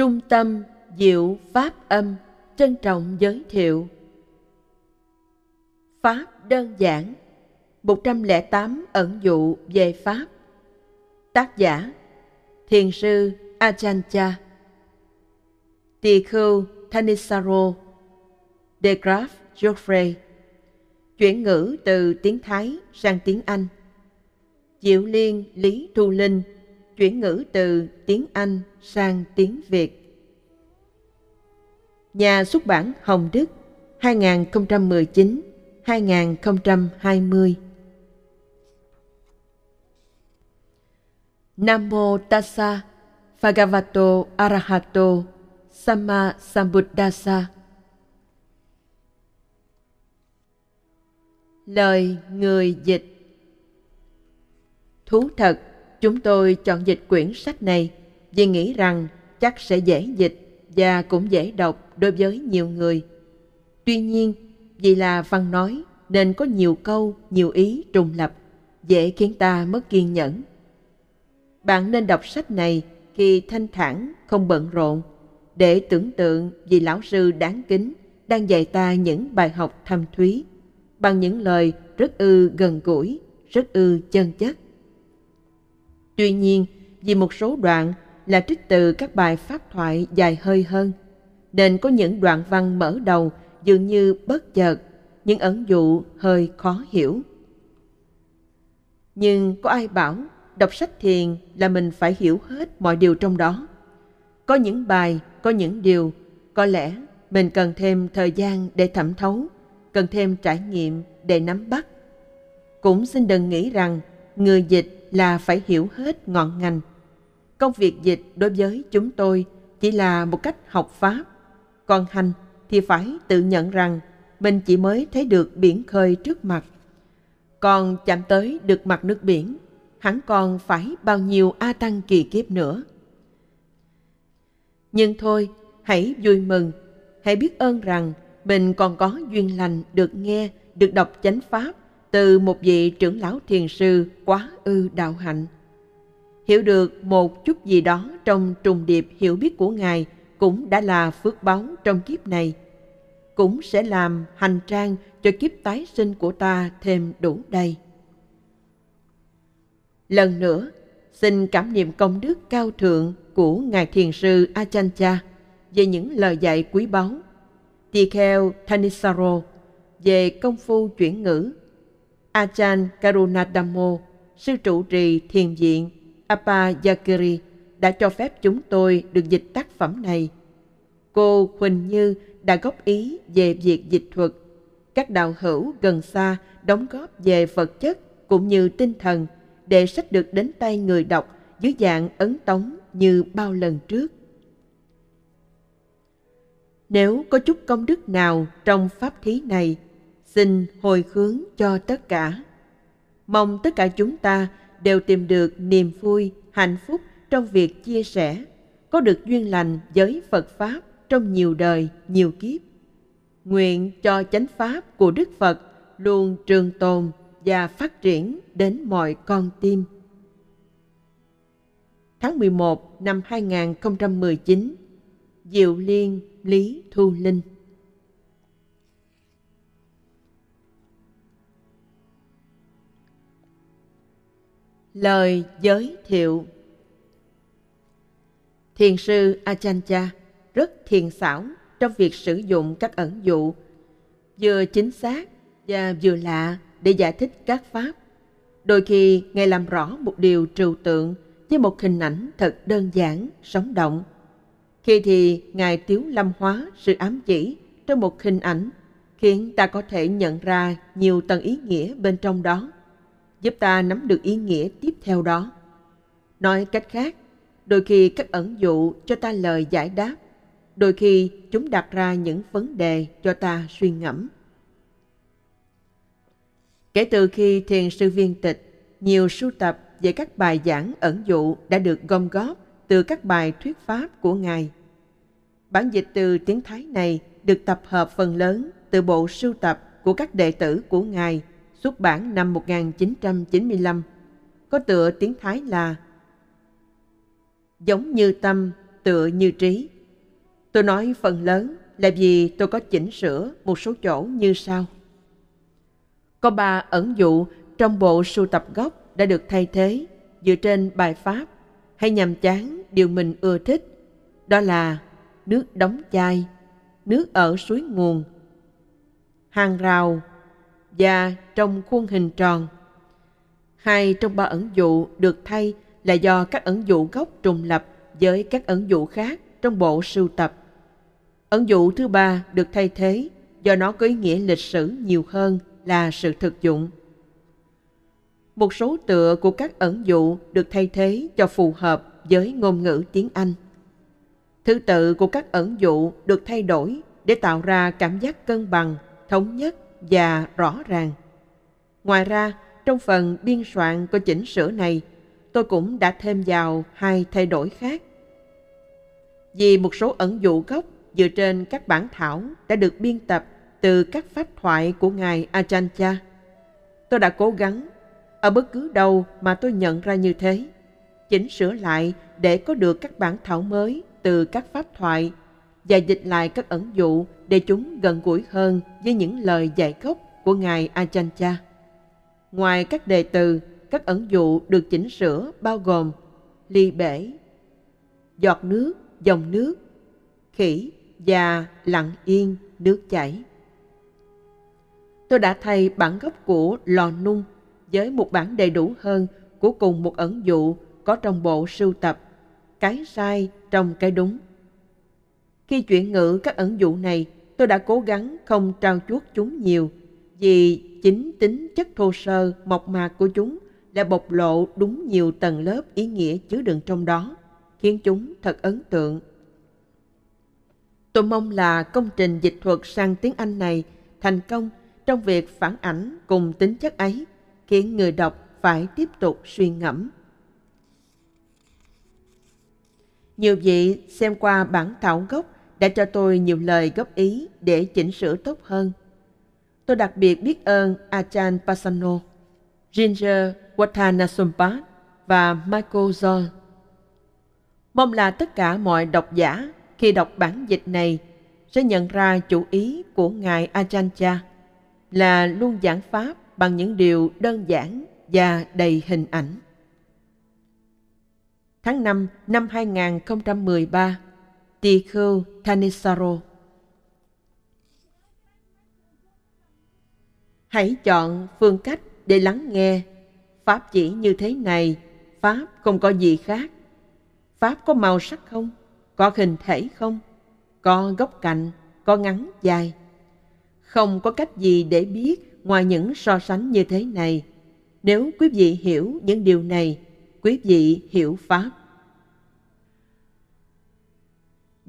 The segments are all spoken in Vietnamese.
Trung tâm Diệu Pháp Âm trân trọng giới thiệu. Pháp đơn giản 108 ẩn dụ về Pháp. Tác giả, Thiền sư Ajahn Chah. Tỳ khưu Thanisaro, De Graaf Geoffrey. Chuyển ngữ từ tiếng Thái sang tiếng Anh. Diệu Liên Lý Thu Linh chuyển ngữ từ tiếng Anh sang tiếng Việt. Nhà xuất bản Hồng Đức 2019-2020 Nam Mô Tassa Bhagavato Arahato Sama Sambuddhasa Lời người dịch. Thú thật, chúng tôi chọn dịch quyển sách này vì nghĩ rằng chắc sẽ dễ dịch và cũng dễ đọc đối với nhiều người. Tuy nhiên, vì là văn nói nên có nhiều câu, nhiều ý trùng lập, dễ khiến ta mất kiên nhẫn. Bạn nên đọc sách này khi thanh thản, không bận rộn, để tưởng tượng vị lão sư đáng kính đang dạy ta những bài học thâm thúy bằng những lời rất ư gần gũi, rất ư chân chất. Tuy nhiên, vì một số đoạn là trích từ các bài pháp thoại dài hơi hơn, nên có những đoạn văn mở đầu dường như bất chợt, những ẩn dụ hơi khó hiểu. Nhưng có ai bảo đọc sách thiền là mình phải hiểu hết mọi điều trong đó? Có những bài, có những điều, có lẽ mình cần thêm thời gian để thẩm thấu, cần thêm trải nghiệm để nắm bắt. Cũng xin đừng nghĩ rằng người dịch là phải hiểu hết ngọn ngành. Công việc dịch đối với chúng tôi chỉ là một cách học pháp, còn hành thì phải tự nhận rằng mình chỉ mới thấy được biển khơi trước mặt. Còn chạm tới được mặt nước biển, hẳn còn phải bao nhiêu A Tăng kỳ kiếp nữa. Nhưng thôi, hãy vui mừng, hãy biết ơn rằng mình còn có duyên lành được nghe, được đọc chánh pháp từ một vị trưởng lão thiền sư quá ư đạo hạnh. Hiểu được một chút gì đó trong trùng điệp hiểu biết của Ngài cũng đã là phước báu trong kiếp này, cũng sẽ làm hành trang cho kiếp tái sinh của ta thêm đủ đầy. Lần nữa, xin cảm niệm công đức cao thượng của Ngài Thiền sư Achancha về những lời dạy quý báu. Tỳ kheo Thanisaro về công phu chuyển ngữ Ajahn Karunadamo, sư trụ trì thiền viện Apayakiri đã cho phép chúng tôi được dịch tác phẩm này. Cô Huỳnh Như đã góp ý về việc dịch thuật. Các đạo hữu gần xa đóng góp về vật chất cũng như tinh thần để sách được đến tay người đọc dưới dạng ấn tống như bao lần trước. Nếu có chút công đức nào trong pháp thí này xin hồi hướng cho tất cả. Mong tất cả chúng ta đều tìm được niềm vui, hạnh phúc trong việc chia sẻ, có được duyên lành với Phật Pháp trong nhiều đời, nhiều kiếp. Nguyện cho chánh Pháp của Đức Phật luôn trường tồn và phát triển đến mọi con tim. Tháng 11 năm 2019, Diệu Liên Lý Thu Linh Lời giới thiệu Thiền sư Achancha rất thiền xảo trong việc sử dụng các ẩn dụ, vừa chính xác và vừa lạ để giải thích các pháp. Đôi khi Ngài làm rõ một điều trừu tượng với một hình ảnh thật đơn giản, sống động. Khi thì Ngài tiếu lâm hóa sự ám chỉ trong một hình ảnh khiến ta có thể nhận ra nhiều tầng ý nghĩa bên trong đó giúp ta nắm được ý nghĩa tiếp theo đó. Nói cách khác, đôi khi các ẩn dụ cho ta lời giải đáp, đôi khi chúng đặt ra những vấn đề cho ta suy ngẫm. Kể từ khi thiền sư viên tịch, nhiều sưu tập về các bài giảng ẩn dụ đã được gom góp từ các bài thuyết pháp của Ngài. Bản dịch từ tiếng Thái này được tập hợp phần lớn từ bộ sưu tập của các đệ tử của Ngài xuất bản năm 1995, có tựa tiếng Thái là Giống như tâm tựa như trí. Tôi nói phần lớn là vì tôi có chỉnh sửa một số chỗ như sau. Có ba ẩn dụ trong bộ sưu tập gốc đã được thay thế dựa trên bài pháp hay nhằm chán điều mình ưa thích. Đó là nước đóng chai, nước ở suối nguồn, hàng rào và trong khuôn hình tròn. Hai trong ba ẩn dụ được thay là do các ẩn dụ gốc trùng lập với các ẩn dụ khác trong bộ sưu tập. Ẩn dụ thứ ba được thay thế do nó có ý nghĩa lịch sử nhiều hơn là sự thực dụng. Một số tựa của các ẩn dụ được thay thế cho phù hợp với ngôn ngữ tiếng Anh. Thứ tự của các ẩn dụ được thay đổi để tạo ra cảm giác cân bằng, thống nhất và rõ ràng. Ngoài ra, trong phần biên soạn của chỉnh sửa này, tôi cũng đã thêm vào hai thay đổi khác. Vì một số ẩn dụ gốc dựa trên các bản thảo đã được biên tập từ các pháp thoại của Ngài Ajahn tôi đã cố gắng ở bất cứ đâu mà tôi nhận ra như thế, chỉnh sửa lại để có được các bản thảo mới từ các pháp thoại và dịch lại các ẩn dụ để chúng gần gũi hơn với những lời dạy gốc của Ngài Ajahn Ngoài các đề từ, các ẩn dụ được chỉnh sửa bao gồm ly bể, giọt nước, dòng nước, khỉ và lặng yên nước chảy. Tôi đã thay bản gốc của lò nung với một bản đầy đủ hơn của cùng một ẩn dụ có trong bộ sưu tập cái sai trong cái đúng. Khi chuyển ngữ các ẩn dụ này, tôi đã cố gắng không trao chuốt chúng nhiều vì chính tính chất thô sơ, mộc mạc của chúng đã bộc lộ đúng nhiều tầng lớp ý nghĩa chứa đựng trong đó, khiến chúng thật ấn tượng. Tôi mong là công trình dịch thuật sang tiếng Anh này thành công trong việc phản ảnh cùng tính chất ấy, khiến người đọc phải tiếp tục suy ngẫm. Nhiều vị xem qua bản thảo gốc đã cho tôi nhiều lời góp ý để chỉnh sửa tốt hơn. Tôi đặc biệt biết ơn Achan Pasano, Ginger Watanasumpat và Michael John. Mong là tất cả mọi độc giả khi đọc bản dịch này sẽ nhận ra chủ ý của Ngài Achan Cha là luôn giảng pháp bằng những điều đơn giản và đầy hình ảnh. Tháng 5 năm 2013, Tikhu Kanisaro. Hãy chọn phương cách để lắng nghe. Pháp chỉ như thế này, Pháp không có gì khác. Pháp có màu sắc không? Có hình thể không? Có góc cạnh, có ngắn dài. Không có cách gì để biết ngoài những so sánh như thế này. Nếu quý vị hiểu những điều này, quý vị hiểu Pháp.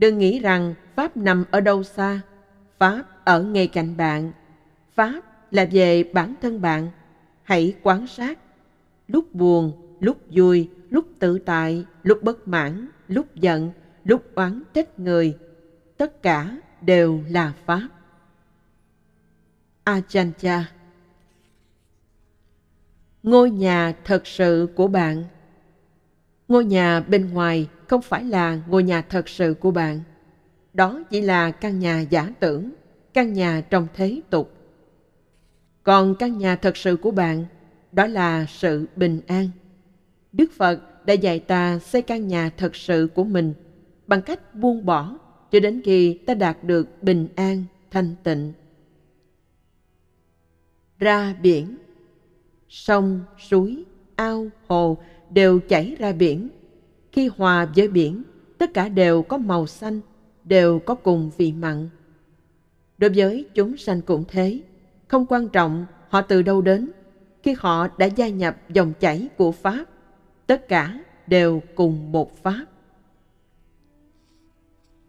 Đừng nghĩ rằng Pháp nằm ở đâu xa, Pháp ở ngay cạnh bạn. Pháp là về bản thân bạn. Hãy quan sát. Lúc buồn, lúc vui, lúc tự tại, lúc bất mãn, lúc giận, lúc oán trách người. Tất cả đều là Pháp. Ajahn Ngôi nhà thật sự của bạn Ngôi nhà bên ngoài không phải là ngôi nhà thật sự của bạn. Đó chỉ là căn nhà giả tưởng, căn nhà trong thế tục. Còn căn nhà thật sự của bạn, đó là sự bình an. Đức Phật đã dạy ta xây căn nhà thật sự của mình bằng cách buông bỏ cho đến khi ta đạt được bình an, thanh tịnh ra biển. Sông, suối, ao, hồ đều chảy ra biển. Khi hòa với biển, tất cả đều có màu xanh, đều có cùng vị mặn. Đối với chúng sanh cũng thế, không quan trọng họ từ đâu đến, khi họ đã gia nhập dòng chảy của Pháp, tất cả đều cùng một Pháp.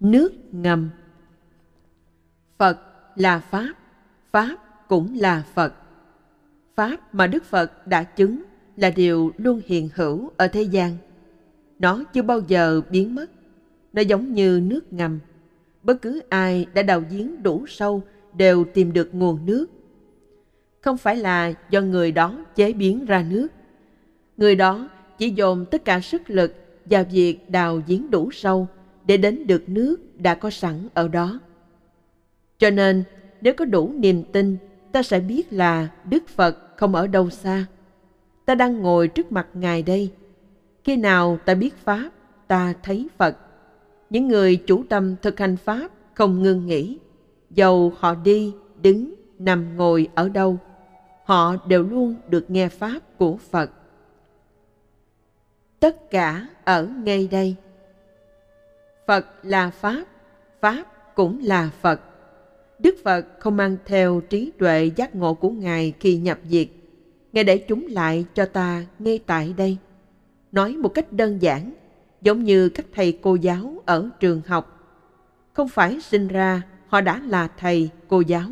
Nước ngầm Phật là Pháp, Pháp cũng là Phật. Pháp mà Đức Phật đã chứng là điều luôn hiện hữu ở thế gian. Nó chưa bao giờ biến mất. Nó giống như nước ngầm. Bất cứ ai đã đào giếng đủ sâu đều tìm được nguồn nước. Không phải là do người đó chế biến ra nước. Người đó chỉ dồn tất cả sức lực vào việc đào giếng đủ sâu để đến được nước đã có sẵn ở đó. Cho nên, nếu có đủ niềm tin, ta sẽ biết là Đức Phật không ở đâu xa. Ta đang ngồi trước mặt Ngài đây. Khi nào ta biết Pháp, ta thấy Phật. Những người chủ tâm thực hành Pháp không ngưng nghỉ. Dầu họ đi, đứng, nằm ngồi ở đâu, họ đều luôn được nghe Pháp của Phật. Tất cả ở ngay đây. Phật là Pháp, Pháp cũng là Phật. Đức Phật không mang theo trí tuệ giác ngộ của Ngài khi nhập diệt. Ngài để chúng lại cho ta ngay tại đây. Nói một cách đơn giản, giống như các thầy cô giáo ở trường học. Không phải sinh ra họ đã là thầy, cô giáo.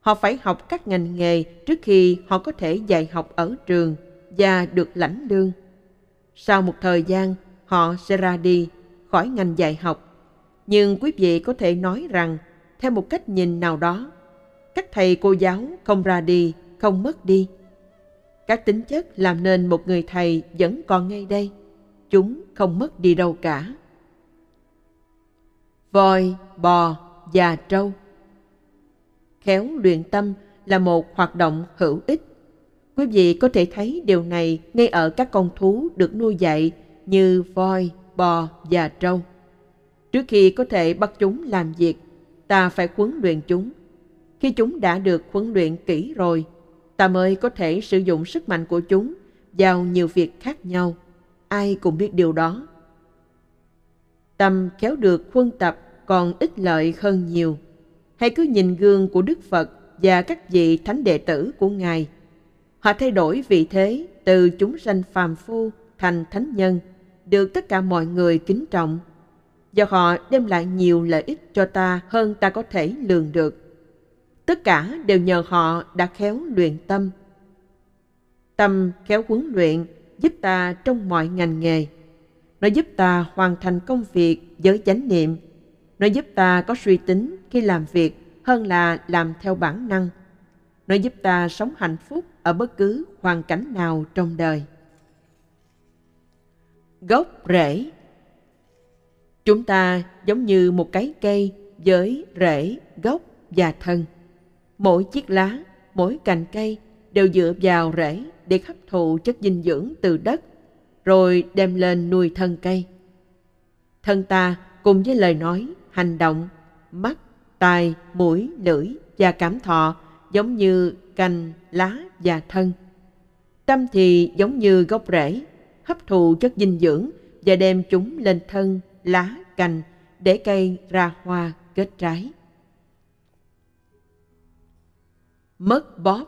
Họ phải học các ngành nghề trước khi họ có thể dạy học ở trường và được lãnh lương. Sau một thời gian, họ sẽ ra đi khỏi ngành dạy học. Nhưng quý vị có thể nói rằng, theo một cách nhìn nào đó, các thầy cô giáo không ra đi, không mất đi. Các tính chất làm nên một người thầy vẫn còn ngay đây. Chúng không mất đi đâu cả. Voi, bò và trâu Khéo luyện tâm là một hoạt động hữu ích. Quý vị có thể thấy điều này ngay ở các con thú được nuôi dạy như voi, bò và trâu. Trước khi có thể bắt chúng làm việc, ta phải huấn luyện chúng. Khi chúng đã được huấn luyện kỹ rồi, ta mới có thể sử dụng sức mạnh của chúng vào nhiều việc khác nhau. Ai cũng biết điều đó. Tâm khéo được quân tập còn ích lợi hơn nhiều. Hãy cứ nhìn gương của Đức Phật và các vị thánh đệ tử của Ngài. Họ thay đổi vị thế từ chúng sanh phàm phu thành thánh nhân – được tất cả mọi người kính trọng do họ đem lại nhiều lợi ích cho ta hơn ta có thể lường được. Tất cả đều nhờ họ đã khéo luyện tâm. Tâm khéo huấn luyện giúp ta trong mọi ngành nghề. Nó giúp ta hoàn thành công việc với chánh niệm. Nó giúp ta có suy tính khi làm việc hơn là làm theo bản năng. Nó giúp ta sống hạnh phúc ở bất cứ hoàn cảnh nào trong đời gốc rễ chúng ta giống như một cái cây với rễ gốc và thân mỗi chiếc lá mỗi cành cây đều dựa vào rễ để hấp thụ chất dinh dưỡng từ đất rồi đem lên nuôi thân cây thân ta cùng với lời nói hành động mắt tai mũi lưỡi và cảm thọ giống như cành lá và thân tâm thì giống như gốc rễ hấp thụ chất dinh dưỡng và đem chúng lên thân, lá, cành để cây ra hoa kết trái. Mất bóp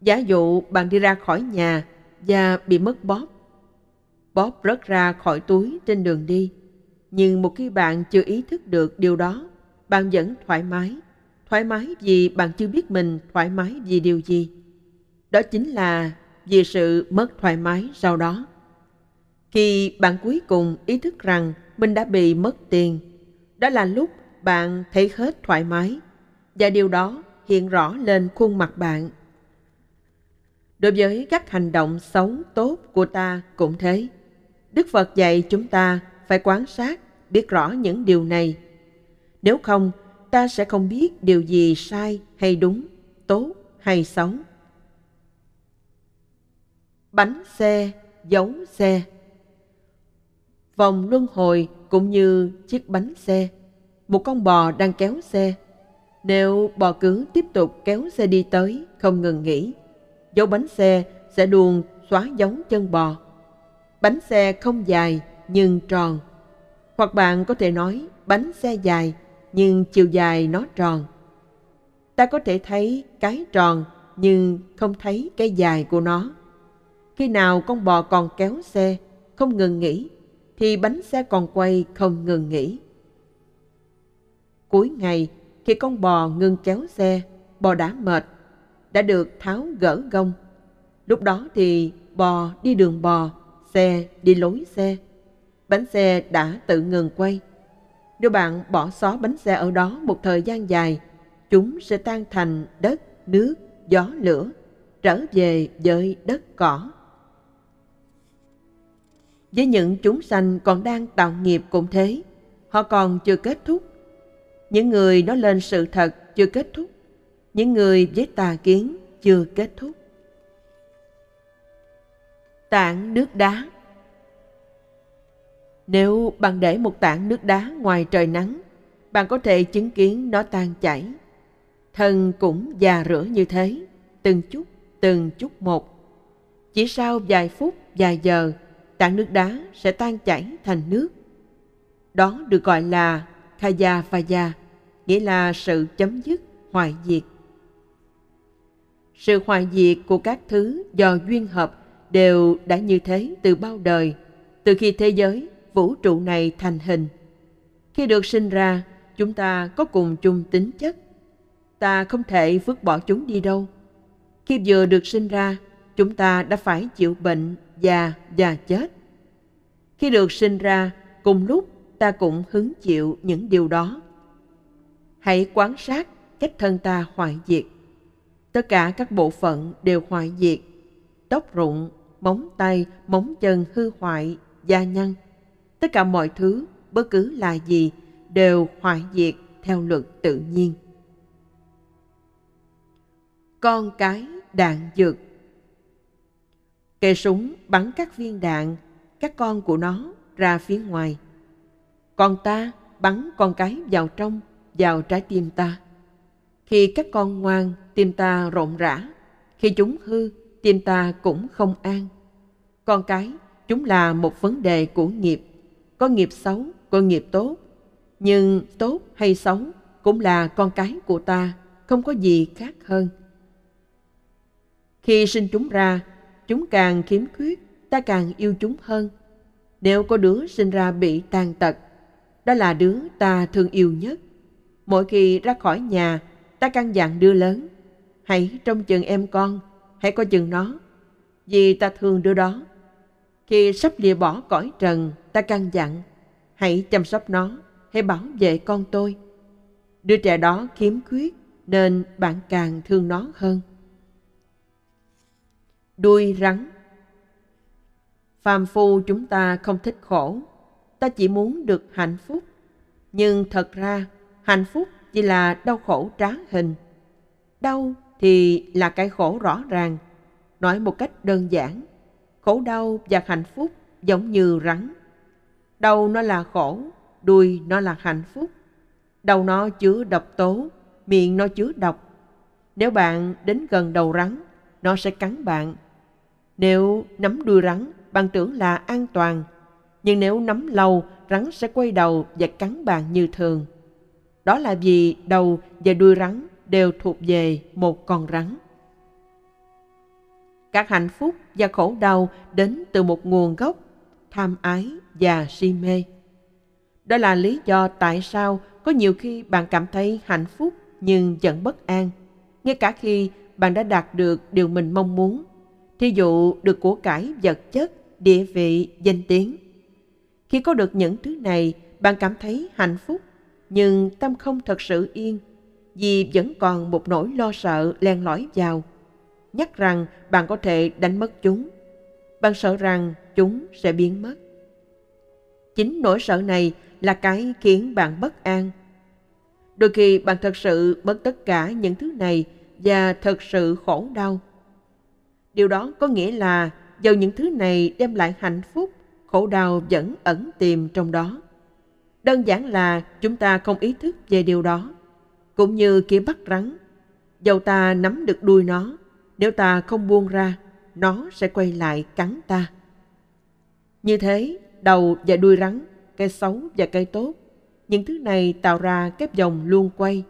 Giả dụ bạn đi ra khỏi nhà và bị mất bóp. Bóp rớt ra khỏi túi trên đường đi. Nhưng một khi bạn chưa ý thức được điều đó, bạn vẫn thoải mái. Thoải mái vì bạn chưa biết mình thoải mái vì điều gì. Đó chính là vì sự mất thoải mái sau đó. Khi bạn cuối cùng ý thức rằng mình đã bị mất tiền, đó là lúc bạn thấy hết thoải mái và điều đó hiện rõ lên khuôn mặt bạn. Đối với các hành động xấu tốt của ta cũng thế. Đức Phật dạy chúng ta phải quan sát, biết rõ những điều này. Nếu không, ta sẽ không biết điều gì sai hay đúng, tốt hay xấu bánh xe, dấu xe. Vòng luân hồi cũng như chiếc bánh xe. Một con bò đang kéo xe. Nếu bò cứ tiếp tục kéo xe đi tới, không ngừng nghỉ, dấu bánh xe sẽ luôn xóa dấu chân bò. Bánh xe không dài nhưng tròn. Hoặc bạn có thể nói bánh xe dài nhưng chiều dài nó tròn. Ta có thể thấy cái tròn nhưng không thấy cái dài của nó khi nào con bò còn kéo xe, không ngừng nghỉ, thì bánh xe còn quay không ngừng nghỉ. Cuối ngày, khi con bò ngừng kéo xe, bò đã mệt, đã được tháo gỡ gông. Lúc đó thì bò đi đường bò, xe đi lối xe. Bánh xe đã tự ngừng quay. Nếu bạn bỏ xó bánh xe ở đó một thời gian dài, chúng sẽ tan thành đất, nước, gió, lửa, trở về với đất cỏ với những chúng sanh còn đang tạo nghiệp cũng thế họ còn chưa kết thúc những người nói lên sự thật chưa kết thúc. Những người với tà kiến chưa kết thúc. Tảng nước đá. Nếu bạn để một tảng nước đá ngoài trời nắng, bạn có thể chứng kiến nó tan chảy. Thân cũng già rửa như thế, từng chút từng chút một. Chỉ sau vài phút, vài giờ, tảng nước đá sẽ tan chảy thành nước. Đó được gọi là khaya vaya nghĩa là sự chấm dứt hoại diệt. Sự hoại diệt của các thứ do duyên hợp đều đã như thế từ bao đời, từ khi thế giới vũ trụ này thành hình. Khi được sinh ra, chúng ta có cùng chung tính chất. Ta không thể vứt bỏ chúng đi đâu. Khi vừa được sinh ra, chúng ta đã phải chịu bệnh già và chết. Khi được sinh ra, cùng lúc ta cũng hứng chịu những điều đó hãy quan sát cách thân ta hoại diệt. Tất cả các bộ phận đều hoại diệt. Tóc rụng, móng tay, móng chân hư hoại, da nhăn. Tất cả mọi thứ, bất cứ là gì, đều hoại diệt theo luật tự nhiên. Con cái đạn dược. Cây súng bắn các viên đạn, các con của nó ra phía ngoài. Còn ta bắn con cái vào trong vào trái tim ta. Khi các con ngoan, tim ta rộn rã. Khi chúng hư, tim ta cũng không an. Con cái, chúng là một vấn đề của nghiệp. Có nghiệp xấu, có nghiệp tốt. Nhưng tốt hay xấu cũng là con cái của ta, không có gì khác hơn. Khi sinh chúng ra, chúng càng khiếm khuyết, ta càng yêu chúng hơn. Nếu có đứa sinh ra bị tàn tật, đó là đứa ta thương yêu nhất mỗi khi ra khỏi nhà, ta căn dặn đứa lớn, hãy trông chừng em con, hãy coi chừng nó, vì ta thương đứa đó. Khi sắp lìa bỏ cõi trần, ta căn dặn, hãy chăm sóc nó, hãy bảo vệ con tôi. Đứa trẻ đó khiếm khuyết nên bạn càng thương nó hơn. Đuôi rắn. Phàm phu chúng ta không thích khổ, ta chỉ muốn được hạnh phúc. Nhưng thật ra hạnh phúc chỉ là đau khổ trá hình. Đau thì là cái khổ rõ ràng, nói một cách đơn giản. Khổ đau và hạnh phúc giống như rắn. Đầu nó là khổ, đuôi nó là hạnh phúc. Đầu nó chứa độc tố, miệng nó chứa độc. Nếu bạn đến gần đầu rắn, nó sẽ cắn bạn. Nếu nắm đuôi rắn, bạn tưởng là an toàn. Nhưng nếu nắm lâu, rắn sẽ quay đầu và cắn bạn như thường đó là vì đầu và đuôi rắn đều thuộc về một con rắn. Các hạnh phúc và khổ đau đến từ một nguồn gốc, tham ái và si mê. Đó là lý do tại sao có nhiều khi bạn cảm thấy hạnh phúc nhưng vẫn bất an. Ngay cả khi bạn đã đạt được điều mình mong muốn, thí dụ được của cải vật chất, địa vị, danh tiếng. Khi có được những thứ này, bạn cảm thấy hạnh phúc nhưng tâm không thật sự yên, vì vẫn còn một nỗi lo sợ len lỏi vào. Nhắc rằng bạn có thể đánh mất chúng, bạn sợ rằng chúng sẽ biến mất. Chính nỗi sợ này là cái khiến bạn bất an. Đôi khi bạn thật sự mất tất cả những thứ này và thật sự khổ đau. Điều đó có nghĩa là dầu những thứ này đem lại hạnh phúc, khổ đau vẫn ẩn tiềm trong đó đơn giản là chúng ta không ý thức về điều đó. Cũng như kia bắt rắn, dầu ta nắm được đuôi nó, nếu ta không buông ra, nó sẽ quay lại cắn ta. Như thế, đầu và đuôi rắn cây xấu và cây tốt, những thứ này tạo ra kép dòng luôn quay.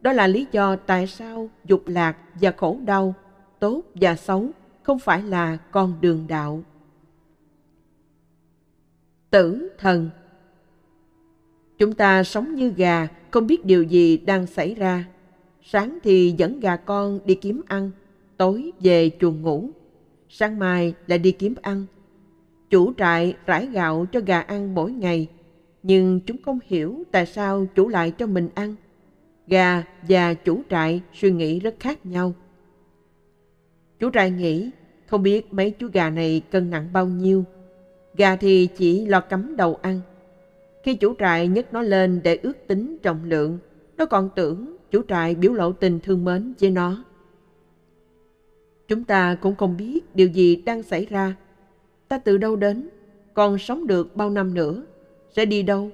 Đó là lý do tại sao dục lạc và khổ đau, tốt và xấu không phải là con đường đạo. Tử thần chúng ta sống như gà, không biết điều gì đang xảy ra. Sáng thì dẫn gà con đi kiếm ăn, tối về chuồng ngủ. Sáng mai lại đi kiếm ăn. Chủ trại rải gạo cho gà ăn mỗi ngày, nhưng chúng không hiểu tại sao chủ lại cho mình ăn. Gà và chủ trại suy nghĩ rất khác nhau. Chủ trại nghĩ, không biết mấy chú gà này cân nặng bao nhiêu. Gà thì chỉ lo cắm đầu ăn. Khi chủ trại nhấc nó lên để ước tính trọng lượng, nó còn tưởng chủ trại biểu lộ tình thương mến với nó. Chúng ta cũng không biết điều gì đang xảy ra. Ta từ đâu đến, còn sống được bao năm nữa, sẽ đi đâu,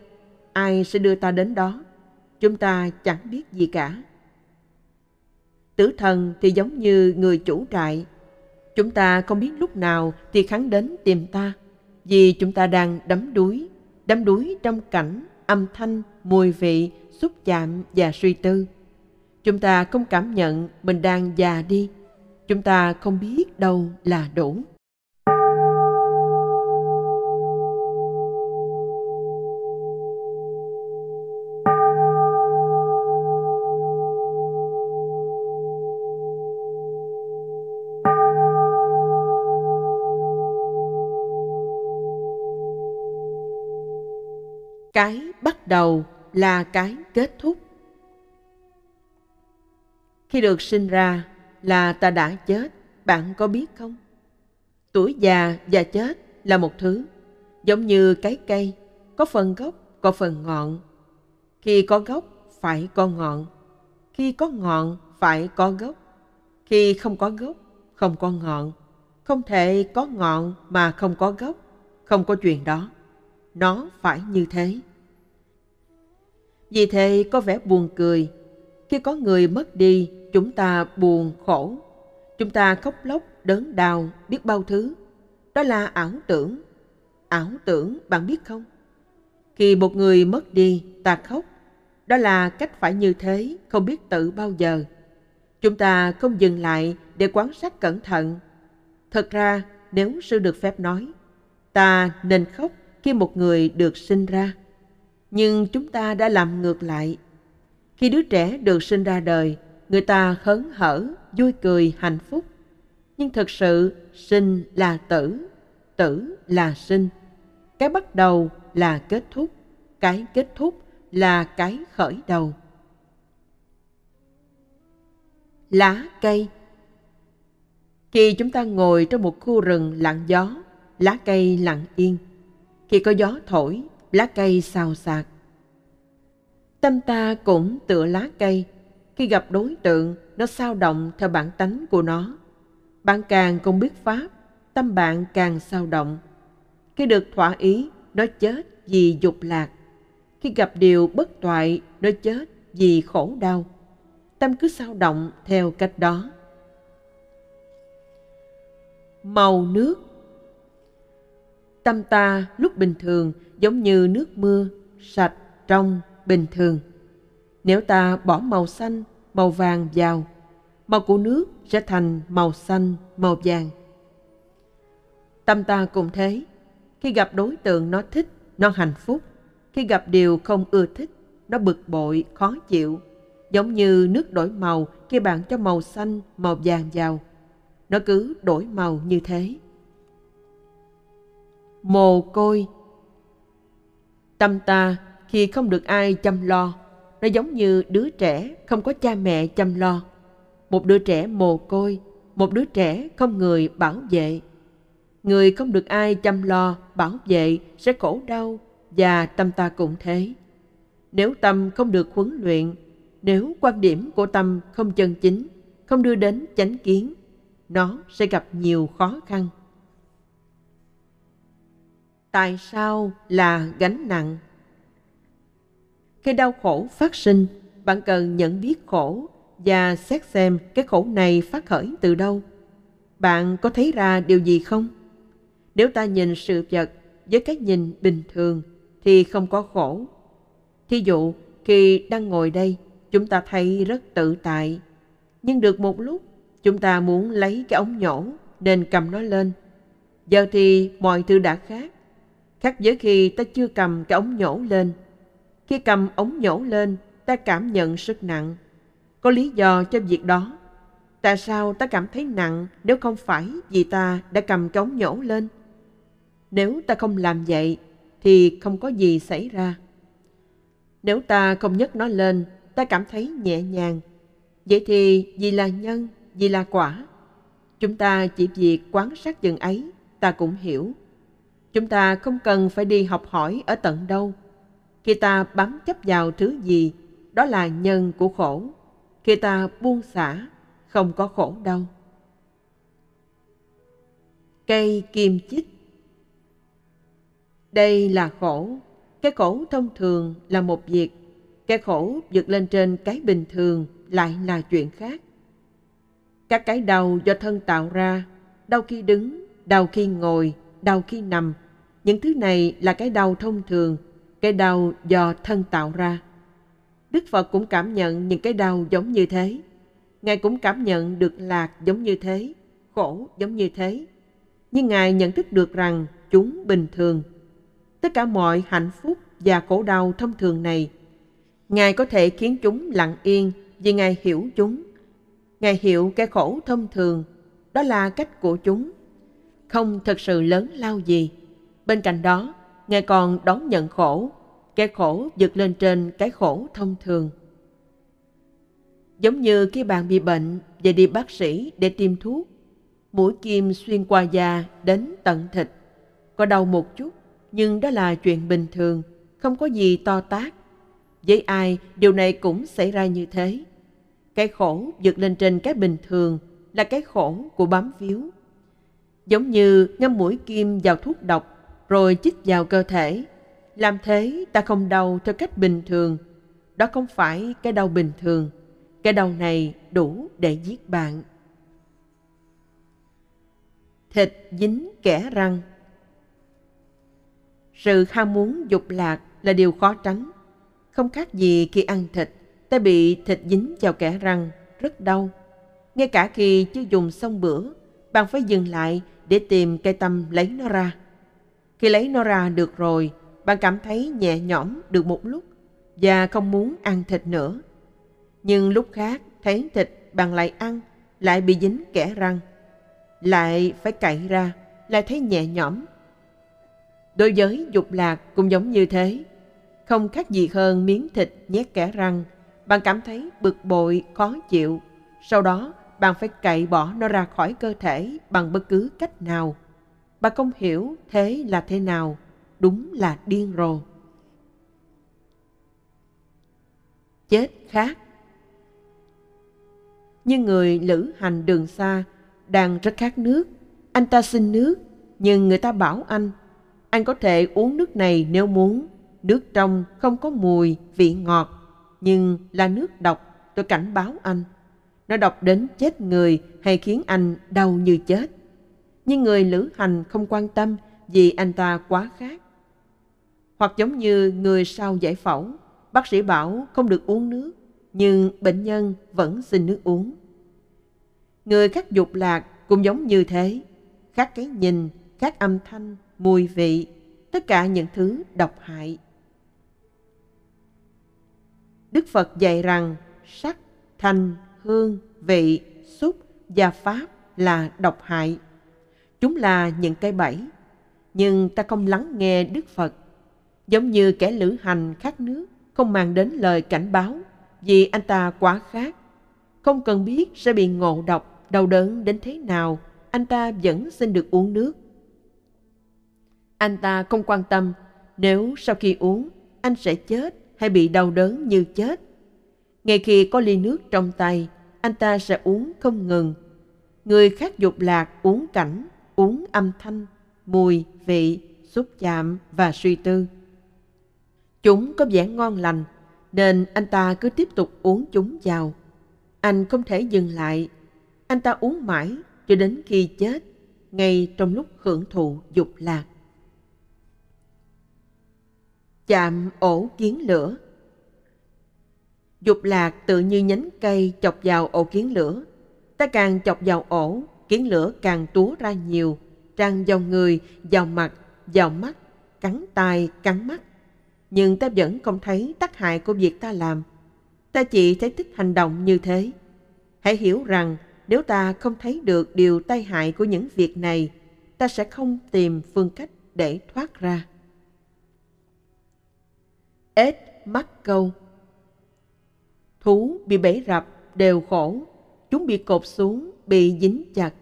ai sẽ đưa ta đến đó. Chúng ta chẳng biết gì cả. Tử thần thì giống như người chủ trại. Chúng ta không biết lúc nào thì hắn đến tìm ta, vì chúng ta đang đắm đuối, đắm đuối trong cảnh, âm thanh, mùi vị, xúc chạm và suy tư. Chúng ta không cảm nhận mình đang già đi. Chúng ta không biết đâu là đủ. Cái bắt đầu là cái kết thúc. Khi được sinh ra là ta đã chết, bạn có biết không? Tuổi già và chết là một thứ, giống như cái cây, có phần gốc, có phần ngọn. Khi có gốc, phải có ngọn. Khi có ngọn, phải có gốc. Khi không có gốc, không có ngọn. Không thể có ngọn mà không có gốc, không có chuyện đó. Nó phải như thế vì thế có vẻ buồn cười. Khi có người mất đi, chúng ta buồn khổ. Chúng ta khóc lóc, đớn đau, biết bao thứ. Đó là ảo tưởng. Ảo tưởng, bạn biết không? Khi một người mất đi, ta khóc. Đó là cách phải như thế, không biết tự bao giờ. Chúng ta không dừng lại để quan sát cẩn thận. Thật ra, nếu sư được phép nói, ta nên khóc khi một người được sinh ra nhưng chúng ta đã làm ngược lại. Khi đứa trẻ được sinh ra đời, người ta hớn hở, vui cười, hạnh phúc. Nhưng thực sự, sinh là tử tử là sinh. Cái bắt đầu là kết thúc, cái kết thúc là cái khởi đầu. Lá cây. Khi chúng ta ngồi trong một khu rừng lặng gió, lá cây lặng yên. Khi có gió thổi lá cây xào xạc. Tâm ta cũng tựa lá cây. Khi gặp đối tượng, nó sao động theo bản tánh của nó. Bạn càng không biết pháp, tâm bạn càng sao động. Khi được thỏa ý, nó chết vì dục lạc. Khi gặp điều bất toại, nó chết vì khổ đau. Tâm cứ sao động theo cách đó. Màu nước. Tâm ta lúc bình thường giống như nước mưa, sạch, trong, bình thường. Nếu ta bỏ màu xanh, màu vàng vào, màu của nước sẽ thành màu xanh, màu vàng. Tâm ta cũng thế. Khi gặp đối tượng nó thích, nó hạnh phúc. Khi gặp điều không ưa thích, nó bực bội, khó chịu. Giống như nước đổi màu khi bạn cho màu xanh, màu vàng vào. Nó cứ đổi màu như thế. Mồ côi tâm ta khi không được ai chăm lo. Nó giống như đứa trẻ không có cha mẹ chăm lo. Một đứa trẻ mồ côi, một đứa trẻ không người bảo vệ. Người không được ai chăm lo, bảo vệ sẽ khổ đau, và tâm ta cũng thế. Nếu tâm không được huấn luyện, nếu quan điểm của tâm không chân chính, không đưa đến chánh kiến, nó sẽ gặp nhiều khó khăn tại sao là gánh nặng? Khi đau khổ phát sinh, bạn cần nhận biết khổ và xét xem cái khổ này phát khởi từ đâu. Bạn có thấy ra điều gì không? Nếu ta nhìn sự vật với cái nhìn bình thường thì không có khổ. Thí dụ, khi đang ngồi đây, chúng ta thấy rất tự tại. Nhưng được một lúc, chúng ta muốn lấy cái ống nhổ nên cầm nó lên. Giờ thì mọi thứ đã khác khác với khi ta chưa cầm cái ống nhổ lên khi cầm ống nhổ lên, ta cảm nhận sức nặng. Có lý do cho việc đó. Tại sao ta cảm thấy nặng nếu không phải vì ta đã cầm cái ống nhổ lên? Nếu ta không làm vậy, thì không có gì xảy ra. Nếu ta không nhấc nó lên, ta cảm thấy nhẹ nhàng. Vậy thì vì là nhân, vì là quả. Chúng ta chỉ việc quán sát chừng ấy, ta cũng hiểu. Chúng ta không cần phải đi học hỏi ở tận đâu. Khi ta bám chấp vào thứ gì, đó là nhân của khổ. Khi ta buông xả, không có khổ đâu. Cây kim chích Đây là khổ. Cái khổ thông thường là một việc. Cái khổ vượt lên trên cái bình thường lại là chuyện khác. Các cái đau do thân tạo ra, đau khi đứng, đau khi ngồi, đau khi nằm, những thứ này là cái đau thông thường, cái đau do thân tạo ra. Đức Phật cũng cảm nhận những cái đau giống như thế. Ngài cũng cảm nhận được lạc giống như thế, khổ giống như thế. Nhưng Ngài nhận thức được rằng chúng bình thường. Tất cả mọi hạnh phúc và khổ đau thông thường này, Ngài có thể khiến chúng lặng yên vì Ngài hiểu chúng. Ngài hiểu cái khổ thông thường, đó là cách của chúng. Không thật sự lớn lao gì. Bên cạnh đó, Ngài còn đón nhận khổ, cái khổ vượt lên trên cái khổ thông thường. Giống như khi bạn bị bệnh và đi bác sĩ để tiêm thuốc, mũi kim xuyên qua da đến tận thịt. Có đau một chút, nhưng đó là chuyện bình thường, không có gì to tát. Với ai, điều này cũng xảy ra như thế. Cái khổ vượt lên trên cái bình thường là cái khổ của bám víu. Giống như ngâm mũi kim vào thuốc độc rồi chích vào cơ thể. Làm thế ta không đau theo cách bình thường. Đó không phải cái đau bình thường. Cái đau này đủ để giết bạn. Thịt dính kẻ răng Sự ham muốn dục lạc là điều khó tránh. Không khác gì khi ăn thịt, ta bị thịt dính vào kẻ răng, rất đau. Ngay cả khi chưa dùng xong bữa, bạn phải dừng lại để tìm cây tâm lấy nó ra. Khi lấy nó ra được rồi, bạn cảm thấy nhẹ nhõm được một lúc và không muốn ăn thịt nữa. Nhưng lúc khác thấy thịt bạn lại ăn, lại bị dính kẻ răng. Lại phải cậy ra, lại thấy nhẹ nhõm. Đối với dục lạc cũng giống như thế. Không khác gì hơn miếng thịt nhét kẻ răng. Bạn cảm thấy bực bội, khó chịu. Sau đó bạn phải cậy bỏ nó ra khỏi cơ thể bằng bất cứ cách nào. Bà không hiểu thế là thế nào, đúng là điên rồ. Chết khác Như người lữ hành đường xa, đang rất khát nước. Anh ta xin nước, nhưng người ta bảo anh, anh có thể uống nước này nếu muốn. Nước trong không có mùi, vị ngọt, nhưng là nước độc, tôi cảnh báo anh. Nó độc đến chết người hay khiến anh đau như chết nhưng người lữ hành không quan tâm vì anh ta quá khát. Hoặc giống như người sau giải phẫu, bác sĩ bảo không được uống nước, nhưng bệnh nhân vẫn xin nước uống. Người khắc dục lạc cũng giống như thế, khắc cái nhìn, khắc âm thanh, mùi vị, tất cả những thứ độc hại. Đức Phật dạy rằng sắc, thanh, hương, vị, xúc và pháp là độc hại Chúng là những cái bẫy, nhưng ta không lắng nghe Đức Phật. Giống như kẻ lữ hành khát nước, không mang đến lời cảnh báo vì anh ta quá khát. Không cần biết sẽ bị ngộ độc, đau đớn đến thế nào, anh ta vẫn xin được uống nước. Anh ta không quan tâm nếu sau khi uống anh sẽ chết hay bị đau đớn như chết. Ngay khi có ly nước trong tay, anh ta sẽ uống không ngừng. Người khác dục lạc uống cảnh uống âm thanh, mùi, vị, xúc chạm và suy tư. Chúng có vẻ ngon lành, nên anh ta cứ tiếp tục uống chúng vào. Anh không thể dừng lại. Anh ta uống mãi cho đến khi chết, ngay trong lúc hưởng thụ dục lạc. Chạm ổ kiến lửa Dục lạc tự như nhánh cây chọc vào ổ kiến lửa. Ta càng chọc vào ổ kiến lửa càng túa ra nhiều, tràn vào người, vào mặt, vào mắt, cắn tai, cắn mắt. Nhưng ta vẫn không thấy tác hại của việc ta làm. Ta chỉ thấy thích hành động như thế. Hãy hiểu rằng nếu ta không thấy được điều tai hại của những việc này, ta sẽ không tìm phương cách để thoát ra. ed mắc câu Thú bị bẫy rập đều khổ, chúng bị cột xuống, bị dính chặt.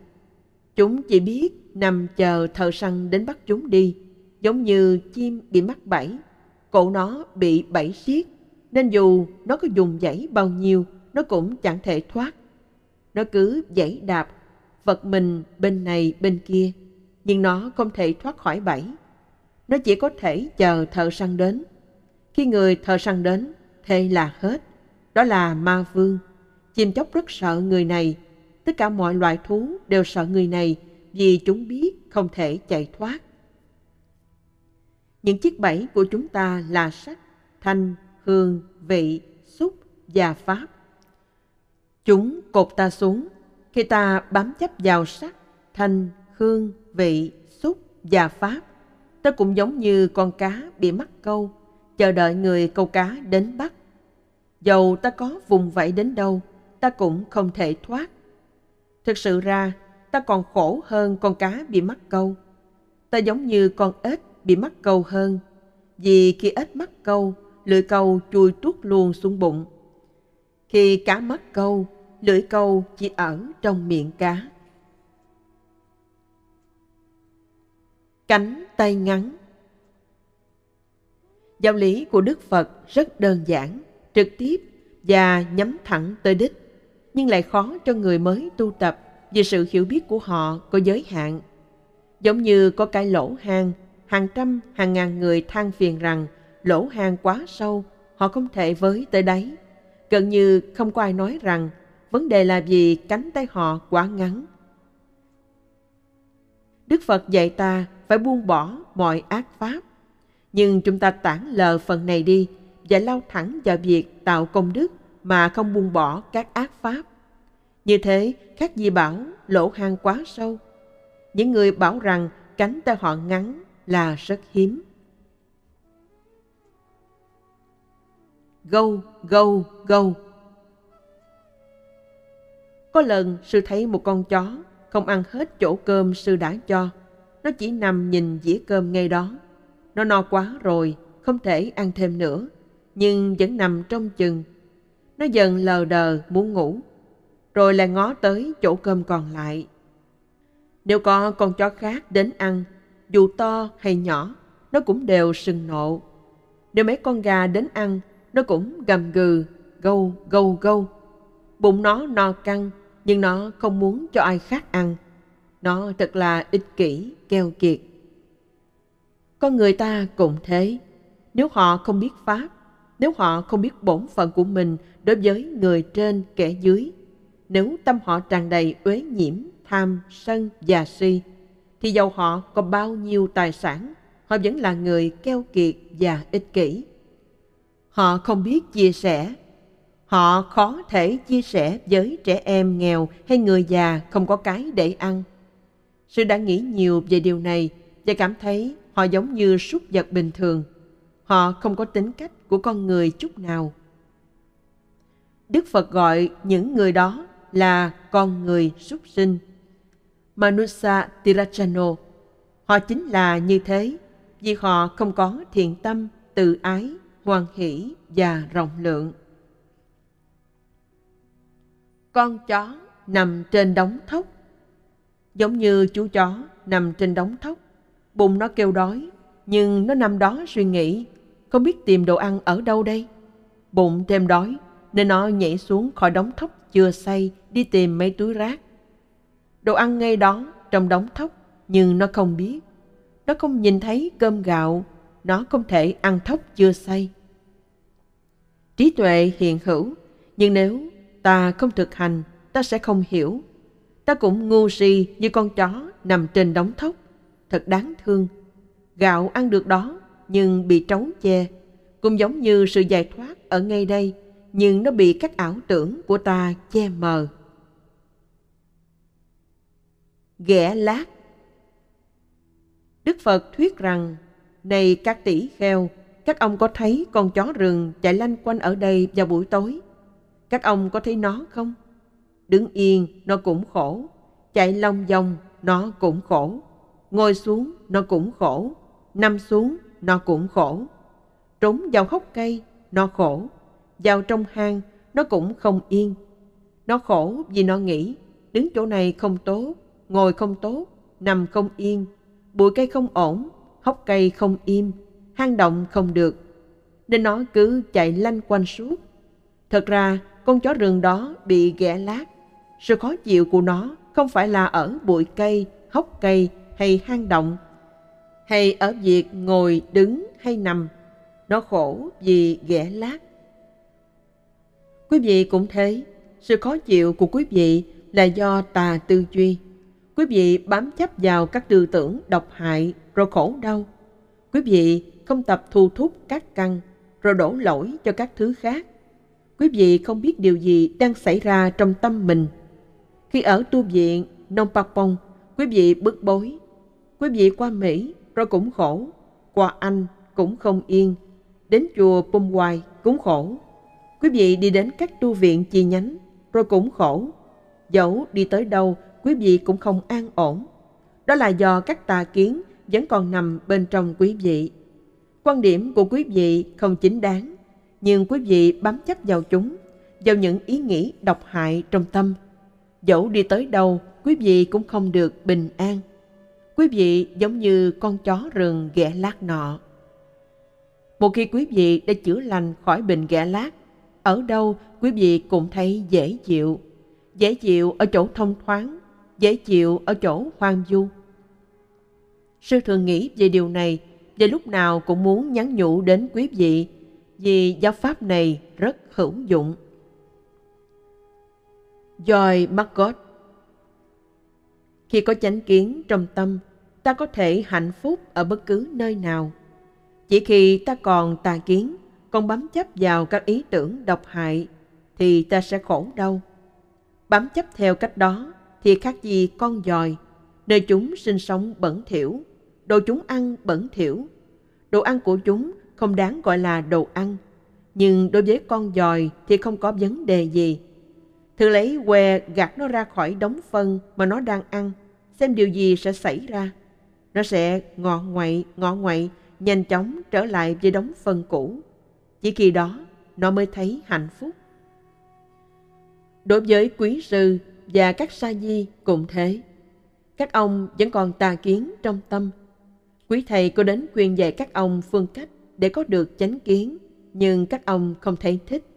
Chúng chỉ biết nằm chờ thợ săn đến bắt chúng đi. giống như chim bị mắc bẫy, cổ nó bị bẫy siết, nên dù nó có dùng dãy bao nhiêu, nó cũng chẳng thể thoát. Nó cứ dãy đạp, vật mình bên này bên kia, nhưng nó không thể thoát khỏi bẫy. Nó chỉ có thể chờ thợ săn đến. Khi người thợ săn đến, thế là hết. Đó là ma vương. Chim chóc rất sợ người này. Tất cả mọi loài thú đều sợ người này vì chúng biết không thể chạy thoát. Những chiếc bẫy của chúng ta là sắc, thanh, hương, vị, xúc và pháp. Chúng cột ta xuống khi ta bám chấp vào sắc, thanh, hương, vị, xúc và pháp. Ta cũng giống như con cá bị mắc câu, chờ đợi người câu cá đến bắt. Dầu ta có vùng vẫy đến đâu, ta cũng không thể thoát. Thực sự ra, ta còn khổ hơn con cá bị mắc câu. Ta giống như con ếch bị mắc câu hơn, vì khi ếch mắc câu, lưỡi câu chui tuốt luôn xuống bụng. Khi cá mắc câu, lưỡi câu chỉ ở trong miệng cá. Cánh tay ngắn Giáo lý của Đức Phật rất đơn giản, trực tiếp và nhắm thẳng tới đích, nhưng lại khó cho người mới tu tập vì sự hiểu biết của họ có giới hạn. Giống như có cái lỗ hang, hàng trăm, hàng ngàn người than phiền rằng lỗ hang quá sâu, họ không thể với tới đáy. Gần như không có ai nói rằng vấn đề là vì cánh tay họ quá ngắn. Đức Phật dạy ta phải buông bỏ mọi ác pháp. Nhưng chúng ta tản lờ phần này đi và lao thẳng vào việc tạo công đức mà không buông bỏ các ác pháp. Như thế, khác gì bảo lỗ hang quá sâu. Những người bảo rằng cánh tay họ ngắn là rất hiếm. Gâu, gâu, gâu. Có lần sư thấy một con chó không ăn hết chỗ cơm sư đã cho. Nó chỉ nằm nhìn dĩa cơm ngay đó. Nó no quá rồi, không thể ăn thêm nữa, nhưng vẫn nằm trong chừng. Nó dần lờ đờ muốn ngủ, rồi lại ngó tới chỗ cơm còn lại. Nếu có con chó khác đến ăn, dù to hay nhỏ, nó cũng đều sừng nộ. Nếu mấy con gà đến ăn, nó cũng gầm gừ, gâu, gâu, gâu. Bụng nó no căng, nhưng nó không muốn cho ai khác ăn. Nó thật là ích kỷ, keo kiệt. Con người ta cũng thế. Nếu họ không biết Pháp, nếu họ không biết bổn phận của mình đối với người trên kẻ dưới, nếu tâm họ tràn đầy uế nhiễm, tham, sân và si, thì dầu họ có bao nhiêu tài sản, họ vẫn là người keo kiệt và ích kỷ. Họ không biết chia sẻ. Họ khó thể chia sẻ với trẻ em nghèo hay người già không có cái để ăn. Sư đã nghĩ nhiều về điều này và cảm thấy họ giống như súc vật bình thường. Họ không có tính cách của con người chút nào. Đức Phật gọi những người đó là con người súc sinh. Manusa Tirachano. Họ chính là như thế, vì họ không có thiện tâm, tự ái, hoan hỷ và rộng lượng. Con chó nằm trên đống thóc Giống như chú chó nằm trên đống thóc, bụng nó kêu đói, nhưng nó nằm đó suy nghĩ, không biết tìm đồ ăn ở đâu đây. Bụng thêm đói, nên nó nhảy xuống khỏi đống thóc chưa xây đi tìm mấy túi rác. Đồ ăn ngay đó trong đống thóc, nhưng nó không biết. Nó không nhìn thấy cơm gạo, nó không thể ăn thóc chưa xây Trí tuệ hiện hữu, nhưng nếu ta không thực hành, ta sẽ không hiểu ta cũng ngu si như con chó nằm trên đống thóc. Thật đáng thương. Gạo ăn được đó, nhưng bị trấu che. Cũng giống như sự giải thoát ở ngay đây, nhưng nó bị các ảo tưởng của ta che mờ. Ghẻ lát Đức Phật thuyết rằng, này các tỷ kheo, các ông có thấy con chó rừng chạy lanh quanh ở đây vào buổi tối? Các ông có thấy nó không? Đứng yên nó cũng khổ, chạy long vòng nó cũng khổ, ngồi xuống nó cũng khổ, nằm xuống nó cũng khổ. Trốn vào hốc cây nó khổ, vào trong hang nó cũng không yên. Nó khổ vì nó nghĩ đứng chỗ này không tốt, ngồi không tốt, nằm không yên, bụi cây không ổn, hốc cây không im, hang động không được, nên nó cứ chạy lanh quanh suốt. Thật ra, con chó rừng đó bị ghẻ lát. Sự khó chịu của nó không phải là ở bụi cây, hốc cây hay hang động, hay ở việc ngồi, đứng hay nằm. Nó khổ vì ghẻ lát. Quý vị cũng thế sự khó chịu của quý vị là do tà tư duy. Quý vị bám chấp vào các tư tưởng độc hại rồi khổ đau. Quý vị không tập thu thúc các căn rồi đổ lỗi cho các thứ khác. Quý vị không biết điều gì đang xảy ra trong tâm mình. Khi ở tu viện Nông Papong, quý vị bức bối. Quý vị qua Mỹ rồi cũng khổ. Qua Anh cũng không yên. Đến chùa Pumwai cũng khổ. Quý vị đi đến các tu viện chi nhánh rồi cũng khổ. Dẫu đi tới đâu, quý vị cũng không an ổn. Đó là do các tà kiến vẫn còn nằm bên trong quý vị. Quan điểm của quý vị không chính đáng, nhưng quý vị bám chấp vào chúng, vào những ý nghĩ độc hại trong tâm. Dẫu đi tới đâu, quý vị cũng không được bình an. Quý vị giống như con chó rừng ghẻ lát nọ. Một khi quý vị đã chữa lành khỏi bệnh ghẻ lát, ở đâu quý vị cũng thấy dễ chịu. Dễ chịu ở chỗ thông thoáng, dễ chịu ở chỗ hoang du. Sư thường nghĩ về điều này và lúc nào cũng muốn nhắn nhủ đến quý vị vì giáo pháp này rất hữu dụng. Joy Margot khi có chánh kiến trong tâm, ta có thể hạnh phúc ở bất cứ nơi nào. Chỉ khi ta còn tà kiến, còn bám chấp vào các ý tưởng độc hại, thì ta sẽ khổ đau. Bám chấp theo cách đó thì khác gì con dòi, nơi chúng sinh sống bẩn thỉu, đồ chúng ăn bẩn thỉu. Đồ ăn của chúng không đáng gọi là đồ ăn, nhưng đối với con dòi thì không có vấn đề gì. Thử lấy que gạt nó ra khỏi đống phân mà nó đang ăn, xem điều gì sẽ xảy ra. Nó sẽ ngọ ngoậy, ngọ ngoậy, nhanh chóng trở lại với đống phân cũ. Chỉ khi đó, nó mới thấy hạnh phúc. Đối với quý sư và các sa di cũng thế. Các ông vẫn còn tà kiến trong tâm. Quý thầy có đến khuyên dạy các ông phương cách để có được chánh kiến, nhưng các ông không thấy thích.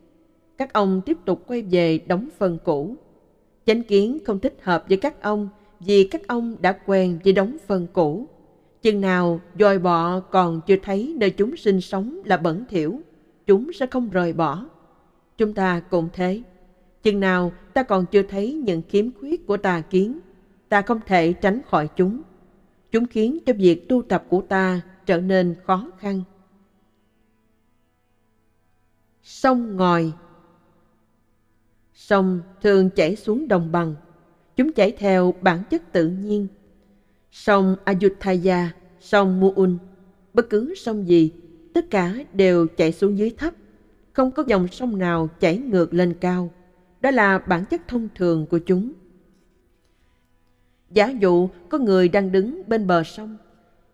Các ông tiếp tục quay về đóng phần cũ. Chánh kiến không thích hợp với các ông vì các ông đã quen với đóng phần cũ. Chừng nào dòi bọ còn chưa thấy nơi chúng sinh sống là bẩn thỉu, chúng sẽ không rời bỏ. Chúng ta cũng thế. Chừng nào ta còn chưa thấy những khiếm khuyết của tà kiến, ta không thể tránh khỏi chúng. Chúng khiến cho việc tu tập của ta trở nên khó khăn. Sông ngòi Sông thường chảy xuống đồng bằng. Chúng chảy theo bản chất tự nhiên. Sông Ayutthaya, sông Muun, bất cứ sông gì, tất cả đều chảy xuống dưới thấp. Không có dòng sông nào chảy ngược lên cao đó là bản chất thông thường của chúng. Giả dụ có người đang đứng bên bờ sông,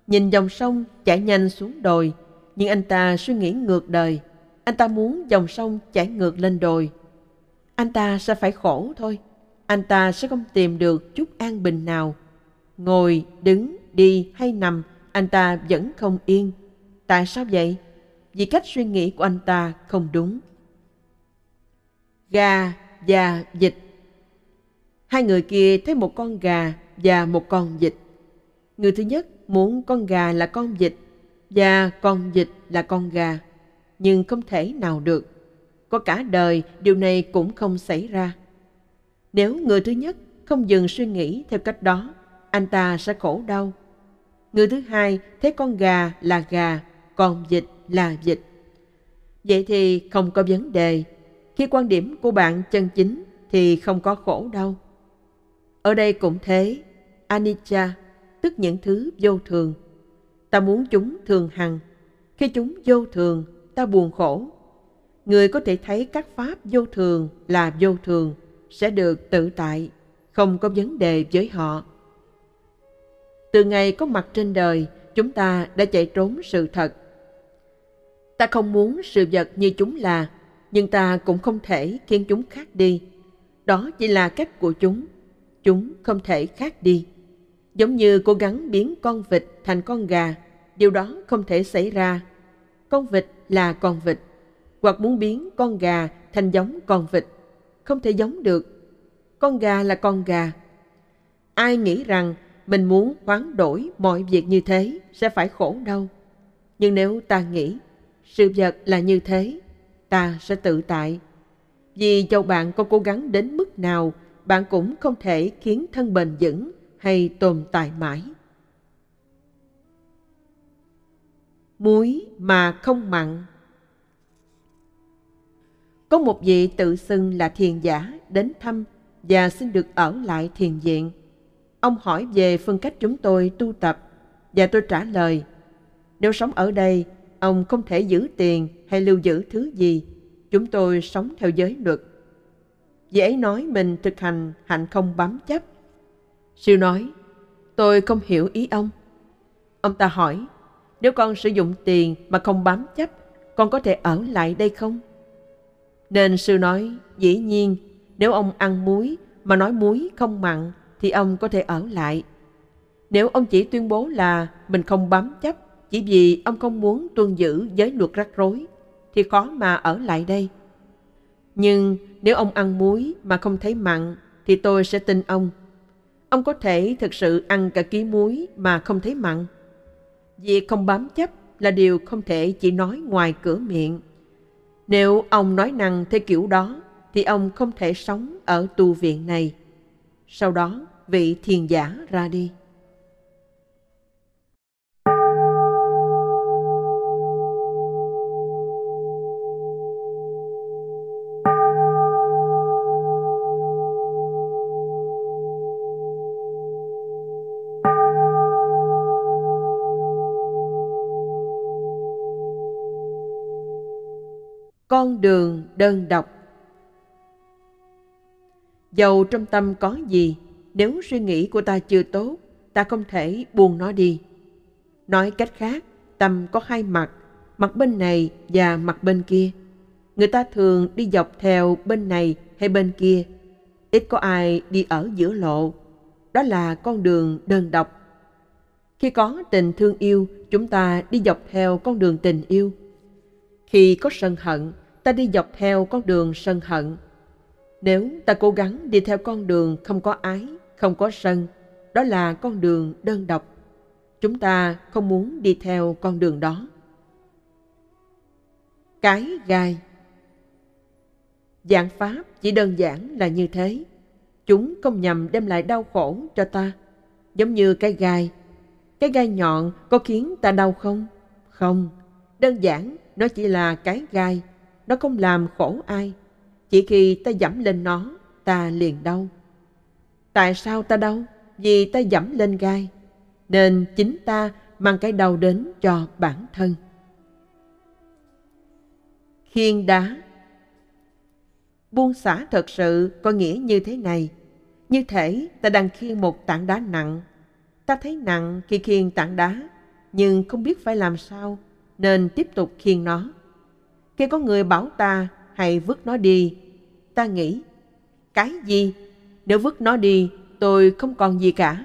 nhìn dòng sông chảy nhanh xuống đồi, nhưng anh ta suy nghĩ ngược đời. Anh ta muốn dòng sông chảy ngược lên đồi. Anh ta sẽ phải khổ thôi. Anh ta sẽ không tìm được chút an bình nào. Ngồi, đứng, đi hay nằm, anh ta vẫn không yên. Tại sao vậy? Vì cách suy nghĩ của anh ta không đúng. Gà và vịt. Hai người kia thấy một con gà và một con vịt. Người thứ nhất muốn con gà là con vịt và con vịt là con gà, nhưng không thể nào được. Có cả đời điều này cũng không xảy ra. Nếu người thứ nhất không dừng suy nghĩ theo cách đó, anh ta sẽ khổ đau. Người thứ hai thấy con gà là gà, con vịt là vịt. Vậy thì không có vấn đề khi quan điểm của bạn chân chính thì không có khổ đau. Ở đây cũng thế, anicca, tức những thứ vô thường. Ta muốn chúng thường hằng. Khi chúng vô thường, ta buồn khổ. Người có thể thấy các pháp vô thường là vô thường sẽ được tự tại, không có vấn đề với họ. Từ ngày có mặt trên đời, chúng ta đã chạy trốn sự thật. Ta không muốn sự vật như chúng là nhưng ta cũng không thể khiến chúng khác đi. Đó chỉ là cách của chúng. Chúng không thể khác đi. Giống như cố gắng biến con vịt thành con gà, điều đó không thể xảy ra. Con vịt là con vịt, hoặc muốn biến con gà thành giống con vịt, không thể giống được. Con gà là con gà. Ai nghĩ rằng mình muốn hoán đổi mọi việc như thế sẽ phải khổ đau. Nhưng nếu ta nghĩ sự vật là như thế, ta sẽ tự tại. Vì dầu bạn có cố gắng đến mức nào, bạn cũng không thể khiến thân bền vững hay tồn tại mãi. Muối mà không mặn có một vị tự xưng là thiền giả đến thăm và xin được ở lại thiền viện. Ông hỏi về phương cách chúng tôi tu tập và tôi trả lời, nếu sống ở đây, ông không thể giữ tiền hay lưu giữ thứ gì. Chúng tôi sống theo giới luật. Vị ấy nói mình thực hành hạnh không bám chấp. Siêu nói, tôi không hiểu ý ông. Ông ta hỏi, nếu con sử dụng tiền mà không bám chấp, con có thể ở lại đây không? Nên sư nói, dĩ nhiên, nếu ông ăn muối mà nói muối không mặn thì ông có thể ở lại nếu ông chỉ tuyên bố là mình không bám chấp, chỉ vì ông không muốn tuân giữ giới luật rắc rối, thì khó mà ở lại đây. Nhưng nếu ông ăn muối mà không thấy mặn thì tôi sẽ tin ông. Ông có thể thực sự ăn cả ký muối mà không thấy mặn. Việc không bám chấp là điều không thể chỉ nói ngoài cửa miệng. Nếu ông nói năng theo kiểu đó, thì ông không thể sống ở tu viện này. Sau đó vị thiền giả ra đi. Con đường đơn độc. Dầu trong tâm có gì nếu suy nghĩ của ta chưa tốt ta không thể buông nó đi. Nói cách khác tâm có hai mặt mặt bên này và mặt bên kia. Người ta thường đi dọc theo bên này hay bên kia. Ít có ai đi ở giữa lộ. Đó là con đường đơn độc. Khi có tình thương yêu chúng ta đi dọc theo con đường tình yêu. Khi có sân hận, ta đi dọc theo con đường sân hận. Nếu ta cố gắng đi theo con đường không có ái, không có sân, đó là con đường đơn độc. Chúng ta không muốn đi theo con đường đó. Cái gai giảng Pháp chỉ đơn giản là như thế. Chúng không nhằm đem lại đau khổ cho ta, giống như cái gai. Cái gai nhọn có khiến ta đau không? Không, đơn giản nó chỉ là cái gai, nó không làm khổ ai. Chỉ khi ta dẫm lên nó, ta liền đau. Tại sao ta đau? Vì ta dẫm lên gai. Nên chính ta mang cái đau đến cho bản thân. Khiên đá Buông xả thật sự có nghĩa như thế này. Như thể ta đang khiêng một tảng đá nặng. Ta thấy nặng khi khiêng tảng đá, nhưng không biết phải làm sao nên tiếp tục khiêng nó. Khi có người bảo ta hãy vứt nó đi, ta nghĩ, cái gì? Nếu vứt nó đi, tôi không còn gì cả.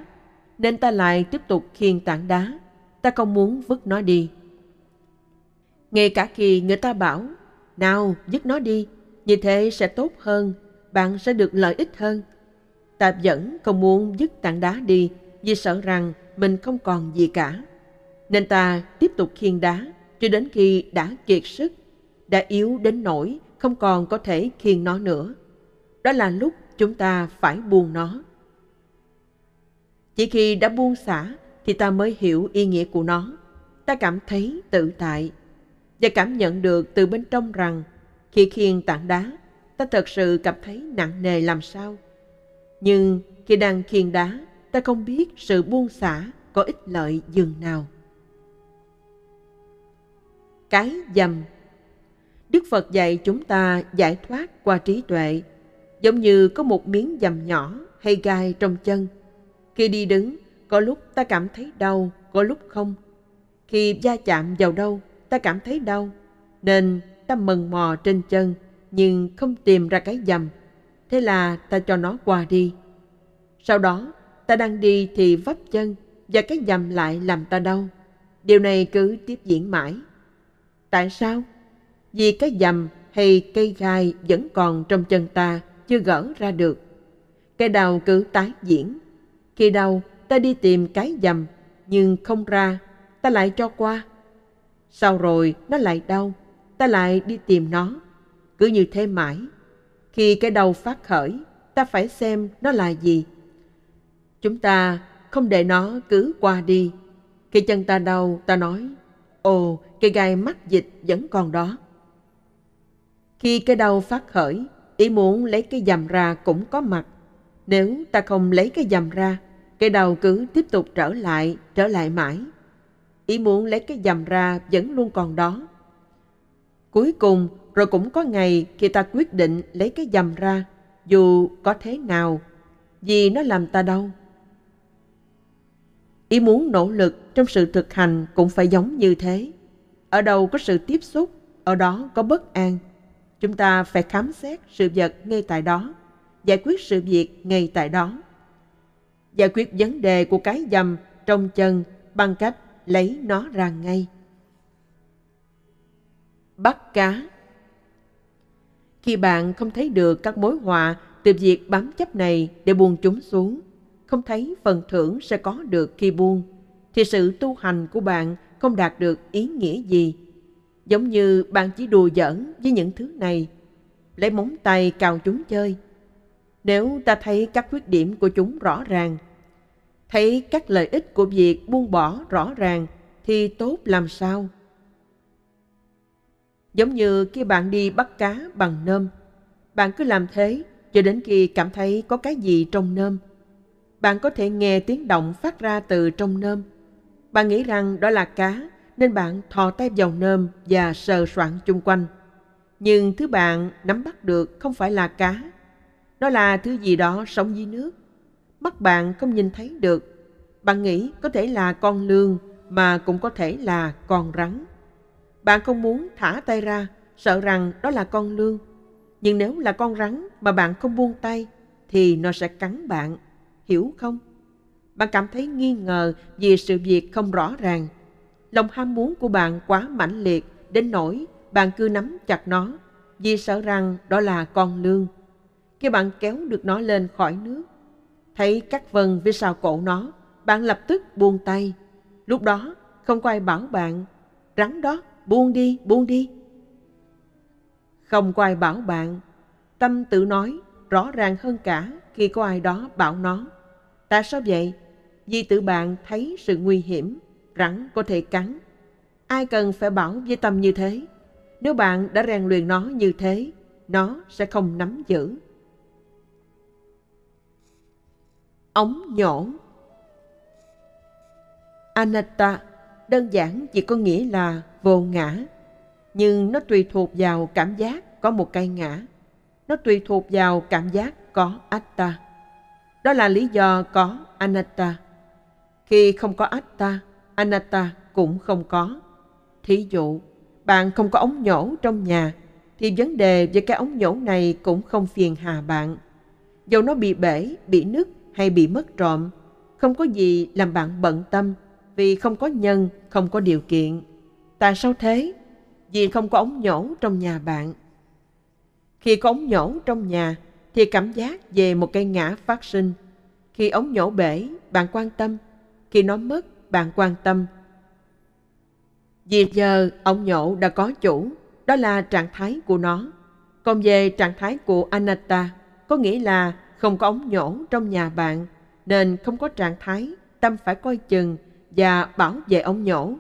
Nên ta lại tiếp tục khiêng tảng đá, ta không muốn vứt nó đi. Ngay cả khi người ta bảo, nào vứt nó đi, như thế sẽ tốt hơn, bạn sẽ được lợi ích hơn. Ta vẫn không muốn vứt tảng đá đi vì sợ rằng mình không còn gì cả. Nên ta tiếp tục khiêng đá cho đến khi đã kiệt sức, đã yếu đến nỗi không còn có thể khiêng nó nữa. Đó là lúc chúng ta phải buông nó. Chỉ khi đã buông xả thì ta mới hiểu ý nghĩa của nó. Ta cảm thấy tự tại và cảm nhận được từ bên trong rằng khi khiêng tảng đá, ta thật sự cảm thấy nặng nề làm sao. Nhưng khi đang khiêng đá, ta không biết sự buông xả có ích lợi dường nào cái dầm. Đức Phật dạy chúng ta giải thoát qua trí tuệ, giống như có một miếng dầm nhỏ hay gai trong chân. Khi đi đứng, có lúc ta cảm thấy đau, có lúc không. Khi va chạm vào đâu, ta cảm thấy đau, nên ta mần mò trên chân, nhưng không tìm ra cái dầm. Thế là ta cho nó qua đi. Sau đó, ta đang đi thì vấp chân, và cái dầm lại làm ta đau. Điều này cứ tiếp diễn mãi. Tại sao? Vì cái dầm hay cây gai vẫn còn trong chân ta chưa gỡ ra được. Cái đau cứ tái diễn. Khi đau, ta đi tìm cái dầm, nhưng không ra, ta lại cho qua. Sau rồi nó lại đau, ta lại đi tìm nó. Cứ như thế mãi. Khi cái đau phát khởi, ta phải xem nó là gì. Chúng ta không để nó cứ qua đi. Khi chân ta đau, ta nói, ồ, cây gai mắc dịch vẫn còn đó. Khi cái đau phát khởi, ý muốn lấy cái dầm ra cũng có mặt. Nếu ta không lấy cái dầm ra, cái đau cứ tiếp tục trở lại, trở lại mãi. Ý muốn lấy cái dầm ra vẫn luôn còn đó. Cuối cùng, rồi cũng có ngày khi ta quyết định lấy cái dầm ra, dù có thế nào, vì nó làm ta đau. Ý muốn nỗ lực trong sự thực hành cũng phải giống như thế. Ở đâu có sự tiếp xúc, ở đó có bất an. Chúng ta phải khám xét sự vật ngay tại đó, giải quyết sự việc ngay tại đó. Giải quyết vấn đề của cái dầm trong chân bằng cách lấy nó ra ngay. Bắt cá Khi bạn không thấy được các mối họa từ việc bám chấp này để buông chúng xuống, không thấy phần thưởng sẽ có được khi buông, thì sự tu hành của bạn không đạt được ý nghĩa gì. Giống như bạn chỉ đùa giỡn với những thứ này, lấy móng tay cào chúng chơi. Nếu ta thấy các khuyết điểm của chúng rõ ràng, thấy các lợi ích của việc buông bỏ rõ ràng, thì tốt làm sao? Giống như khi bạn đi bắt cá bằng nơm, bạn cứ làm thế cho đến khi cảm thấy có cái gì trong nơm. Bạn có thể nghe tiếng động phát ra từ trong nơm. Bạn nghĩ rằng đó là cá, nên bạn thò tay vào nơm và sờ soạn chung quanh. Nhưng thứ bạn nắm bắt được không phải là cá. Nó là thứ gì đó sống dưới nước. Mắt bạn không nhìn thấy được. Bạn nghĩ có thể là con lương mà cũng có thể là con rắn. Bạn không muốn thả tay ra, sợ rằng đó là con lương. Nhưng nếu là con rắn mà bạn không buông tay, thì nó sẽ cắn bạn. Hiểu không? Bạn cảm thấy nghi ngờ vì sự việc không rõ ràng. Lòng ham muốn của bạn quá mãnh liệt đến nỗi bạn cứ nắm chặt nó vì sợ rằng đó là con lương. Khi bạn kéo được nó lên khỏi nước, thấy các vân phía sau cổ nó, bạn lập tức buông tay. Lúc đó không có ai bảo bạn, rắn đó, buông đi, buông đi. Không có ai bảo bạn, tâm tự nói rõ ràng hơn cả khi có ai đó bảo nó. Tại sao vậy? Vì tự bạn thấy sự nguy hiểm, rắn có thể cắn. Ai cần phải bảo với tâm như thế? Nếu bạn đã rèn luyện nó như thế, nó sẽ không nắm giữ. Ống nhổ Anatta đơn giản chỉ có nghĩa là vô ngã, nhưng nó tùy thuộc vào cảm giác có một cây ngã. Nó tùy thuộc vào cảm giác có atta. Đó là lý do có anatta. Khi không có atta, anatta cũng không có. Thí dụ, bạn không có ống nhổ trong nhà, thì vấn đề về cái ống nhổ này cũng không phiền hà bạn. Dầu nó bị bể, bị nứt hay bị mất trộm, không có gì làm bạn bận tâm vì không có nhân, không có điều kiện. Tại sao thế? Vì không có ống nhổ trong nhà bạn. Khi có ống nhổ trong nhà, thì cảm giác về một cây ngã phát sinh. Khi ống nhổ bể, bạn quan tâm. Khi nó mất, bạn quan tâm. Vì giờ ông nhổ đã có chủ, đó là trạng thái của nó. Còn về trạng thái của anatta, có nghĩa là không có ống nhổ trong nhà bạn, nên không có trạng thái tâm phải coi chừng và bảo vệ ống nhổ.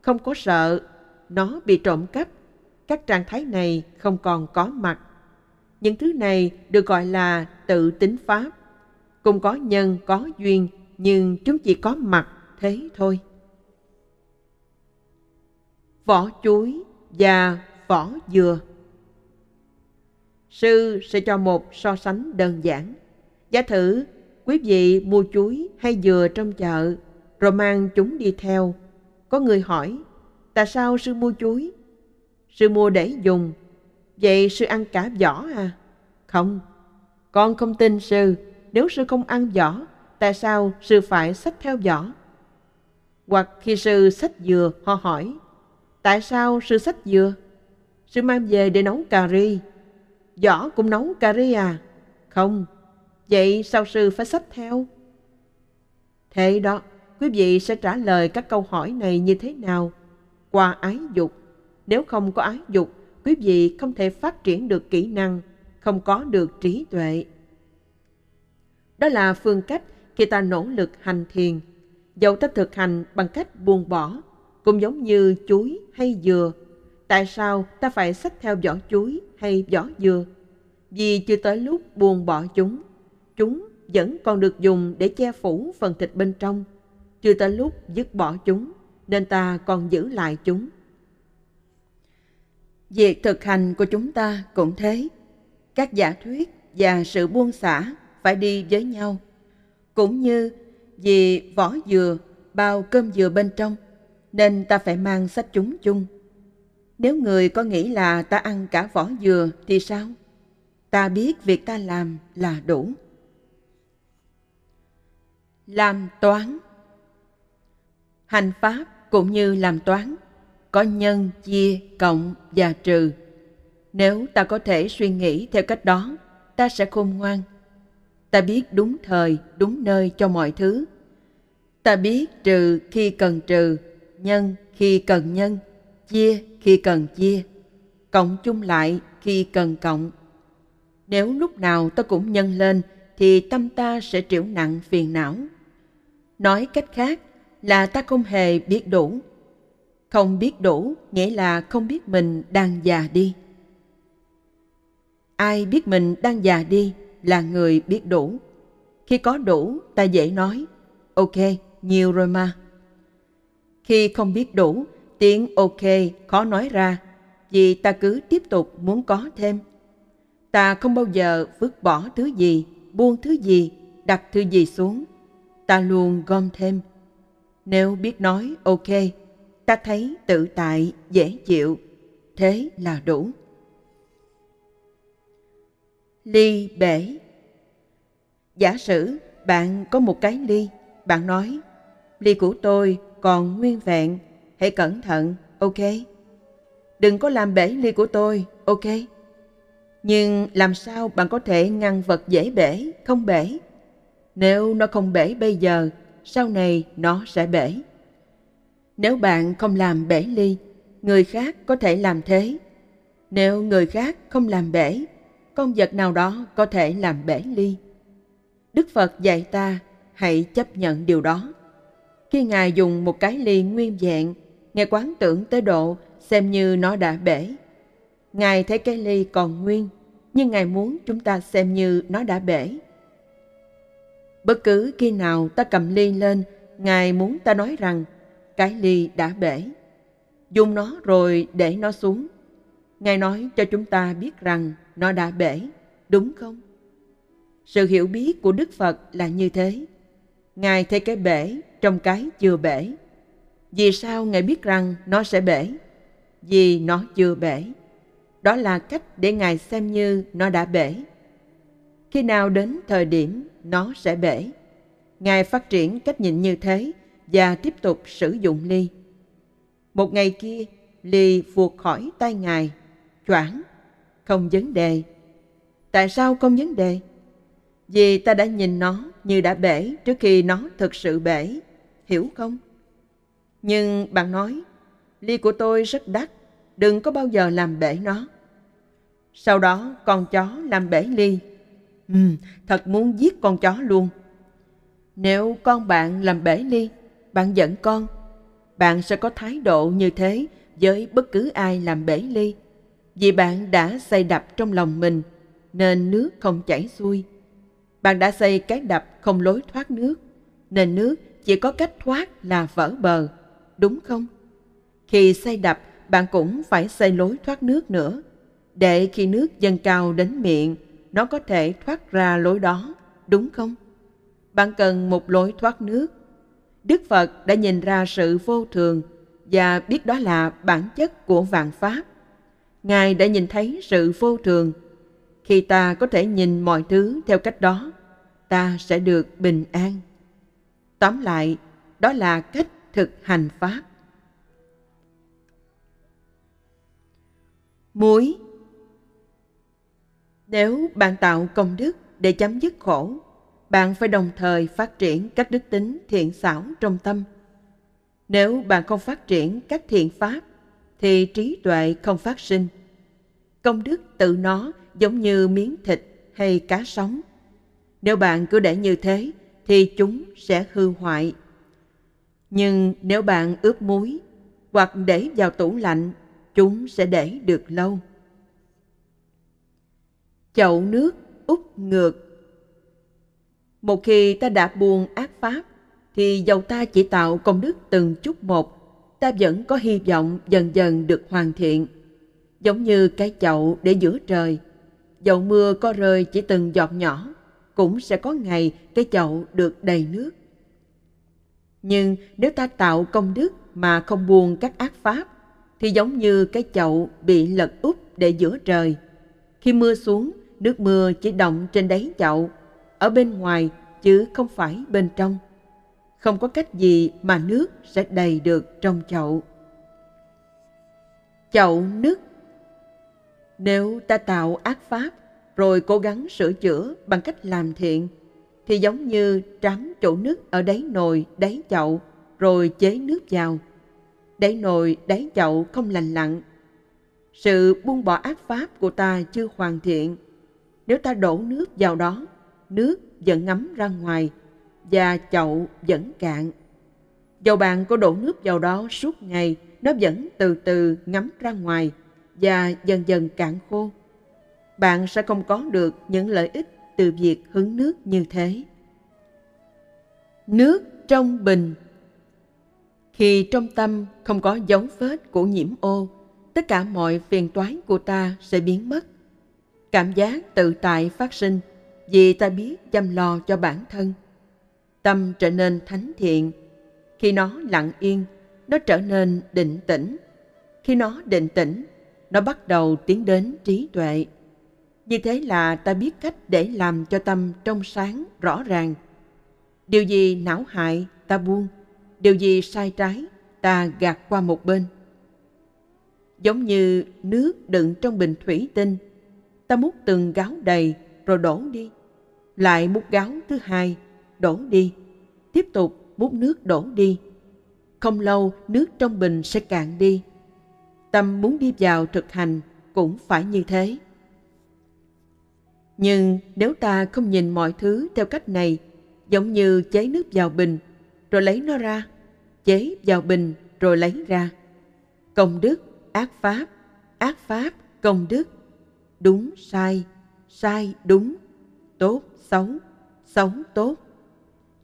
Không có sợ nó bị trộm cắp. Các trạng thái này không còn có mặt. Những thứ này được gọi là tự tính pháp. Cùng có nhân, có duyên, nhưng chúng chỉ có mặt thế thôi. Vỏ chuối và vỏ dừa Sư sẽ cho một so sánh đơn giản. Giả thử quý vị mua chuối hay dừa trong chợ rồi mang chúng đi theo. Có người hỏi, tại sao sư mua chuối? Sư mua để dùng, vậy sư ăn cả vỏ à? Không, con không tin sư, nếu sư không ăn vỏ, tại sao sư phải xách theo vỏ? Hoặc khi sư sách dừa, họ hỏi, tại sao sư sách dừa? Sư mang về để nấu cà ri. giỏ cũng nấu cà ri à? Không. Vậy sao sư phải sách theo? Thế đó, quý vị sẽ trả lời các câu hỏi này như thế nào? Qua ái dục. Nếu không có ái dục, quý vị không thể phát triển được kỹ năng, không có được trí tuệ. Đó là phương cách khi ta nỗ lực hành thiền. Dẫu ta thực hành bằng cách buông bỏ, cũng giống như chuối hay dừa. Tại sao ta phải xách theo vỏ chuối hay vỏ dừa? Vì chưa tới lúc buông bỏ chúng. Chúng vẫn còn được dùng để che phủ phần thịt bên trong. Chưa tới lúc dứt bỏ chúng, nên ta còn giữ lại chúng. Việc thực hành của chúng ta cũng thế. Các giả thuyết và sự buông xả phải đi với nhau. Cũng như vì vỏ dừa bao cơm dừa bên trong, nên ta phải mang sách chúng chung. Nếu người có nghĩ là ta ăn cả vỏ dừa thì sao? Ta biết việc ta làm là đủ. Làm toán Hành pháp cũng như làm toán, có nhân, chia, cộng và trừ. Nếu ta có thể suy nghĩ theo cách đó, ta sẽ khôn ngoan. Ta biết đúng thời, đúng nơi cho mọi thứ. Ta biết trừ khi cần trừ, nhân khi cần nhân, chia khi cần chia, cộng chung lại khi cần cộng. Nếu lúc nào ta cũng nhân lên thì tâm ta sẽ triệu nặng phiền não. Nói cách khác là ta không hề biết đủ. Không biết đủ nghĩa là không biết mình đang già đi. Ai biết mình đang già đi là người biết đủ. Khi có đủ, ta dễ nói, ok, nhiều rồi mà. Khi không biết đủ, tiếng ok khó nói ra, vì ta cứ tiếp tục muốn có thêm. Ta không bao giờ vứt bỏ thứ gì, buông thứ gì, đặt thứ gì xuống. Ta luôn gom thêm. Nếu biết nói ok, ta thấy tự tại, dễ chịu, thế là đủ. Ly bể Giả sử bạn có một cái ly, bạn nói, ly của tôi còn nguyên vẹn, hãy cẩn thận, ok? Đừng có làm bể ly của tôi, ok? Nhưng làm sao bạn có thể ngăn vật dễ bể, không bể? Nếu nó không bể bây giờ, sau này nó sẽ bể. Nếu bạn không làm bể ly, người khác có thể làm thế. Nếu người khác không làm bể, con vật nào đó có thể làm bể ly. Đức Phật dạy ta hãy chấp nhận điều đó. Khi Ngài dùng một cái ly nguyên vẹn, Ngài quán tưởng tới độ xem như nó đã bể. Ngài thấy cái ly còn nguyên, nhưng Ngài muốn chúng ta xem như nó đã bể. Bất cứ khi nào ta cầm ly lên, Ngài muốn ta nói rằng cái ly đã bể. Dùng nó rồi để nó xuống. Ngài nói cho chúng ta biết rằng nó đã bể, đúng không? Sự hiểu biết của Đức Phật là như thế. Ngài thấy cái bể trong cái chưa bể. Vì sao Ngài biết rằng nó sẽ bể? Vì nó chưa bể. Đó là cách để Ngài xem như nó đã bể. Khi nào đến thời điểm nó sẽ bể, Ngài phát triển cách nhìn như thế và tiếp tục sử dụng ly. Một ngày kia, ly vụt khỏi tay Ngài, choảng, không vấn đề. Tại sao không vấn đề? Vì ta đã nhìn nó như đã bể trước khi nó thực sự bể, hiểu không? Nhưng bạn nói, ly của tôi rất đắt, đừng có bao giờ làm bể nó. Sau đó con chó làm bể ly. Ừ, thật muốn giết con chó luôn. Nếu con bạn làm bể ly, bạn giận con, bạn sẽ có thái độ như thế với bất cứ ai làm bể ly. Vì bạn đã xây đập trong lòng mình, nên nước không chảy xuôi. Bạn đã xây cái đập không lối thoát nước, nên nước chỉ có cách thoát là vỡ bờ, đúng không? Khi xây đập, bạn cũng phải xây lối thoát nước nữa, để khi nước dâng cao đến miệng, nó có thể thoát ra lối đó, đúng không? Bạn cần một lối thoát nước. Đức Phật đã nhìn ra sự vô thường và biết đó là bản chất của vạn pháp. Ngài đã nhìn thấy sự vô thường. Khi ta có thể nhìn mọi thứ theo cách đó, ta sẽ được bình an. Tóm lại, đó là cách thực hành Pháp. Muối Nếu bạn tạo công đức để chấm dứt khổ, bạn phải đồng thời phát triển các đức tính thiện xảo trong tâm. Nếu bạn không phát triển các thiện pháp, thì trí tuệ không phát sinh. Công đức tự nó giống như miếng thịt hay cá sống. Nếu bạn cứ để như thế, thì chúng sẽ hư hoại. Nhưng nếu bạn ướp muối hoặc để vào tủ lạnh, chúng sẽ để được lâu. Chậu nước úp ngược Một khi ta đã buông ác pháp, thì dầu ta chỉ tạo công đức từng chút một, ta vẫn có hy vọng dần dần được hoàn thiện. Giống như cái chậu để giữa trời, dầu mưa có rơi chỉ từng giọt nhỏ, cũng sẽ có ngày cái chậu được đầy nước. Nhưng nếu ta tạo công đức mà không buông các ác pháp, thì giống như cái chậu bị lật úp để giữa trời. Khi mưa xuống, nước mưa chỉ động trên đáy chậu, ở bên ngoài chứ không phải bên trong. Không có cách gì mà nước sẽ đầy được trong chậu. Chậu nước Nếu ta tạo ác pháp rồi cố gắng sửa chữa bằng cách làm thiện, thì giống như trám chỗ nước ở đáy nồi, đáy chậu, rồi chế nước vào. Đáy nồi, đáy chậu không lành lặn. Sự buông bỏ ác pháp của ta chưa hoàn thiện. Nếu ta đổ nước vào đó, nước vẫn ngấm ra ngoài và chậu vẫn cạn. Dầu bạn có đổ nước vào đó suốt ngày, nó vẫn từ từ ngấm ra ngoài và dần dần cạn khô bạn sẽ không có được những lợi ích từ việc hứng nước như thế. Nước trong bình Khi trong tâm không có dấu vết của nhiễm ô, tất cả mọi phiền toái của ta sẽ biến mất. Cảm giác tự tại phát sinh vì ta biết chăm lo cho bản thân. Tâm trở nên thánh thiện. Khi nó lặng yên, nó trở nên định tĩnh. Khi nó định tĩnh, nó bắt đầu tiến đến trí tuệ. Như thế là ta biết cách để làm cho tâm trong sáng, rõ ràng. Điều gì não hại, ta buông. Điều gì sai trái, ta gạt qua một bên. Giống như nước đựng trong bình thủy tinh, ta múc từng gáo đầy rồi đổ đi. Lại múc gáo thứ hai, đổ đi. Tiếp tục múc nước đổ đi. Không lâu nước trong bình sẽ cạn đi. Tâm muốn đi vào thực hành cũng phải như thế. Nhưng nếu ta không nhìn mọi thứ theo cách này, giống như chế nước vào bình, rồi lấy nó ra, chế vào bình rồi lấy ra. Công đức, ác pháp, ác pháp, công đức, đúng sai, sai đúng, tốt xấu, xấu tốt.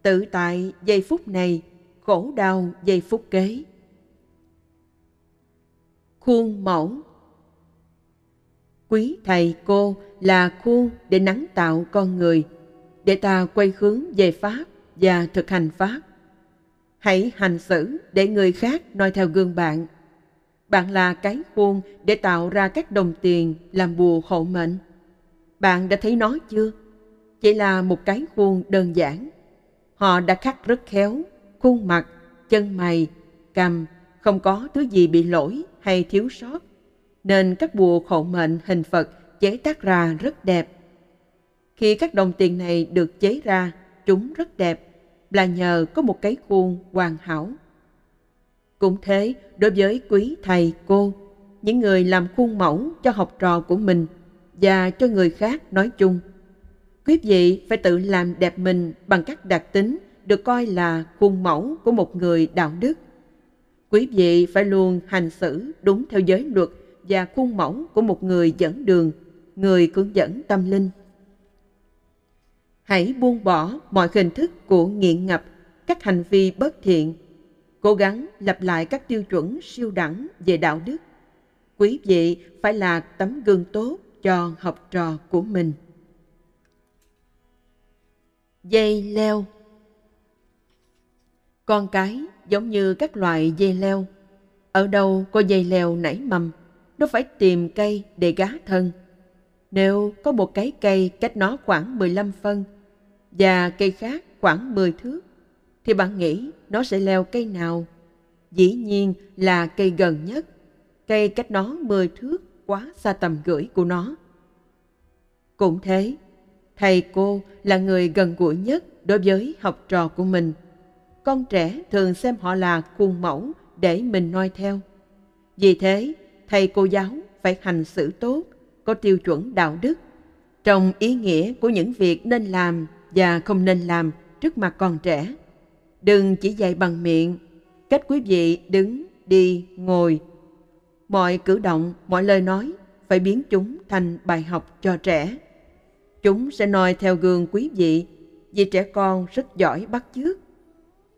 Tự tại giây phút này, khổ đau giây phút kế. Khuôn mẫu Quý thầy cô là khuôn để nắng tạo con người, để ta quay hướng về Pháp và thực hành Pháp. Hãy hành xử để người khác noi theo gương bạn. Bạn là cái khuôn để tạo ra các đồng tiền làm bùa hộ mệnh. Bạn đã thấy nó chưa? Chỉ là một cái khuôn đơn giản. Họ đã khắc rất khéo, khuôn mặt, chân mày, cằm, không có thứ gì bị lỗi hay thiếu sót nên các bùa hộ mệnh hình Phật chế tác ra rất đẹp. Khi các đồng tiền này được chế ra, chúng rất đẹp, là nhờ có một cái khuôn hoàn hảo. Cũng thế, đối với quý thầy, cô, những người làm khuôn mẫu cho học trò của mình và cho người khác nói chung, quý vị phải tự làm đẹp mình bằng các đặc tính được coi là khuôn mẫu của một người đạo đức. Quý vị phải luôn hành xử đúng theo giới luật và khuôn mẫu của một người dẫn đường, người hướng dẫn tâm linh. Hãy buông bỏ mọi hình thức của nghiện ngập, các hành vi bất thiện, cố gắng lập lại các tiêu chuẩn siêu đẳng về đạo đức. Quý vị phải là tấm gương tốt cho học trò của mình. Dây leo Con cái giống như các loại dây leo. Ở đâu có dây leo nảy mầm nó phải tìm cây để gá thân. Nếu có một cái cây cách nó khoảng 15 phân và cây khác khoảng 10 thước, thì bạn nghĩ nó sẽ leo cây nào dĩ nhiên là cây gần nhất, cây cách nó 10 thước quá xa tầm gửi của nó. Cũng thế, thầy cô là người gần gũi nhất đối với học trò của mình. Con trẻ thường xem họ là khuôn mẫu để mình noi theo. Vì thế, thầy cô giáo phải hành xử tốt, có tiêu chuẩn đạo đức, trong ý nghĩa của những việc nên làm và không nên làm trước mặt con trẻ. Đừng chỉ dạy bằng miệng, cách quý vị đứng, đi, ngồi. Mọi cử động, mọi lời nói phải biến chúng thành bài học cho trẻ. Chúng sẽ noi theo gương quý vị vì trẻ con rất giỏi bắt chước.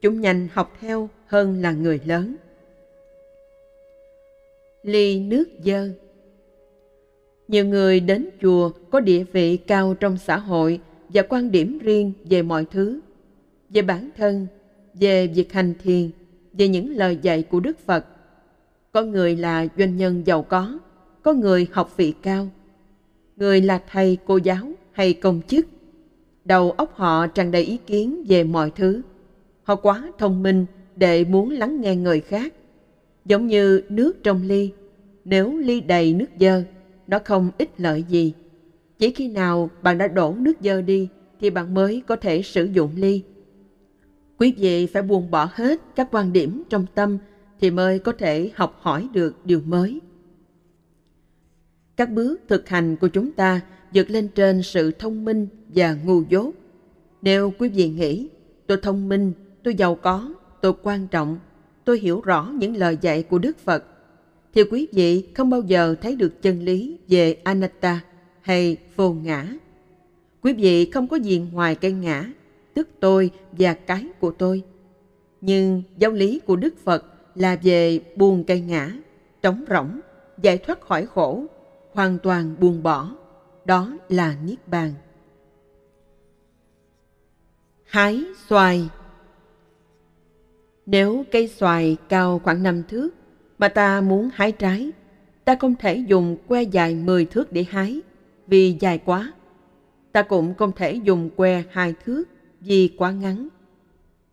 Chúng nhanh học theo hơn là người lớn. Ly nước dơ nhiều người đến chùa có địa vị cao trong xã hội và quan điểm riêng về mọi thứ, về bản thân, về việc hành thiền, về những lời dạy của Đức Phật. Có người là doanh nhân giàu có, có người học vị cao, người là thầy cô giáo hay công chức. Đầu óc họ tràn đầy ý kiến về mọi thứ. Họ quá thông minh để muốn lắng nghe người khác. Giống như nước trong ly, nếu ly đầy nước dơ, nó không ích lợi gì. Chỉ khi nào bạn đã đổ nước dơ đi thì bạn mới có thể sử dụng ly. Quý vị phải buông bỏ hết các quan điểm trong tâm thì mới có thể học hỏi được điều mới. Các bước thực hành của chúng ta vượt lên trên sự thông minh và ngu dốt. Nếu quý vị nghĩ tôi thông minh, tôi giàu có, tôi quan trọng, tôi hiểu rõ những lời dạy của Đức Phật, thì quý vị không bao giờ thấy được chân lý về anatta hay vô ngã. Quý vị không có gì ngoài cái ngã, tức tôi và cái của tôi. Nhưng giáo lý của Đức Phật là về buông cây ngã, trống rỗng, giải thoát khỏi khổ, hoàn toàn buông bỏ. Đó là Niết Bàn. Hái xoài Nếu cây xoài cao khoảng 5 thước mà ta muốn hái trái, ta không thể dùng que dài 10 thước để hái vì dài quá. Ta cũng không thể dùng que hai thước vì quá ngắn.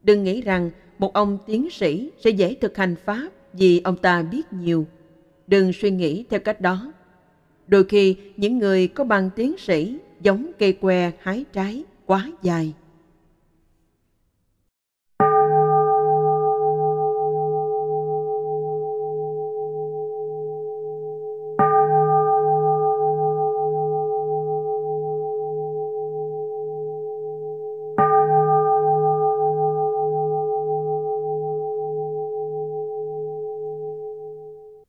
Đừng nghĩ rằng một ông tiến sĩ sẽ dễ thực hành Pháp vì ông ta biết nhiều. Đừng suy nghĩ theo cách đó. Đôi khi những người có bằng tiến sĩ giống cây que hái trái quá dài.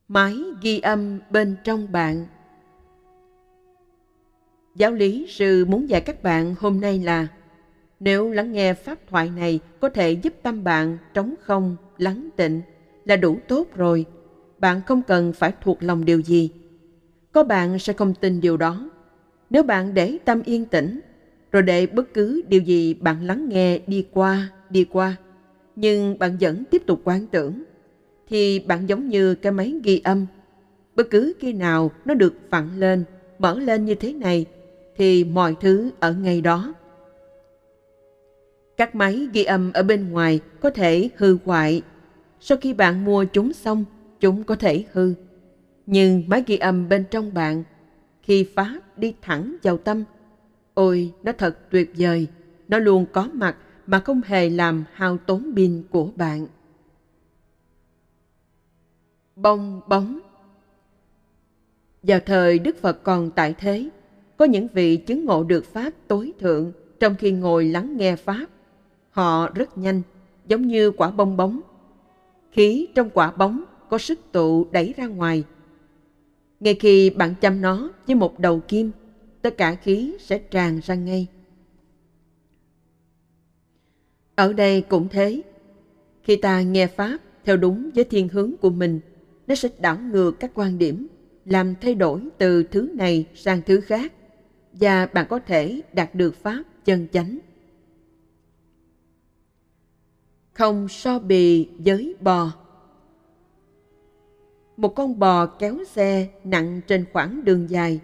Máy ghi âm bên trong bạn. Giáo lý sư muốn dạy các bạn hôm nay là nếu lắng nghe pháp thoại này có thể giúp tâm bạn trống không, lắng tịnh là đủ tốt rồi. Bạn không cần phải thuộc lòng điều gì. Có bạn sẽ không tin điều đó. Nếu bạn để tâm yên tĩnh, rồi để bất cứ điều gì bạn lắng nghe đi qua, đi qua, nhưng bạn vẫn tiếp tục quán tưởng, thì bạn giống như cái máy ghi âm. Bất cứ khi nào nó được vặn lên, mở lên như thế này, thì mọi thứ ở ngay đó. Các máy ghi âm ở bên ngoài có thể hư hoại. Sau khi bạn mua chúng xong, chúng có thể hư. Nhưng máy ghi âm bên trong bạn, khi Pháp đi thẳng vào tâm, ôi, nó thật tuyệt vời, nó luôn có mặt mà không hề làm hao tốn pin của bạn bong bóng. Vào thời Đức Phật còn tại thế, có những vị chứng ngộ được Pháp tối thượng trong khi ngồi lắng nghe Pháp. Họ rất nhanh, giống như quả bong bóng. Khí trong quả bóng có sức tụ đẩy ra ngoài. Ngay khi bạn chăm nó với một đầu kim, tất cả khí sẽ tràn ra ngay. Ở đây cũng thế, khi ta nghe Pháp theo đúng với thiên hướng của mình, nó sẽ đảo ngược các quan điểm, làm thay đổi từ thứ này sang thứ khác, và bạn có thể đạt được Pháp chân chánh. Không so bì với bò Một con bò kéo xe nặng trên khoảng đường dài,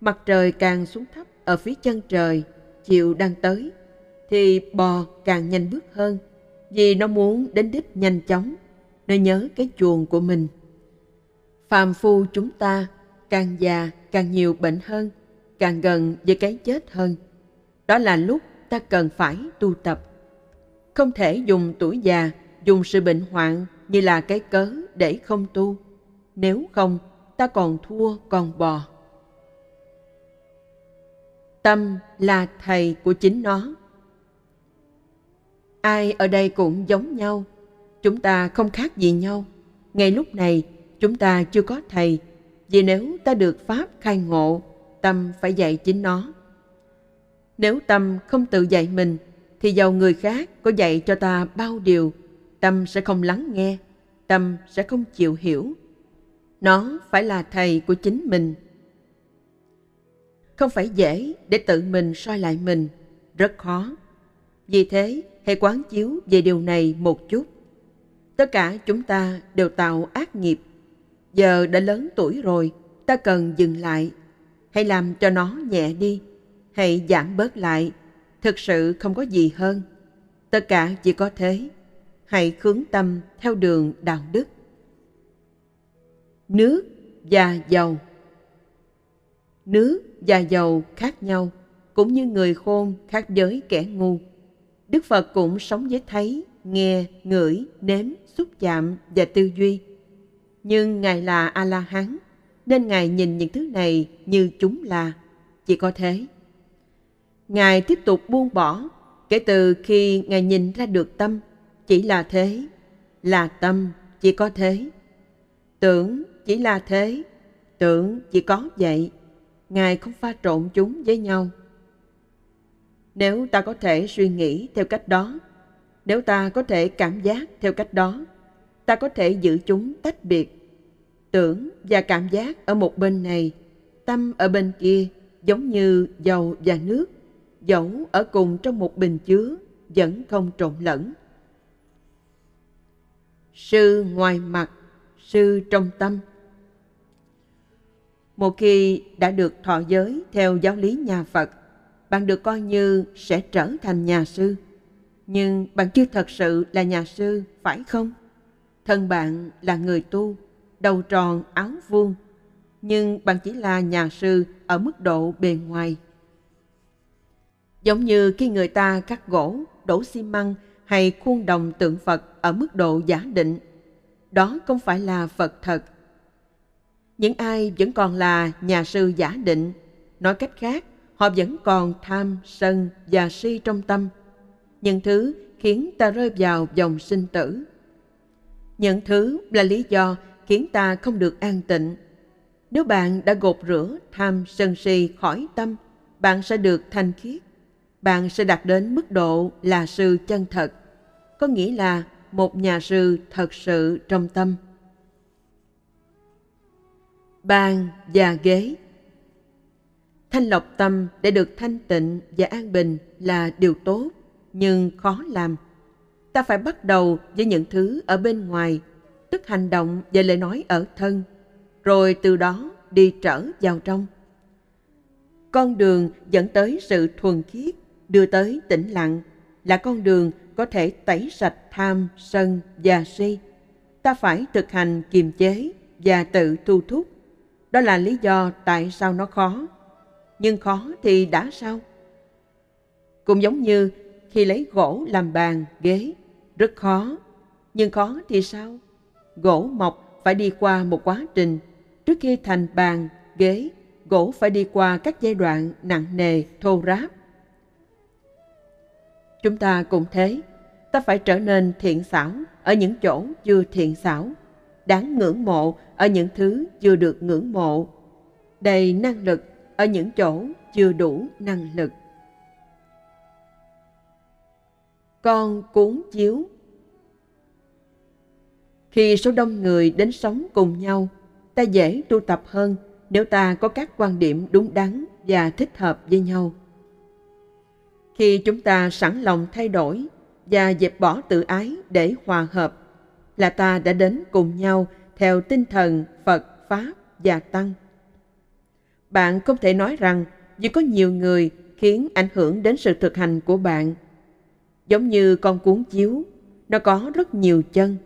mặt trời càng xuống thấp ở phía chân trời, chiều đang tới, thì bò càng nhanh bước hơn, vì nó muốn đến đích nhanh chóng nơi nhớ cái chuồng của mình. Phàm phu chúng ta càng già càng nhiều bệnh hơn, càng gần với cái chết hơn. Đó là lúc ta cần phải tu tập. Không thể dùng tuổi già, dùng sự bệnh hoạn như là cái cớ để không tu. Nếu không, ta còn thua còn bò. Tâm là thầy của chính nó. Ai ở đây cũng giống nhau, chúng ta không khác gì nhau. Ngay lúc này, chúng ta chưa có thầy, vì nếu ta được Pháp khai ngộ, tâm phải dạy chính nó. Nếu tâm không tự dạy mình, thì giàu người khác có dạy cho ta bao điều, tâm sẽ không lắng nghe, tâm sẽ không chịu hiểu. Nó phải là thầy của chính mình. Không phải dễ để tự mình soi lại mình, rất khó. Vì thế, hãy quán chiếu về điều này một chút. Tất cả chúng ta đều tạo ác nghiệp. Giờ đã lớn tuổi rồi, ta cần dừng lại. Hãy làm cho nó nhẹ đi, hãy giảm bớt lại. Thực sự không có gì hơn. Tất cả chỉ có thế. Hãy hướng tâm theo đường đạo đức. Nước và dầu Nước và dầu khác nhau, cũng như người khôn khác với kẻ ngu. Đức Phật cũng sống với thấy, nghe, ngửi, nếm, xúc chạm và tư duy. Nhưng Ngài là A-la-hán, nên Ngài nhìn những thứ này như chúng là, chỉ có thế. Ngài tiếp tục buông bỏ, kể từ khi Ngài nhìn ra được tâm, chỉ là thế, là tâm, chỉ có thế. Tưởng chỉ là thế, tưởng chỉ có vậy. Ngài không pha trộn chúng với nhau. Nếu ta có thể suy nghĩ theo cách đó, nếu ta có thể cảm giác theo cách đó, ta có thể giữ chúng tách biệt. Tưởng và cảm giác ở một bên này, tâm ở bên kia, giống như dầu và nước, dẫu ở cùng trong một bình chứa, vẫn không trộn lẫn. Sư ngoài mặt, sư trong tâm. Một khi đã được thọ giới theo giáo lý nhà Phật, bạn được coi như sẽ trở thành nhà sư. Nhưng bạn chưa thật sự là nhà sư, phải không? Thân bạn là người tu, đầu tròn áo vuông, nhưng bạn chỉ là nhà sư ở mức độ bề ngoài. Giống như khi người ta cắt gỗ, đổ xi măng hay khuôn đồng tượng Phật ở mức độ giả định, đó không phải là Phật thật. Những ai vẫn còn là nhà sư giả định, nói cách khác, họ vẫn còn tham, sân và si trong tâm. Những thứ khiến ta rơi vào dòng sinh tử. Những thứ là lý do khiến ta không được an tịnh. Nếu bạn đã gột rửa tham sân si khỏi tâm, bạn sẽ được thanh khiết. Bạn sẽ đạt đến mức độ là sư chân thật, có nghĩa là một nhà sư thật sự trong tâm. Bàn và ghế Thanh lọc tâm để được thanh tịnh và an bình là điều tốt, nhưng khó làm. Ta phải bắt đầu với những thứ ở bên ngoài, tức hành động và lời nói ở thân, rồi từ đó đi trở vào trong. Con đường dẫn tới sự thuần khiết, đưa tới tĩnh lặng, là con đường có thể tẩy sạch tham, sân và si. Ta phải thực hành kiềm chế và tự thu thúc. Đó là lý do tại sao nó khó nhưng khó thì đã sao? Cũng giống như khi lấy gỗ làm bàn, ghế, rất khó. Nhưng khó thì sao? Gỗ mộc phải đi qua một quá trình. Trước khi thành bàn, ghế, gỗ phải đi qua các giai đoạn nặng nề, thô ráp. Chúng ta cũng thế, ta phải trở nên thiện xảo ở những chỗ chưa thiện xảo, đáng ngưỡng mộ ở những thứ chưa được ngưỡng mộ, đầy năng lực ở những chỗ chưa đủ năng lực. Con cuốn chiếu khi số đông người đến sống cùng nhau, ta dễ tu tập hơn nếu ta có các quan điểm đúng đắn và thích hợp với nhau. Khi chúng ta sẵn lòng thay đổi và dẹp bỏ tự ái để hòa hợp, là ta đã đến cùng nhau theo tinh thần Phật, Pháp và Tăng – bạn không thể nói rằng vì có nhiều người khiến ảnh hưởng đến sự thực hành của bạn. Giống như con cuốn chiếu, nó có rất nhiều chân.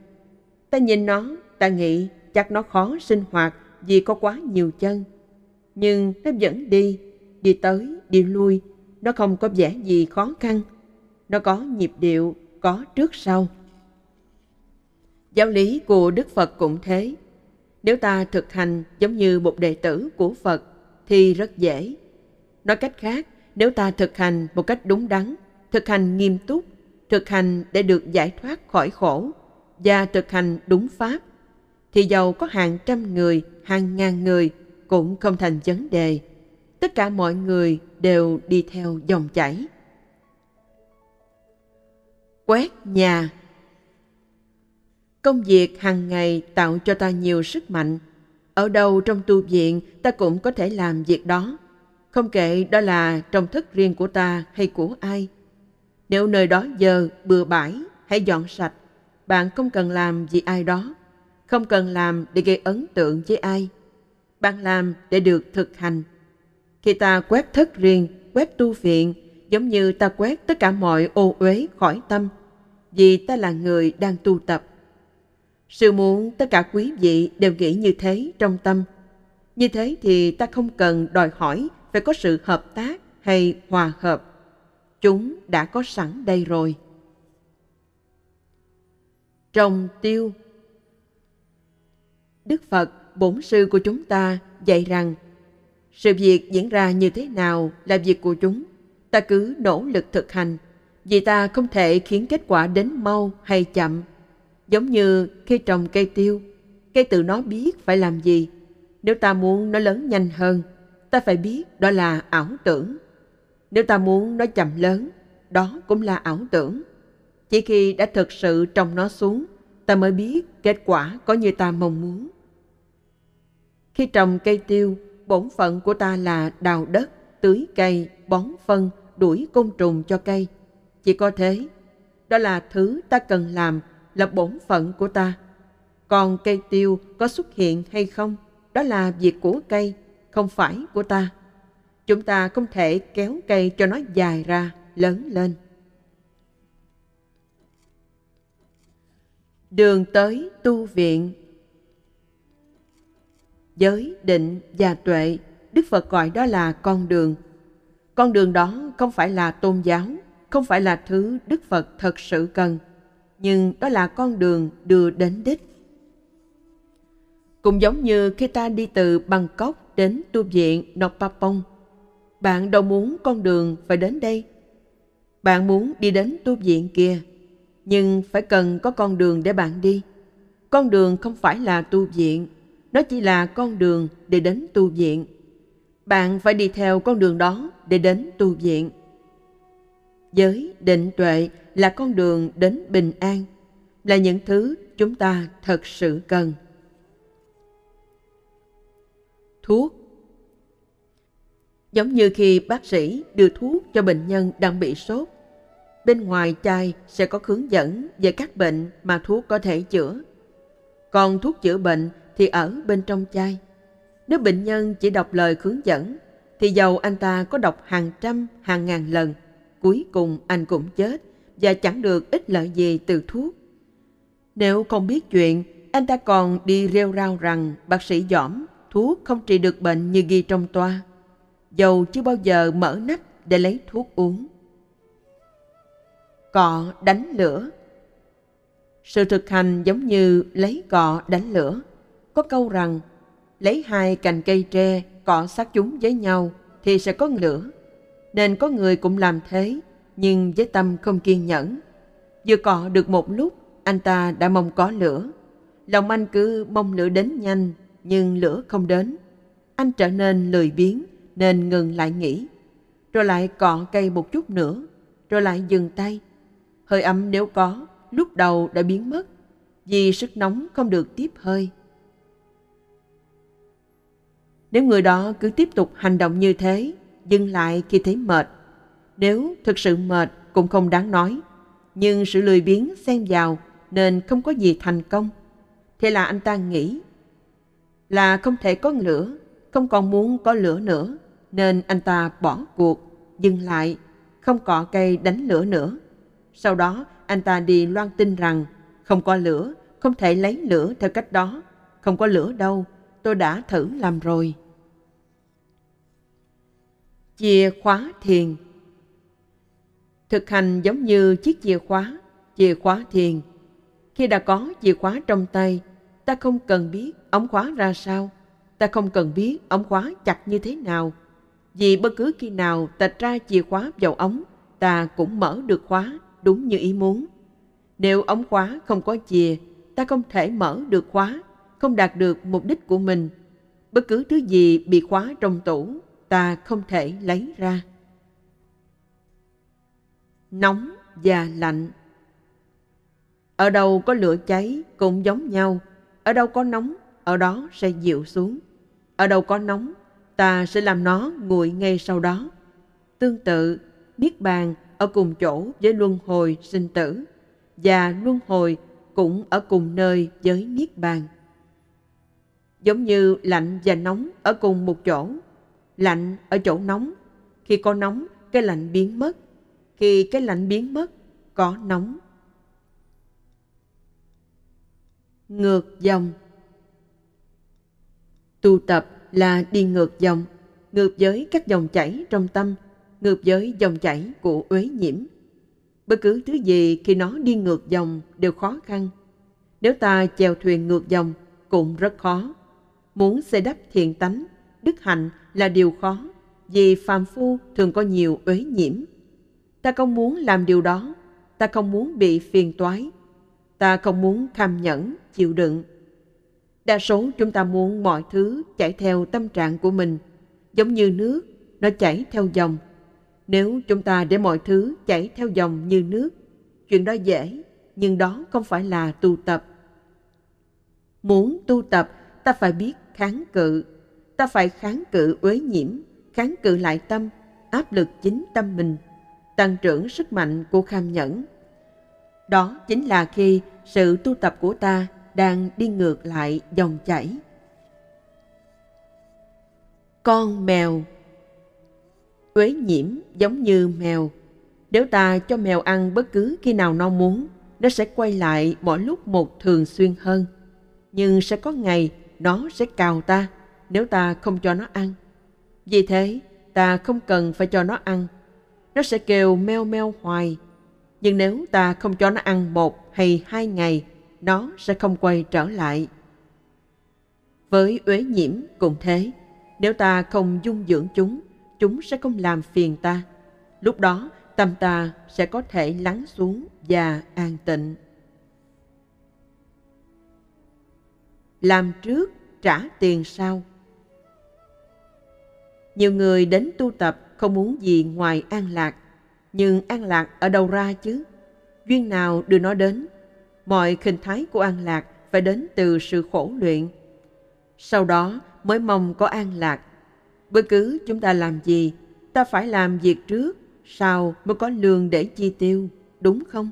Ta nhìn nó, ta nghĩ chắc nó khó sinh hoạt vì có quá nhiều chân. Nhưng nó vẫn đi, đi tới, đi lui, nó không có vẻ gì khó khăn. Nó có nhịp điệu, có trước sau. Giáo lý của Đức Phật cũng thế. Nếu ta thực hành giống như một đệ tử của Phật thì rất dễ. Nói cách khác, nếu ta thực hành một cách đúng đắn, thực hành nghiêm túc, thực hành để được giải thoát khỏi khổ và thực hành đúng pháp, thì giàu có hàng trăm người, hàng ngàn người cũng không thành vấn đề. Tất cả mọi người đều đi theo dòng chảy. Quét nhà Công việc hàng ngày tạo cho ta nhiều sức mạnh. Ở đâu trong tu viện ta cũng có thể làm việc đó. Không kể đó là trong thất riêng của ta hay của ai. Nếu nơi đó giờ bừa bãi, hãy dọn sạch. Bạn không cần làm vì ai đó. Không cần làm để gây ấn tượng với ai. Bạn làm để được thực hành. Khi ta quét thất riêng, quét tu viện, giống như ta quét tất cả mọi ô uế khỏi tâm, vì ta là người đang tu tập Sư muốn tất cả quý vị đều nghĩ như thế trong tâm. Như thế thì ta không cần đòi hỏi phải có sự hợp tác hay hòa hợp. Chúng đã có sẵn đây rồi. Trồng tiêu Đức Phật, bổn sư của chúng ta, dạy rằng sự việc diễn ra như thế nào là việc của chúng. Ta cứ nỗ lực thực hành, vì ta không thể khiến kết quả đến mau hay chậm Giống như khi trồng cây tiêu, cây tự nó biết phải làm gì. Nếu ta muốn nó lớn nhanh hơn, ta phải biết đó là ảo tưởng. Nếu ta muốn nó chậm lớn, đó cũng là ảo tưởng. Chỉ khi đã thực sự trồng nó xuống, ta mới biết kết quả có như ta mong muốn. Khi trồng cây tiêu, bổn phận của ta là đào đất, tưới cây, bón phân, đuổi côn trùng cho cây. Chỉ có thế, đó là thứ ta cần làm là bổn phận của ta. Còn cây tiêu có xuất hiện hay không, đó là việc của cây, không phải của ta. Chúng ta không thể kéo cây cho nó dài ra, lớn lên. Đường tới tu viện Giới, định và tuệ, Đức Phật gọi đó là con đường. Con đường đó không phải là tôn giáo, không phải là thứ Đức Phật thật sự cần – nhưng đó là con đường đưa đến đích. Cũng giống như khi ta đi từ Bangkok đến tu viện Nopapong, bạn đâu muốn con đường phải đến đây. Bạn muốn đi đến tu viện kia, nhưng phải cần có con đường để bạn đi. Con đường không phải là tu viện, nó chỉ là con đường để đến tu viện. Bạn phải đi theo con đường đó để đến tu viện. Giới định tuệ là con đường đến bình an, là những thứ chúng ta thật sự cần. Thuốc Giống như khi bác sĩ đưa thuốc cho bệnh nhân đang bị sốt, bên ngoài chai sẽ có hướng dẫn về các bệnh mà thuốc có thể chữa. Còn thuốc chữa bệnh thì ở bên trong chai. Nếu bệnh nhân chỉ đọc lời hướng dẫn, thì dầu anh ta có đọc hàng trăm, hàng ngàn lần, cuối cùng anh cũng chết và chẳng được ích lợi gì từ thuốc. Nếu không biết chuyện, anh ta còn đi rêu rao rằng bác sĩ giỏm, thuốc không trị được bệnh như ghi trong toa. Dầu chưa bao giờ mở nắp để lấy thuốc uống. Cọ đánh lửa Sự thực hành giống như lấy cọ đánh lửa. Có câu rằng, lấy hai cành cây tre cọ sát chúng với nhau thì sẽ có lửa. Nên có người cũng làm thế, nhưng với tâm không kiên nhẫn. Vừa cọ được một lúc, anh ta đã mong có lửa. Lòng anh cứ mong lửa đến nhanh, nhưng lửa không đến. Anh trở nên lười biếng, nên ngừng lại nghỉ. Rồi lại cọ cây một chút nữa, rồi lại dừng tay. Hơi ấm nếu có, lúc đầu đã biến mất, vì sức nóng không được tiếp hơi. Nếu người đó cứ tiếp tục hành động như thế, dừng lại khi thấy mệt, nếu thực sự mệt cũng không đáng nói, nhưng sự lười biếng xen vào nên không có gì thành công. Thế là anh ta nghĩ là không thể có lửa, không còn muốn có lửa nữa, nên anh ta bỏ cuộc, dừng lại, không cọ cây đánh lửa nữa. Sau đó anh ta đi loan tin rằng không có lửa không thể lấy lửa theo cách đó. Không có lửa đâu, tôi đã thử làm rồi. Chìa khóa thiền Thực hành giống như chiếc chìa khóa, chìa khóa thiền. Khi đã có chìa khóa trong tay, ta không cần biết ống khóa ra sao, ta không cần biết ống khóa chặt như thế nào. Vì bất cứ khi nào ta tra chìa khóa vào ống, ta cũng mở được khóa đúng như ý muốn. Nếu ống khóa không có chìa, ta không thể mở được khóa, không đạt được mục đích của mình. Bất cứ thứ gì bị khóa trong tủ, ta không thể lấy ra. Nóng và lạnh Ở đâu có lửa cháy cũng giống nhau, ở đâu có nóng, ở đó sẽ dịu xuống. Ở đâu có nóng, ta sẽ làm nó nguội ngay sau đó. Tương tự, Niết Bàn ở cùng chỗ với luân hồi sinh tử và luân hồi cũng ở cùng nơi với Niết Bàn. Giống như lạnh và nóng ở cùng một chỗ, lạnh ở chỗ nóng, khi có nóng cái lạnh biến mất, khi cái lạnh biến mất có nóng. Ngược dòng Tu tập là đi ngược dòng, ngược với các dòng chảy trong tâm, ngược với dòng chảy của uế nhiễm. Bất cứ thứ gì khi nó đi ngược dòng đều khó khăn. Nếu ta chèo thuyền ngược dòng cũng rất khó. Muốn xây đắp thiện tánh, đức hạnh là điều khó, vì phàm phu thường có nhiều uế nhiễm. Ta không muốn làm điều đó, ta không muốn bị phiền toái, ta không muốn kham nhẫn, chịu đựng. Đa số chúng ta muốn mọi thứ chảy theo tâm trạng của mình, giống như nước, nó chảy theo dòng nếu chúng ta để mọi thứ chảy theo dòng như nước, chuyện đó dễ, nhưng đó không phải là tu tập. Muốn tu tập, ta phải biết kháng cự. Ta phải kháng cự uế nhiễm, kháng cự lại tâm, áp lực chính tâm mình, tăng trưởng sức mạnh của kham nhẫn. Đó chính là khi sự tu tập của ta đang đi ngược lại dòng chảy. Con mèo Uế nhiễm giống như mèo. Nếu ta cho mèo ăn bất cứ khi nào nó muốn, nó sẽ quay lại mỗi lúc một thường xuyên hơn. Nhưng sẽ có ngày nó sẽ cào ta nếu ta không cho nó ăn. Vì thế, ta không cần phải cho nó ăn. Nó sẽ kêu meo meo hoài. Nhưng nếu ta không cho nó ăn một hay hai ngày, nó sẽ không quay trở lại. Với uế nhiễm cũng thế, nếu ta không dung dưỡng chúng, chúng sẽ không làm phiền ta. Lúc đó, tâm ta sẽ có thể lắng xuống và an tịnh. Làm trước, trả tiền sau. Nhiều người đến tu tập không muốn gì ngoài an lạc, nhưng an lạc ở đâu ra chứ? Duyên nào đưa nó đến? Mọi hình thái của an lạc phải đến từ sự khổ luyện. Sau đó mới mong có an lạc Bất cứ chúng ta làm gì, ta phải làm việc trước, sau mới có lương để chi tiêu, đúng không?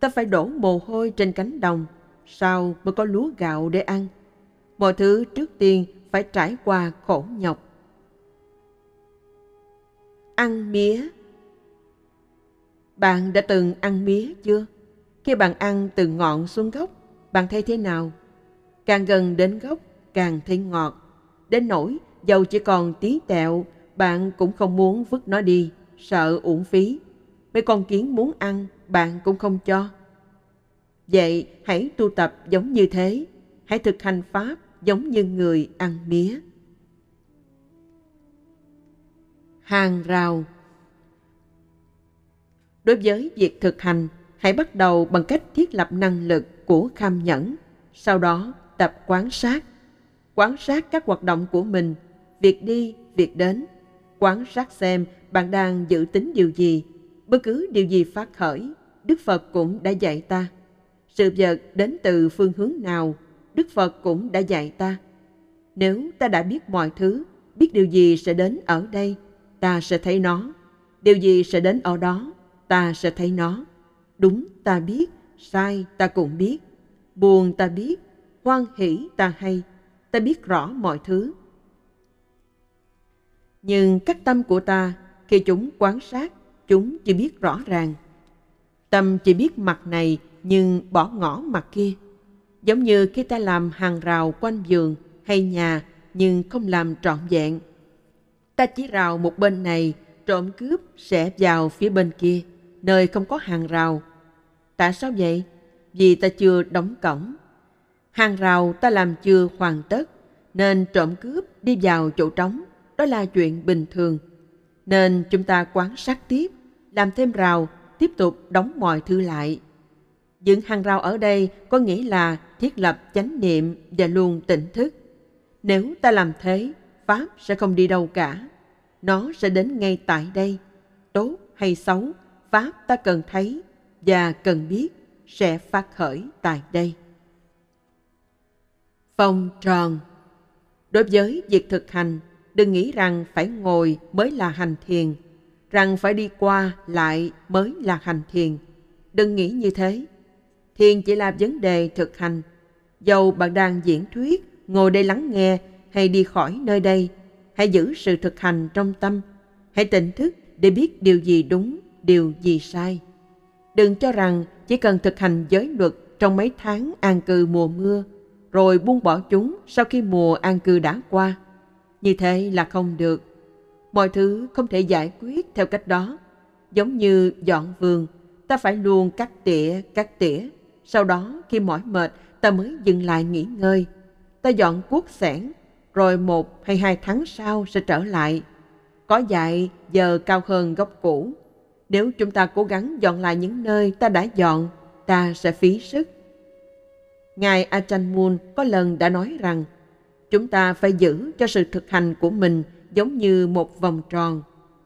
Ta phải đổ mồ hôi trên cánh đồng, sau mới có lúa gạo để ăn. Mọi thứ trước tiên phải trải qua khổ nhọc. Ăn mía Bạn đã từng ăn mía chưa? Khi bạn ăn từ ngọn xuống gốc, bạn thấy thế nào? Càng gần đến gốc, càng thấy ngọt. Đến nỗi dầu chỉ còn tí tẹo, bạn cũng không muốn vứt nó đi, sợ uổng phí. Mấy con kiến muốn ăn, bạn cũng không cho. Vậy hãy tu tập giống như thế, hãy thực hành Pháp giống như người ăn mía. Hàng rào Đối với việc thực hành, hãy bắt đầu bằng cách thiết lập năng lực của kham nhẫn, sau đó tập quan sát. Quan sát các hoạt động của mình việc đi, việc đến. Quán sát xem bạn đang dự tính điều gì. Bất cứ điều gì phát khởi, Đức Phật cũng đã dạy ta. Sự vật đến từ phương hướng nào, Đức Phật cũng đã dạy ta. Nếu ta đã biết mọi thứ, biết điều gì sẽ đến ở đây, ta sẽ thấy nó. Điều gì sẽ đến ở đó, ta sẽ thấy nó. Đúng ta biết, sai ta cũng biết. Buồn ta biết, hoan hỷ ta hay. Ta biết rõ mọi thứ nhưng các tâm của ta khi chúng quan sát chúng chỉ biết rõ ràng tâm chỉ biết mặt này nhưng bỏ ngỏ mặt kia Giống như khi ta làm hàng rào quanh giường hay nhà nhưng không làm trọn vẹn. Ta chỉ rào một bên này, trộm cướp sẽ vào phía bên kia, nơi không có hàng rào. Tại sao vậy? Vì ta chưa đóng cổng. Hàng rào ta làm chưa hoàn tất, nên trộm cướp đi vào chỗ trống, đó là chuyện bình thường. Nên chúng ta quan sát tiếp, làm thêm rào, tiếp tục đóng mọi thứ lại. Dựng hàng rào ở đây có nghĩa là thiết lập chánh niệm và luôn tỉnh thức. Nếu ta làm thế, Pháp sẽ không đi đâu cả. Nó sẽ đến ngay tại đây. Tốt hay xấu, Pháp ta cần thấy và cần biết sẽ phát khởi tại đây. Vòng tròn Đối với việc thực hành, đừng nghĩ rằng phải ngồi mới là hành thiền, rằng phải đi qua lại mới là hành thiền. Đừng nghĩ như thế. Thiền chỉ là vấn đề thực hành. Dầu bạn đang diễn thuyết, ngồi đây lắng nghe hay đi khỏi nơi đây, hãy giữ sự thực hành trong tâm. Hãy tỉnh thức để biết điều gì đúng, điều gì sai. Đừng cho rằng chỉ cần thực hành giới luật trong mấy tháng an cư mùa mưa, rồi buông bỏ chúng sau khi mùa an cư đã qua. Như thế là không được. Mọi thứ không thể giải quyết theo cách đó. Giống như dọn vườn, ta phải luôn cắt tỉa, cắt tỉa. Sau đó khi mỏi mệt, ta mới dừng lại nghỉ ngơi. Ta dọn cuốc sẻn, rồi một hay hai tháng sau sẽ trở lại. Có dạy giờ cao hơn gốc cũ. Nếu chúng ta cố gắng dọn lại những nơi ta đã dọn, ta sẽ phí sức. Ngài Achan Mun có lần đã nói rằng chúng ta phải giữ cho sự thực hành của mình giống như một vòng tròn.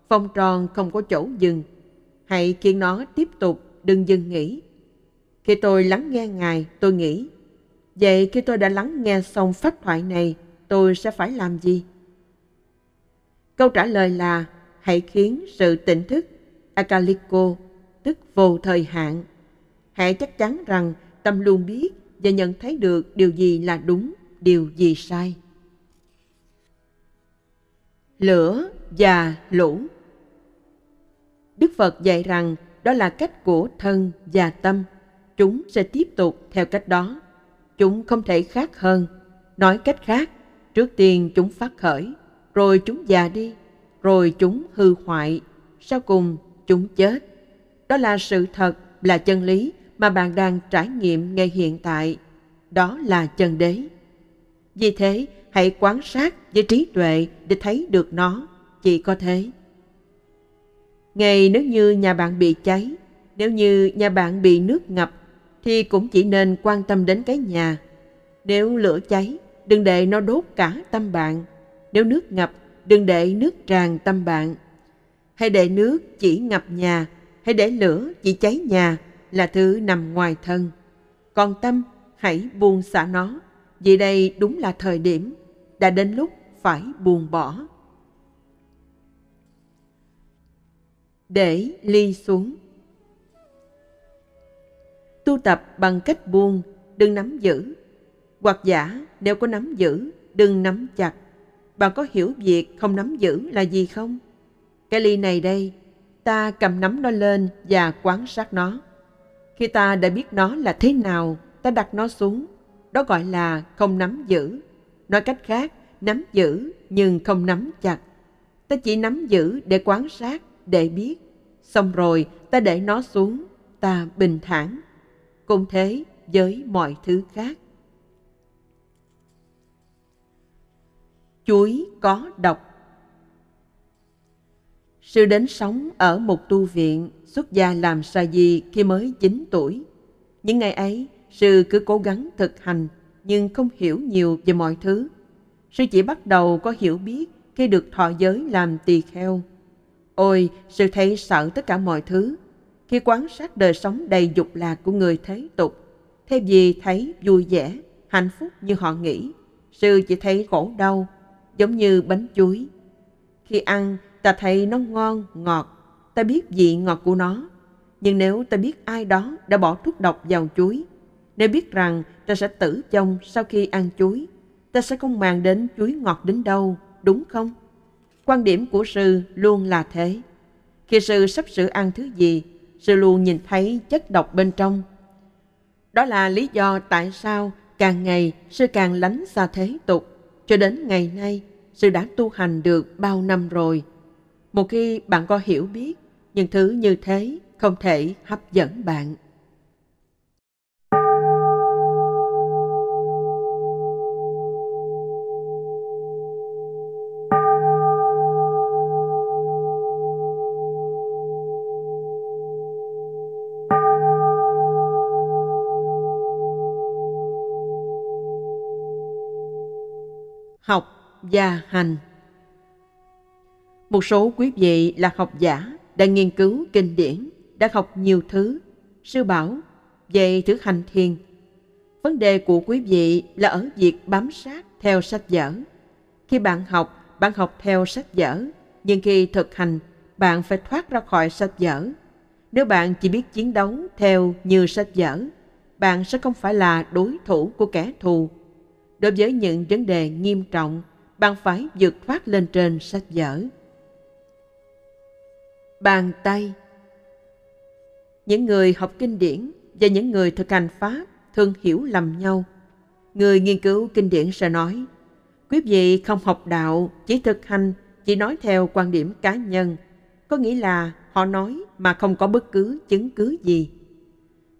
Vòng tròn không có chỗ dừng. Hãy khiến nó tiếp tục, đừng dừng nghỉ. Khi tôi lắng nghe Ngài, tôi nghĩ, vậy khi tôi đã lắng nghe xong pháp thoại này, tôi sẽ phải làm gì? Câu trả lời là hãy khiến sự tỉnh thức Akaliko, tức vô thời hạn. Hãy chắc chắn rằng tâm luôn biết và nhận thấy được điều gì là đúng, điều gì sai. Lửa và lũ Đức Phật dạy rằng đó là cách của thân và tâm. Chúng sẽ tiếp tục theo cách đó. Chúng không thể khác hơn. Nói cách khác, trước tiên chúng phát khởi, rồi chúng già đi, rồi chúng hư hoại, sau cùng chúng chết. Đó là sự thật, là chân lý mà bạn đang trải nghiệm ngay hiện tại. Đó là chân đế. Vì thế, hãy quan sát với trí tuệ để thấy được nó, chỉ có thế. Ngày nếu như nhà bạn bị cháy, nếu như nhà bạn bị nước ngập, thì cũng chỉ nên quan tâm đến cái nhà. Nếu lửa cháy, đừng để nó đốt cả tâm bạn. Nếu nước ngập, đừng để nước tràn tâm bạn. Hãy để nước chỉ ngập nhà, hãy để lửa chỉ cháy nhà là thứ nằm ngoài thân. Còn tâm, hãy buông xả nó, vì đây đúng là thời điểm, đã đến lúc phải buông bỏ. Để ly xuống Tu tập bằng cách buông, đừng nắm giữ. Hoặc giả, nếu có nắm giữ, đừng nắm chặt. Bạn có hiểu việc không nắm giữ là gì không? Cái ly này đây, ta cầm nắm nó lên và quan sát nó. Khi ta đã biết nó là thế nào, ta đặt nó xuống. Đó gọi là không nắm giữ. Nói cách khác, nắm giữ nhưng không nắm chặt. Ta chỉ nắm giữ để quan sát, để biết. Xong rồi, ta để nó xuống, ta bình thản. Cũng thế với mọi thứ khác. Chuối có độc Sư đến sống ở một tu viện, xuất gia làm sa di khi mới 9 tuổi. Những ngày ấy, sư cứ cố gắng thực hành, nhưng không hiểu nhiều về mọi thứ. Sư chỉ bắt đầu có hiểu biết khi được thọ giới làm tỳ kheo. Ôi, sư thấy sợ tất cả mọi thứ. Khi quan sát đời sống đầy dục lạc của người thế tục, thêm gì thấy vui vẻ, hạnh phúc như họ nghĩ, sư chỉ thấy khổ đau, giống như bánh chuối. Khi ăn, ta thấy nó ngon, ngọt, ta biết vị ngọt của nó. Nhưng nếu ta biết ai đó đã bỏ thuốc độc vào chuối, nếu biết rằng ta sẽ tử vong sau khi ăn chuối, ta sẽ không màng đến chuối ngọt đến đâu, đúng không? Quan điểm của sư luôn là thế. Khi sư sắp sửa ăn thứ gì, sư luôn nhìn thấy chất độc bên trong. Đó là lý do tại sao càng ngày sư càng lánh xa thế tục, cho đến ngày nay sư đã tu hành được bao năm rồi. Một khi bạn có hiểu biết, những thứ như thế không thể hấp dẫn bạn. Học và hành. Một số quý vị là học giả đã nghiên cứu kinh điển, đã học nhiều thứ, sư bảo về thực hành thiền. Vấn đề của quý vị là ở việc bám sát theo sách vở. Khi bạn học bạn học theo sách vở, nhưng khi thực hành, bạn phải thoát ra khỏi sách vở. Nếu bạn chỉ biết chiến đấu theo như sách vở, bạn sẽ không phải là đối thủ của kẻ thù đối với những vấn đề nghiêm trọng, bạn phải vượt thoát lên trên sách vở. Bàn tay. Những người học kinh điển và những người thực hành pháp thường hiểu lầm nhau. Người nghiên cứu kinh điển sẽ nói, quý vị không học đạo, chỉ thực hành, chỉ nói theo quan điểm cá nhân. Có nghĩa là họ nói mà không có bất cứ chứng cứ gì.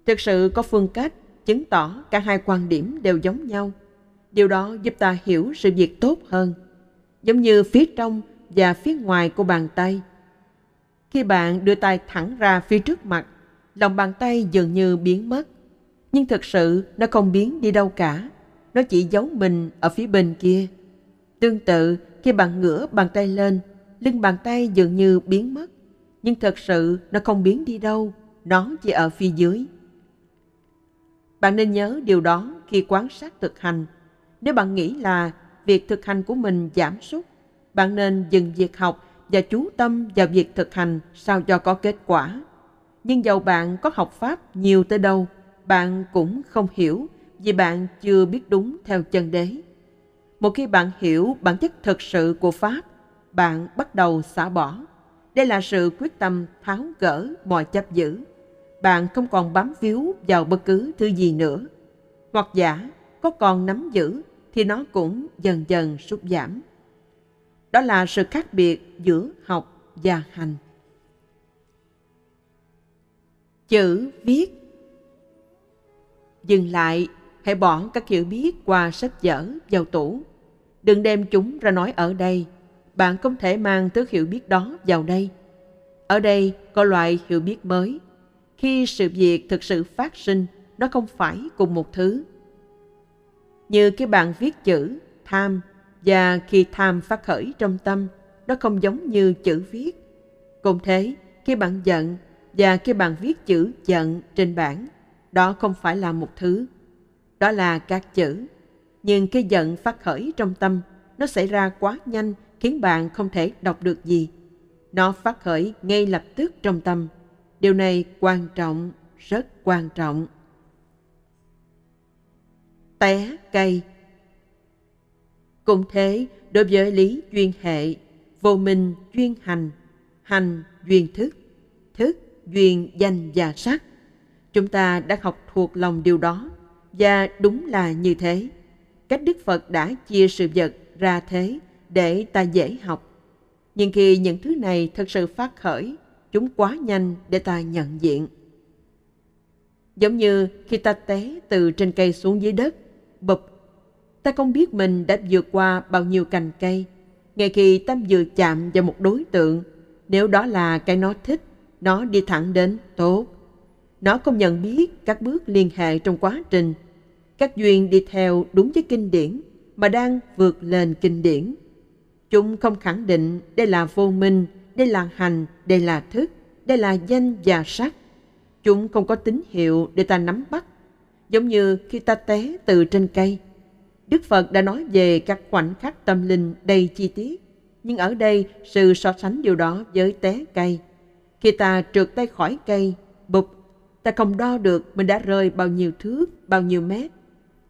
Thực sự có phương cách chứng tỏ cả hai quan điểm đều giống nhau. Điều đó giúp ta hiểu sự việc tốt hơn, giống như phía trong và phía ngoài của bàn tay. Khi bạn đưa tay thẳng ra phía trước mặt, lòng bàn tay dường như biến mất. Nhưng thực sự nó không biến đi đâu cả, nó chỉ giấu mình ở phía bên kia. Tương tự, khi bạn ngửa bàn tay lên, lưng bàn tay dường như biến mất. Nhưng thật sự nó không biến đi đâu, nó chỉ ở phía dưới. Bạn nên nhớ điều đó khi quan sát thực hành nếu bạn nghĩ là việc thực hành của mình giảm sút, bạn nên dừng việc học và chú tâm vào việc thực hành sao cho có kết quả. Nhưng dầu bạn có học Pháp nhiều tới đâu, bạn cũng không hiểu vì bạn chưa biết đúng theo chân đế. Một khi bạn hiểu bản chất thực sự của Pháp, bạn bắt đầu xả bỏ. Đây là sự quyết tâm tháo gỡ mọi chấp giữ. Bạn không còn bám víu vào bất cứ thứ gì nữa. Hoặc giả có còn nắm giữ thì nó cũng dần dần sút giảm. Đó là sự khác biệt giữa học và hành. Chữ viết Dừng lại, hãy bỏ các hiểu biết qua sách vở vào tủ. Đừng đem chúng ra nói ở đây. Bạn không thể mang thứ hiểu biết đó vào đây. Ở đây có loại hiểu biết mới. Khi sự việc thực sự phát sinh, nó không phải cùng một thứ như cái bạn viết chữ tham và khi tham phát khởi trong tâm, nó không giống như chữ viết. Cũng thế khi bạn giận và khi bạn viết chữ giận trên bảng, đó không phải là một thứ. Đó là các chữ. Nhưng cái giận phát khởi trong tâm, nó xảy ra quá nhanh, khiến bạn không thể đọc được gì. Nó phát khởi ngay lập tức trong tâm. Điều này quan trọng, rất quan trọng té cây. Cũng thế, đối với lý duyên hệ, vô minh duyên hành, hành duyên thức, thức duyên danh và sắc. Chúng ta đã học thuộc lòng điều đó, và đúng là như thế. Cách Đức Phật đã chia sự vật ra thế để ta dễ học. Nhưng khi những thứ này thật sự phát khởi, chúng quá nhanh để ta nhận diện. Giống như khi ta té từ trên cây xuống dưới đất, bụp. Ta không biết mình đã vượt qua bao nhiêu cành cây. Ngay khi ta vừa chạm vào một đối tượng, nếu đó là cái nó thích, nó đi thẳng đến tốt. Nó không nhận biết các bước liên hệ trong quá trình. Các duyên đi theo đúng với kinh điển mà đang vượt lên kinh điển. Chúng không khẳng định đây là vô minh, đây là hành, đây là thức, đây là danh và sắc. Chúng không có tín hiệu để ta nắm bắt giống như khi ta té từ trên cây. Đức Phật đã nói về các khoảnh khắc tâm linh đầy chi tiết, nhưng ở đây sự so sánh điều đó với té cây. Khi ta trượt tay khỏi cây, bụp, ta không đo được mình đã rơi bao nhiêu thước, bao nhiêu mét.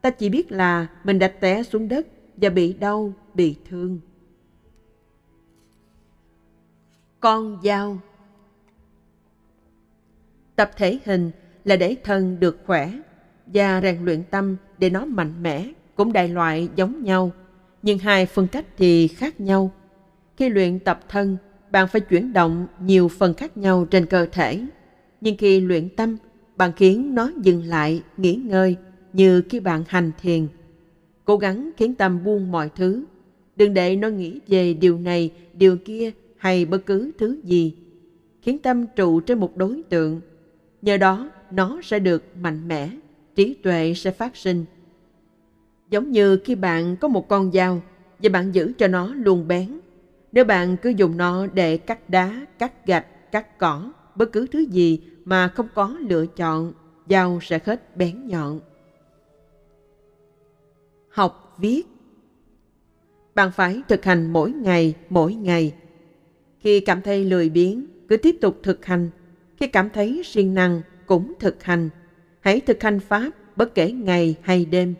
Ta chỉ biết là mình đã té xuống đất và bị đau, bị thương. Con dao Tập thể hình là để thân được khỏe, và rèn luyện tâm để nó mạnh mẽ cũng đại loại giống nhau, nhưng hai phương cách thì khác nhau. Khi luyện tập thân, bạn phải chuyển động nhiều phần khác nhau trên cơ thể. Nhưng khi luyện tâm, bạn khiến nó dừng lại, nghỉ ngơi như khi bạn hành thiền. Cố gắng khiến tâm buông mọi thứ. Đừng để nó nghĩ về điều này, điều kia hay bất cứ thứ gì. Khiến tâm trụ trên một đối tượng. Nhờ đó, nó sẽ được mạnh mẽ, trí tuệ sẽ phát sinh. Giống như khi bạn có một con dao và bạn giữ cho nó luôn bén. Nếu bạn cứ dùng nó để cắt đá, cắt gạch, cắt cỏ, bất cứ thứ gì mà không có lựa chọn, dao sẽ hết bén nhọn. Học viết Bạn phải thực hành mỗi ngày, mỗi ngày. Khi cảm thấy lười biếng, cứ tiếp tục thực hành. Khi cảm thấy siêng năng, cũng thực hành. Hãy thực hành Pháp bất kể ngày hay đêm.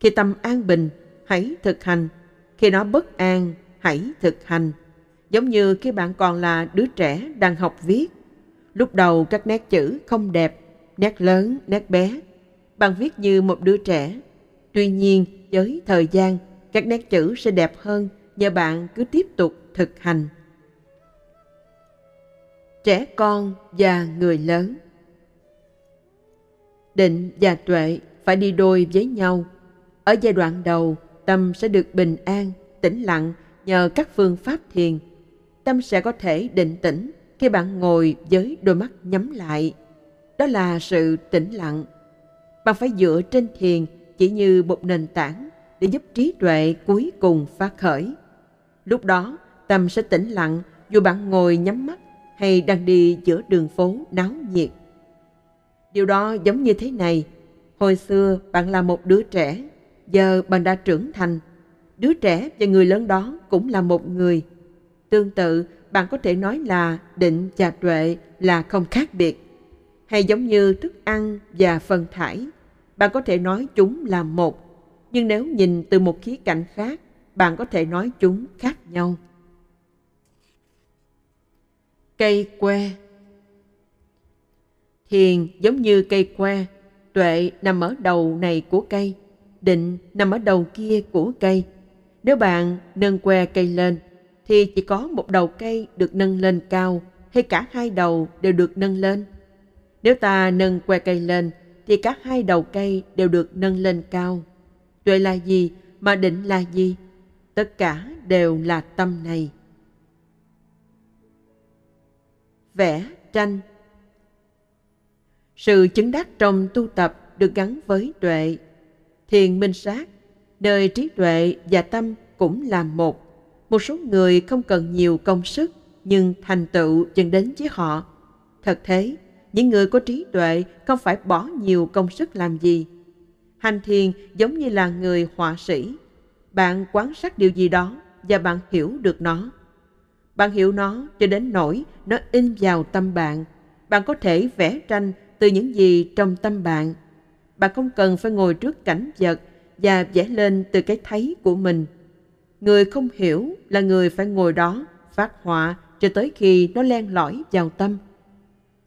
Khi tâm an bình, hãy thực hành. Khi nó bất an, hãy thực hành. Giống như khi bạn còn là đứa trẻ đang học viết. Lúc đầu các nét chữ không đẹp, nét lớn, nét bé. Bạn viết như một đứa trẻ. Tuy nhiên, với thời gian, các nét chữ sẽ đẹp hơn nhờ bạn cứ tiếp tục thực hành. Trẻ con và người lớn Định và tuệ phải đi đôi với nhau. Ở giai đoạn đầu, tâm sẽ được bình an, tĩnh lặng nhờ các phương pháp thiền. Tâm sẽ có thể định tĩnh khi bạn ngồi với đôi mắt nhắm lại. Đó là sự tĩnh lặng. Bạn phải dựa trên thiền chỉ như một nền tảng để giúp trí tuệ cuối cùng phát khởi. Lúc đó, tâm sẽ tĩnh lặng dù bạn ngồi nhắm mắt hay đang đi giữa đường phố náo nhiệt. Điều đó giống như thế này. Hồi xưa bạn là một đứa trẻ, giờ bạn đã trưởng thành. Đứa trẻ và người lớn đó cũng là một người. Tương tự, bạn có thể nói là định và tuệ là không khác biệt. Hay giống như thức ăn và phân thải, bạn có thể nói chúng là một. Nhưng nếu nhìn từ một khía cạnh khác, bạn có thể nói chúng khác nhau. Cây que Thiền giống như cây que, tuệ nằm ở đầu này của cây, định nằm ở đầu kia của cây. Nếu bạn nâng que cây lên, thì chỉ có một đầu cây được nâng lên cao hay cả hai đầu đều được nâng lên. Nếu ta nâng que cây lên, thì cả hai đầu cây đều được nâng lên cao. Tuệ là gì mà định là gì? Tất cả đều là tâm này. Vẽ tranh sự chứng đắc trong tu tập được gắn với tuệ. Thiền minh sát, nơi trí tuệ và tâm cũng là một. Một số người không cần nhiều công sức, nhưng thành tựu dần đến với họ. Thật thế, những người có trí tuệ không phải bỏ nhiều công sức làm gì. Hành thiền giống như là người họa sĩ. Bạn quan sát điều gì đó và bạn hiểu được nó. Bạn hiểu nó cho đến nỗi nó in vào tâm bạn. Bạn có thể vẽ tranh từ những gì trong tâm bạn. Bạn không cần phải ngồi trước cảnh vật và vẽ lên từ cái thấy của mình. Người không hiểu là người phải ngồi đó phát họa cho tới khi nó len lỏi vào tâm.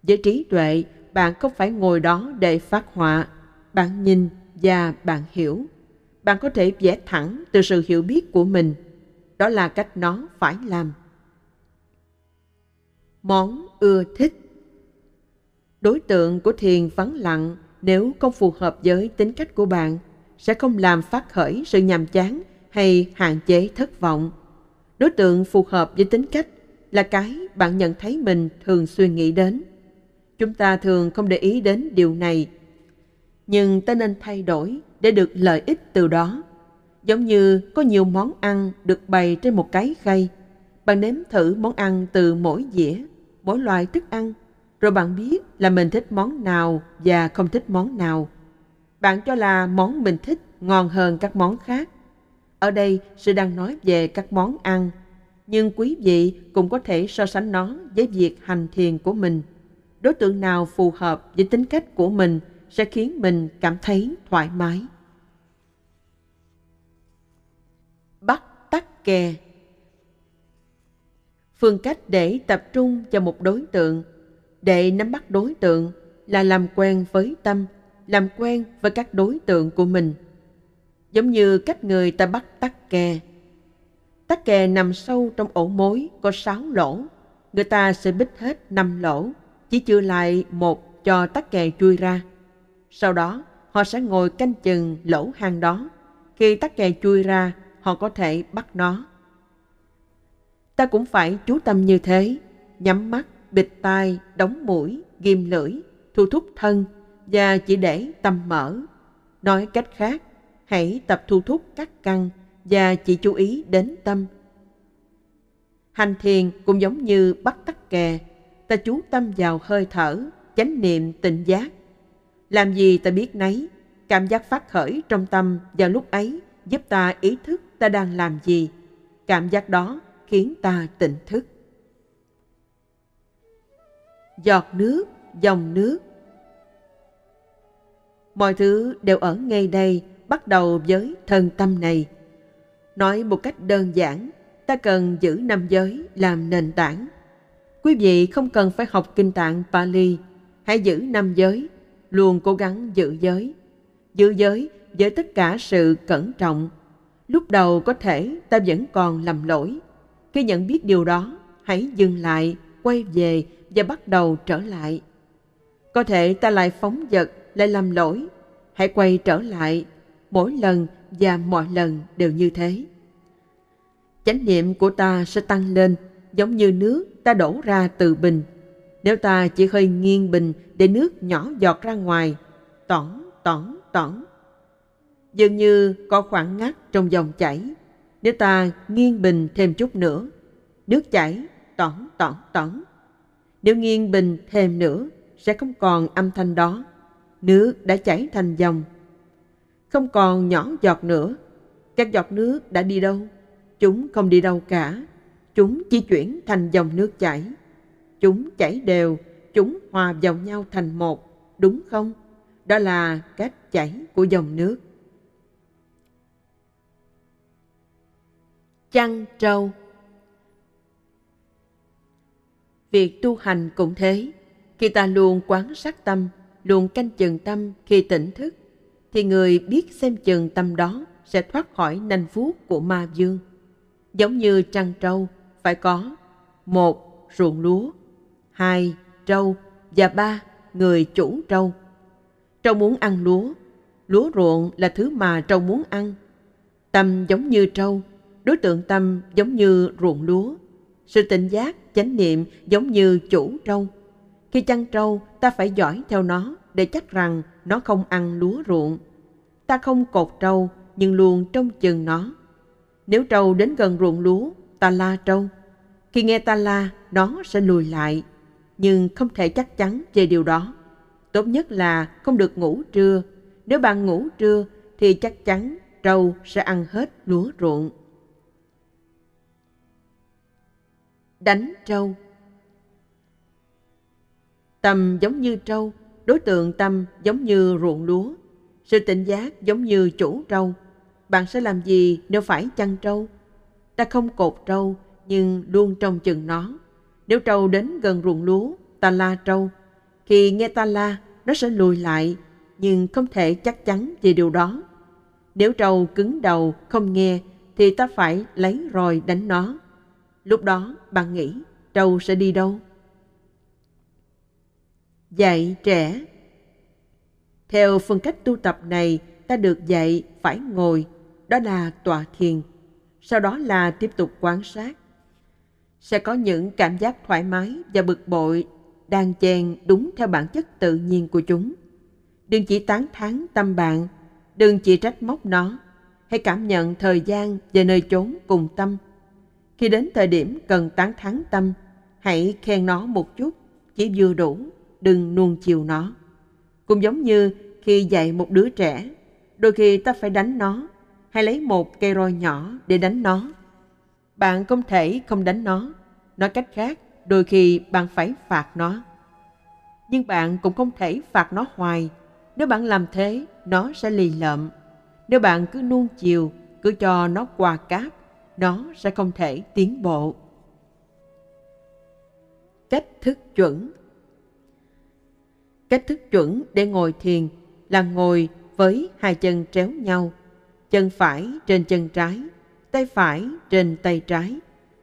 Với trí tuệ, bạn không phải ngồi đó để phát họa. Bạn nhìn và bạn hiểu. Bạn có thể vẽ thẳng từ sự hiểu biết của mình. Đó là cách nó phải làm. Món ưa thích đối tượng của thiền vắng lặng, nếu không phù hợp với tính cách của bạn, sẽ không làm phát khởi sự nhàm chán hay hạn chế thất vọng. Đối tượng phù hợp với tính cách là cái bạn nhận thấy mình thường suy nghĩ đến. Chúng ta thường không để ý đến điều này, nhưng ta nên thay đổi để được lợi ích từ đó. Giống như có nhiều món ăn được bày trên một cái khay, bạn nếm thử món ăn từ mỗi dĩa, mỗi loại thức ăn rồi bạn biết là mình thích món nào và không thích món nào. Bạn cho là món mình thích ngon hơn các món khác. Ở đây sư đang nói về các món ăn, nhưng quý vị cũng có thể so sánh nó với việc hành thiền của mình. Đối tượng nào phù hợp với tính cách của mình sẽ khiến mình cảm thấy thoải mái. Bắt tắc kè Phương cách để tập trung cho một đối tượng để nắm bắt đối tượng là làm quen với tâm làm quen với các đối tượng của mình. Giống như cách người ta bắt tắc kè. Tắc kè nằm sâu trong ổ mối có sáu lỗ. Người ta sẽ bích hết năm lỗ, chỉ chừa lại một cho tắc kè chui ra. Sau đó, họ sẽ ngồi canh chừng lỗ hang đó. Khi tắc kè chui ra, họ có thể bắt nó. Ta cũng phải chú tâm như thế, nhắm mắt, bịt tai, đóng mũi, ghim lưỡi, thu thúc thân và chỉ để tâm mở. Nói cách khác, hãy tập thu thúc các căn và chỉ chú ý đến tâm. Hành thiền cũng giống như bắt tắc kè, ta chú tâm vào hơi thở, chánh niệm tỉnh giác. Làm gì ta biết nấy, cảm giác phát khởi trong tâm vào lúc ấy giúp ta ý thức ta đang làm gì. Cảm giác đó khiến ta tỉnh thức. Giọt nước, dòng nước Mọi thứ đều ở ngay đây, bắt đầu với thân tâm này. Nói một cách đơn giản, ta cần giữ năm giới làm nền tảng. Quý vị không cần phải học kinh tạng Pali, hãy giữ năm giới, luôn cố gắng giữ giới. Giữ giới với tất cả sự cẩn trọng. Lúc đầu có thể ta vẫn còn lầm lỗi. Khi nhận biết điều đó, hãy dừng lại, quay về và bắt đầu trở lại. Có thể ta lại phóng vật, lại làm lỗi. Hãy quay trở lại, mỗi lần và mọi lần đều như thế. Chánh niệm của ta sẽ tăng lên, giống như nước ta đổ ra từ bình. Nếu ta chỉ hơi nghiêng bình để nước nhỏ giọt ra ngoài, tỏng, tỏng, tỏng. Dường như có khoảng ngắt trong dòng chảy. Nếu ta nghiêng bình thêm chút nữa, nước chảy tỏng, tỏng, tỏng nếu nghiêng bình thêm nữa, sẽ không còn âm thanh đó. Nước đã chảy thành dòng. Không còn nhỏ giọt nữa. Các giọt nước đã đi đâu? Chúng không đi đâu cả. Chúng di chuyển thành dòng nước chảy. Chúng chảy đều, chúng hòa vào nhau thành một, đúng không? Đó là cách chảy của dòng nước. Chăn trâu Việc tu hành cũng thế. Khi ta luôn quán sát tâm, luôn canh chừng tâm khi tỉnh thức, thì người biết xem chừng tâm đó sẽ thoát khỏi nanh vuốt của ma dương. Giống như trăng trâu, phải có một ruộng lúa, hai trâu và ba người chủ trâu. Trâu muốn ăn lúa, lúa ruộng là thứ mà trâu muốn ăn. Tâm giống như trâu, đối tượng tâm giống như ruộng lúa. Sự tỉnh giác, chánh niệm giống như chủ trâu. Khi chăn trâu, ta phải dõi theo nó để chắc rằng nó không ăn lúa ruộng. Ta không cột trâu, nhưng luôn trông chừng nó. Nếu trâu đến gần ruộng lúa, ta la trâu. Khi nghe ta la, nó sẽ lùi lại. Nhưng không thể chắc chắn về điều đó. Tốt nhất là không được ngủ trưa. Nếu bạn ngủ trưa, thì chắc chắn trâu sẽ ăn hết lúa ruộng. Đánh trâu Tâm giống như trâu, đối tượng tâm giống như ruộng lúa. Sự tỉnh giác giống như chủ trâu. Bạn sẽ làm gì nếu phải chăn trâu? Ta không cột trâu, nhưng luôn trông chừng nó. Nếu trâu đến gần ruộng lúa, ta la trâu. Khi nghe ta la, nó sẽ lùi lại, nhưng không thể chắc chắn về điều đó. Nếu trâu cứng đầu, không nghe, thì ta phải lấy roi đánh nó. Lúc đó bạn nghĩ trâu sẽ đi đâu? Dạy trẻ Theo phương cách tu tập này, ta được dạy phải ngồi, đó là tọa thiền. Sau đó là tiếp tục quan sát. Sẽ có những cảm giác thoải mái và bực bội đang chèn đúng theo bản chất tự nhiên của chúng. Đừng chỉ tán thán tâm bạn, đừng chỉ trách móc nó. Hãy cảm nhận thời gian và nơi chốn cùng tâm. Khi đến thời điểm cần tán thán tâm, hãy khen nó một chút, chỉ vừa đủ đừng nuông chiều nó. Cũng giống như khi dạy một đứa trẻ, đôi khi ta phải đánh nó, hay lấy một cây roi nhỏ để đánh nó. Bạn không thể không đánh nó. Nói cách khác, đôi khi bạn phải phạt nó. Nhưng bạn cũng không thể phạt nó hoài. Nếu bạn làm thế, nó sẽ lì lợm. Nếu bạn cứ nuông chiều, cứ cho nó quà cáp, nó sẽ không thể tiến bộ. Cách thức chuẩn Cách thức chuẩn để ngồi thiền là ngồi với hai chân tréo nhau, chân phải trên chân trái, tay phải trên tay trái,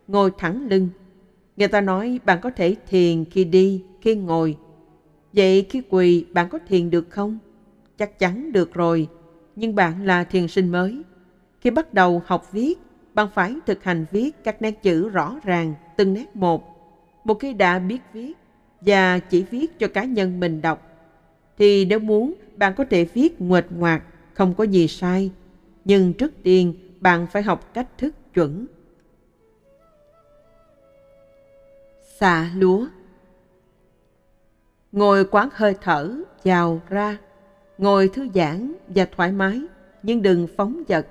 ngồi thẳng lưng. Người ta nói bạn có thể thiền khi đi, khi ngồi. Vậy khi quỳ bạn có thiền được không? Chắc chắn được rồi, nhưng bạn là thiền sinh mới. Khi bắt đầu học viết, bạn phải thực hành viết các nét chữ rõ ràng, từng nét một. Một khi đã biết viết và chỉ viết cho cá nhân mình đọc, thì nếu muốn bạn có thể viết nguệch ngoạc, không có gì sai. Nhưng trước tiên bạn phải học cách thức chuẩn. Xạ lúa Ngồi quán hơi thở, vào ra. Ngồi thư giãn và thoải mái, nhưng đừng phóng dật.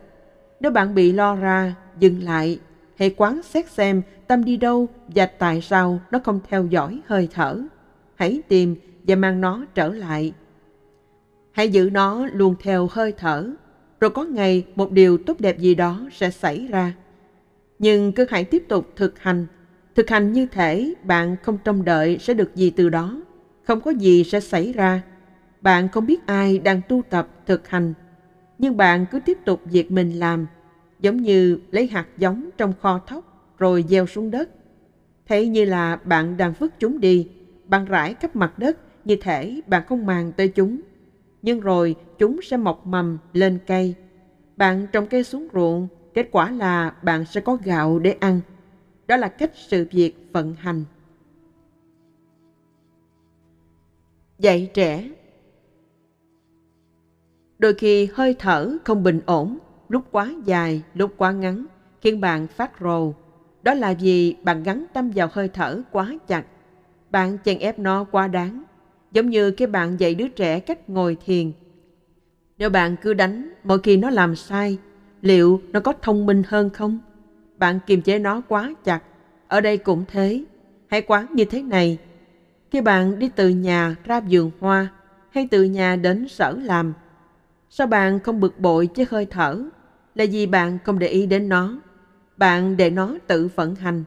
Nếu bạn bị lo ra, dừng lại, hãy quán xét xem tâm đi đâu và tại sao nó không theo dõi hơi thở. Hãy tìm và mang nó trở lại. Hãy giữ nó luôn theo hơi thở, rồi có ngày một điều tốt đẹp gì đó sẽ xảy ra. Nhưng cứ hãy tiếp tục thực hành. Thực hành như thể bạn không trông đợi sẽ được gì từ đó. Không có gì sẽ xảy ra. Bạn không biết ai đang tu tập thực hành. Nhưng bạn cứ tiếp tục việc mình làm, giống như lấy hạt giống trong kho thóc rồi gieo xuống đất. Thấy như là bạn đang vứt chúng đi, bạn rải khắp mặt đất như thể bạn không màng tới chúng nhưng rồi chúng sẽ mọc mầm lên cây. Bạn trồng cây xuống ruộng, kết quả là bạn sẽ có gạo để ăn. Đó là cách sự việc vận hành. Dạy trẻ Đôi khi hơi thở không bình ổn, lúc quá dài, lúc quá ngắn, khiến bạn phát rồ. Đó là vì bạn gắn tâm vào hơi thở quá chặt. Bạn chèn ép nó quá đáng Giống như cái bạn dạy đứa trẻ cách ngồi thiền. Nếu bạn cứ đánh mỗi khi nó làm sai, liệu nó có thông minh hơn không? Bạn kiềm chế nó quá chặt. Ở đây cũng thế. Hãy quán như thế này. Khi bạn đi từ nhà ra vườn hoa hay từ nhà đến sở làm, sao bạn không bực bội với hơi thở? Là vì bạn không để ý đến nó. Bạn để nó tự vận hành.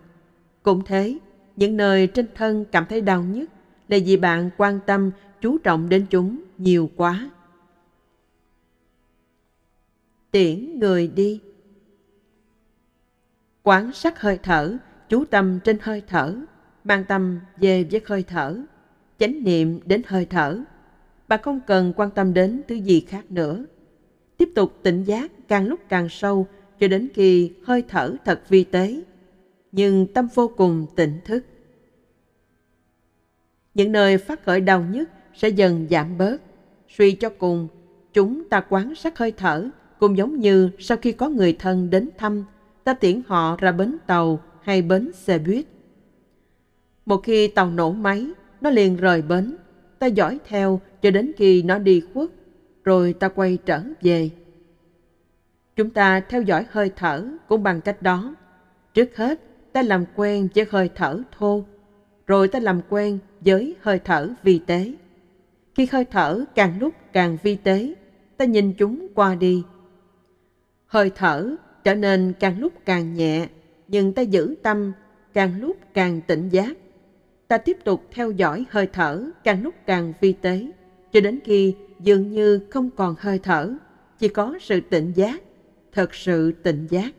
Cũng thế, những nơi trên thân cảm thấy đau nhất là vì bạn quan tâm, chú trọng đến chúng nhiều quá. Tiễn người đi Quán sát hơi thở, chú tâm trên hơi thở, mang tâm về với hơi thở, chánh niệm đến hơi thở. Bạn không cần quan tâm đến thứ gì khác nữa. Tiếp tục tỉnh giác càng lúc càng sâu cho đến khi hơi thở thật vi tế, nhưng tâm vô cùng tỉnh thức những nơi phát khởi đau nhất sẽ dần giảm bớt. Suy cho cùng, chúng ta quán sát hơi thở cũng giống như sau khi có người thân đến thăm, ta tiễn họ ra bến tàu hay bến xe buýt. Một khi tàu nổ máy, nó liền rời bến, ta dõi theo cho đến khi nó đi khuất, rồi ta quay trở về. Chúng ta theo dõi hơi thở cũng bằng cách đó. Trước hết, ta làm quen với hơi thở thô, rồi ta làm quen với hơi thở vi tế. Khi hơi thở càng lúc càng vi tế, ta nhìn chúng qua đi. Hơi thở trở nên càng lúc càng nhẹ, nhưng ta giữ tâm càng lúc càng tỉnh giác. Ta tiếp tục theo dõi hơi thở càng lúc càng vi tế, cho đến khi dường như không còn hơi thở, chỉ có sự tỉnh giác, thật sự tỉnh giác.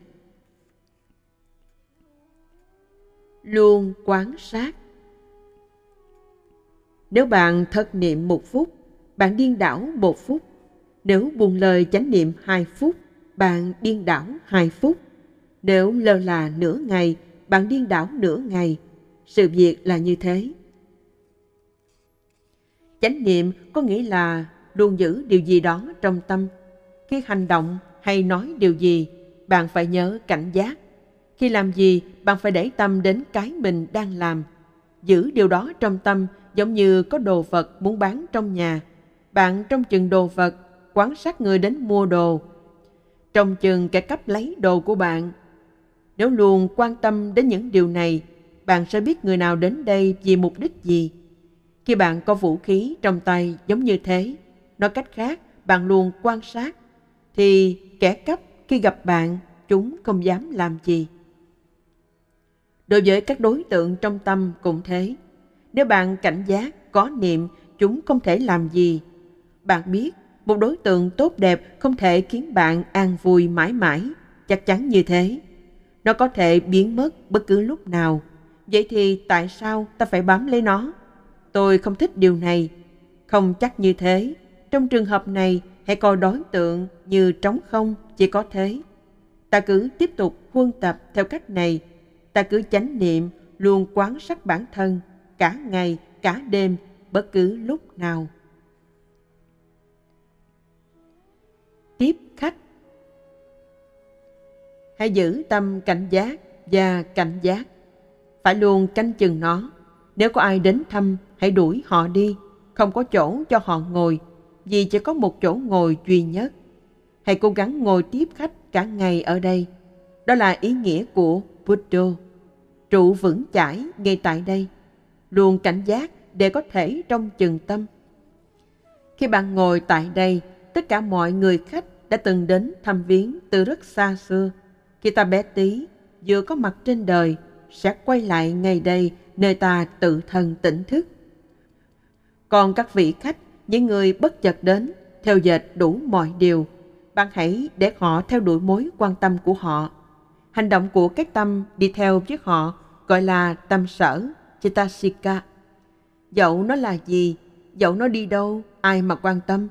Luôn quán sát nếu bạn thất niệm một phút, bạn điên đảo một phút. Nếu buông lời chánh niệm hai phút, bạn điên đảo hai phút. Nếu lơ là nửa ngày, bạn điên đảo nửa ngày. Sự việc là như thế. Chánh niệm có nghĩa là luôn giữ điều gì đó trong tâm. Khi hành động hay nói điều gì, bạn phải nhớ cảnh giác. Khi làm gì, bạn phải để tâm đến cái mình đang làm. Giữ điều đó trong tâm giống như có đồ vật muốn bán trong nhà. Bạn trong chừng đồ vật, quan sát người đến mua đồ. Trong chừng kẻ cấp lấy đồ của bạn. Nếu luôn quan tâm đến những điều này, bạn sẽ biết người nào đến đây vì mục đích gì. Khi bạn có vũ khí trong tay giống như thế, nói cách khác, bạn luôn quan sát, thì kẻ cấp khi gặp bạn, chúng không dám làm gì. Đối với các đối tượng trong tâm cũng thế. Nếu bạn cảnh giác, có niệm, chúng không thể làm gì. Bạn biết, một đối tượng tốt đẹp không thể khiến bạn an vui mãi mãi, chắc chắn như thế. Nó có thể biến mất bất cứ lúc nào. Vậy thì tại sao ta phải bám lấy nó? Tôi không thích điều này. Không chắc như thế. Trong trường hợp này, hãy coi đối tượng như trống không, chỉ có thế. Ta cứ tiếp tục huân tập theo cách này. Ta cứ chánh niệm, luôn quán sát bản thân, cả ngày, cả đêm, bất cứ lúc nào. Tiếp khách Hãy giữ tâm cảnh giác và cảnh giác. Phải luôn canh chừng nó. Nếu có ai đến thăm, hãy đuổi họ đi. Không có chỗ cho họ ngồi, vì chỉ có một chỗ ngồi duy nhất. Hãy cố gắng ngồi tiếp khách cả ngày ở đây. Đó là ý nghĩa của Buddha. Trụ vững chãi ngay tại đây. Luôn cảnh giác để có thể trong chừng tâm. Khi bạn ngồi tại đây, tất cả mọi người khách đã từng đến thăm viếng từ rất xa xưa. Khi ta bé tí, vừa có mặt trên đời, sẽ quay lại ngày đây nơi ta tự thân tỉnh thức. Còn các vị khách, những người bất chợt đến, theo dệt đủ mọi điều, bạn hãy để họ theo đuổi mối quan tâm của họ. Hành động của cái tâm đi theo với họ gọi là tâm sở, chitasika. Dẫu nó là gì, dẫu nó đi đâu, ai mà quan tâm,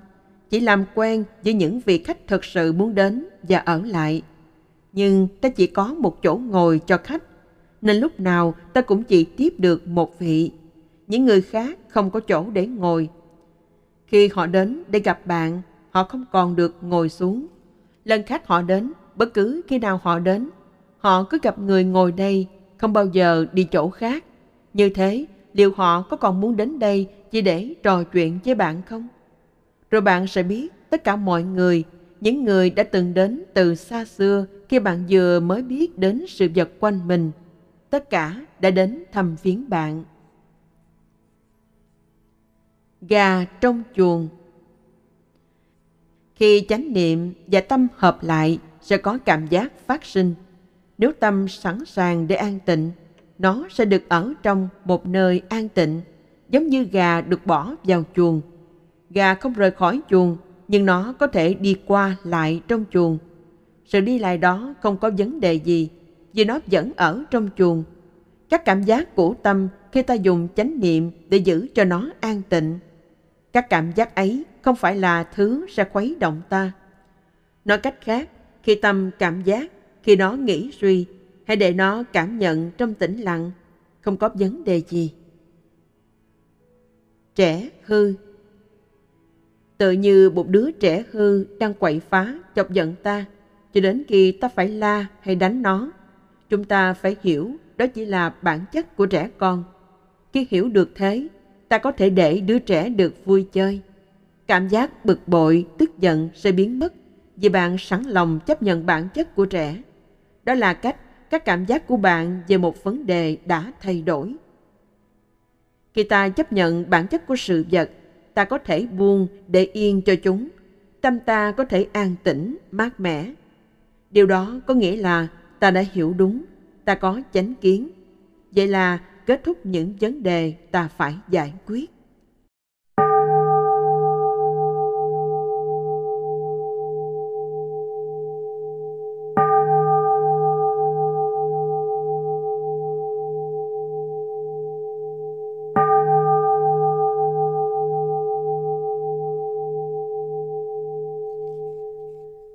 chỉ làm quen với những vị khách thực sự muốn đến và ở lại. Nhưng ta chỉ có một chỗ ngồi cho khách, nên lúc nào ta cũng chỉ tiếp được một vị. Những người khác không có chỗ để ngồi. Khi họ đến để gặp bạn, họ không còn được ngồi xuống. Lần khác họ đến, bất cứ khi nào họ đến, họ cứ gặp người ngồi đây, không bao giờ đi chỗ khác. Như thế, liệu họ có còn muốn đến đây chỉ để trò chuyện với bạn không? Rồi bạn sẽ biết tất cả mọi người, những người đã từng đến từ xa xưa khi bạn vừa mới biết đến sự vật quanh mình, tất cả đã đến thăm viếng bạn. Gà trong chuồng Khi chánh niệm và tâm hợp lại sẽ có cảm giác phát sinh. Nếu tâm sẵn sàng để an tịnh, nó sẽ được ở trong một nơi an tịnh, giống như gà được bỏ vào chuồng Gà không rời khỏi chuồng, nhưng nó có thể đi qua lại trong chuồng. Sự đi lại đó không có vấn đề gì, vì nó vẫn ở trong chuồng. Các cảm giác của tâm khi ta dùng chánh niệm để giữ cho nó an tịnh. Các cảm giác ấy không phải là thứ sẽ khuấy động ta. Nói cách khác, khi tâm cảm giác, khi nó nghĩ suy, hãy để nó cảm nhận trong tĩnh lặng, không có vấn đề gì. Trẻ hư tự như một đứa trẻ hư đang quậy phá, chọc giận ta, cho đến khi ta phải la hay đánh nó. Chúng ta phải hiểu đó chỉ là bản chất của trẻ con. Khi hiểu được thế, ta có thể để đứa trẻ được vui chơi. Cảm giác bực bội, tức giận sẽ biến mất vì bạn sẵn lòng chấp nhận bản chất của trẻ. Đó là cách các cảm giác của bạn về một vấn đề đã thay đổi. Khi ta chấp nhận bản chất của sự vật ta có thể buông để yên cho chúng. Tâm ta có thể an tĩnh, mát mẻ. Điều đó có nghĩa là ta đã hiểu đúng, ta có chánh kiến. Vậy là kết thúc những vấn đề ta phải giải quyết.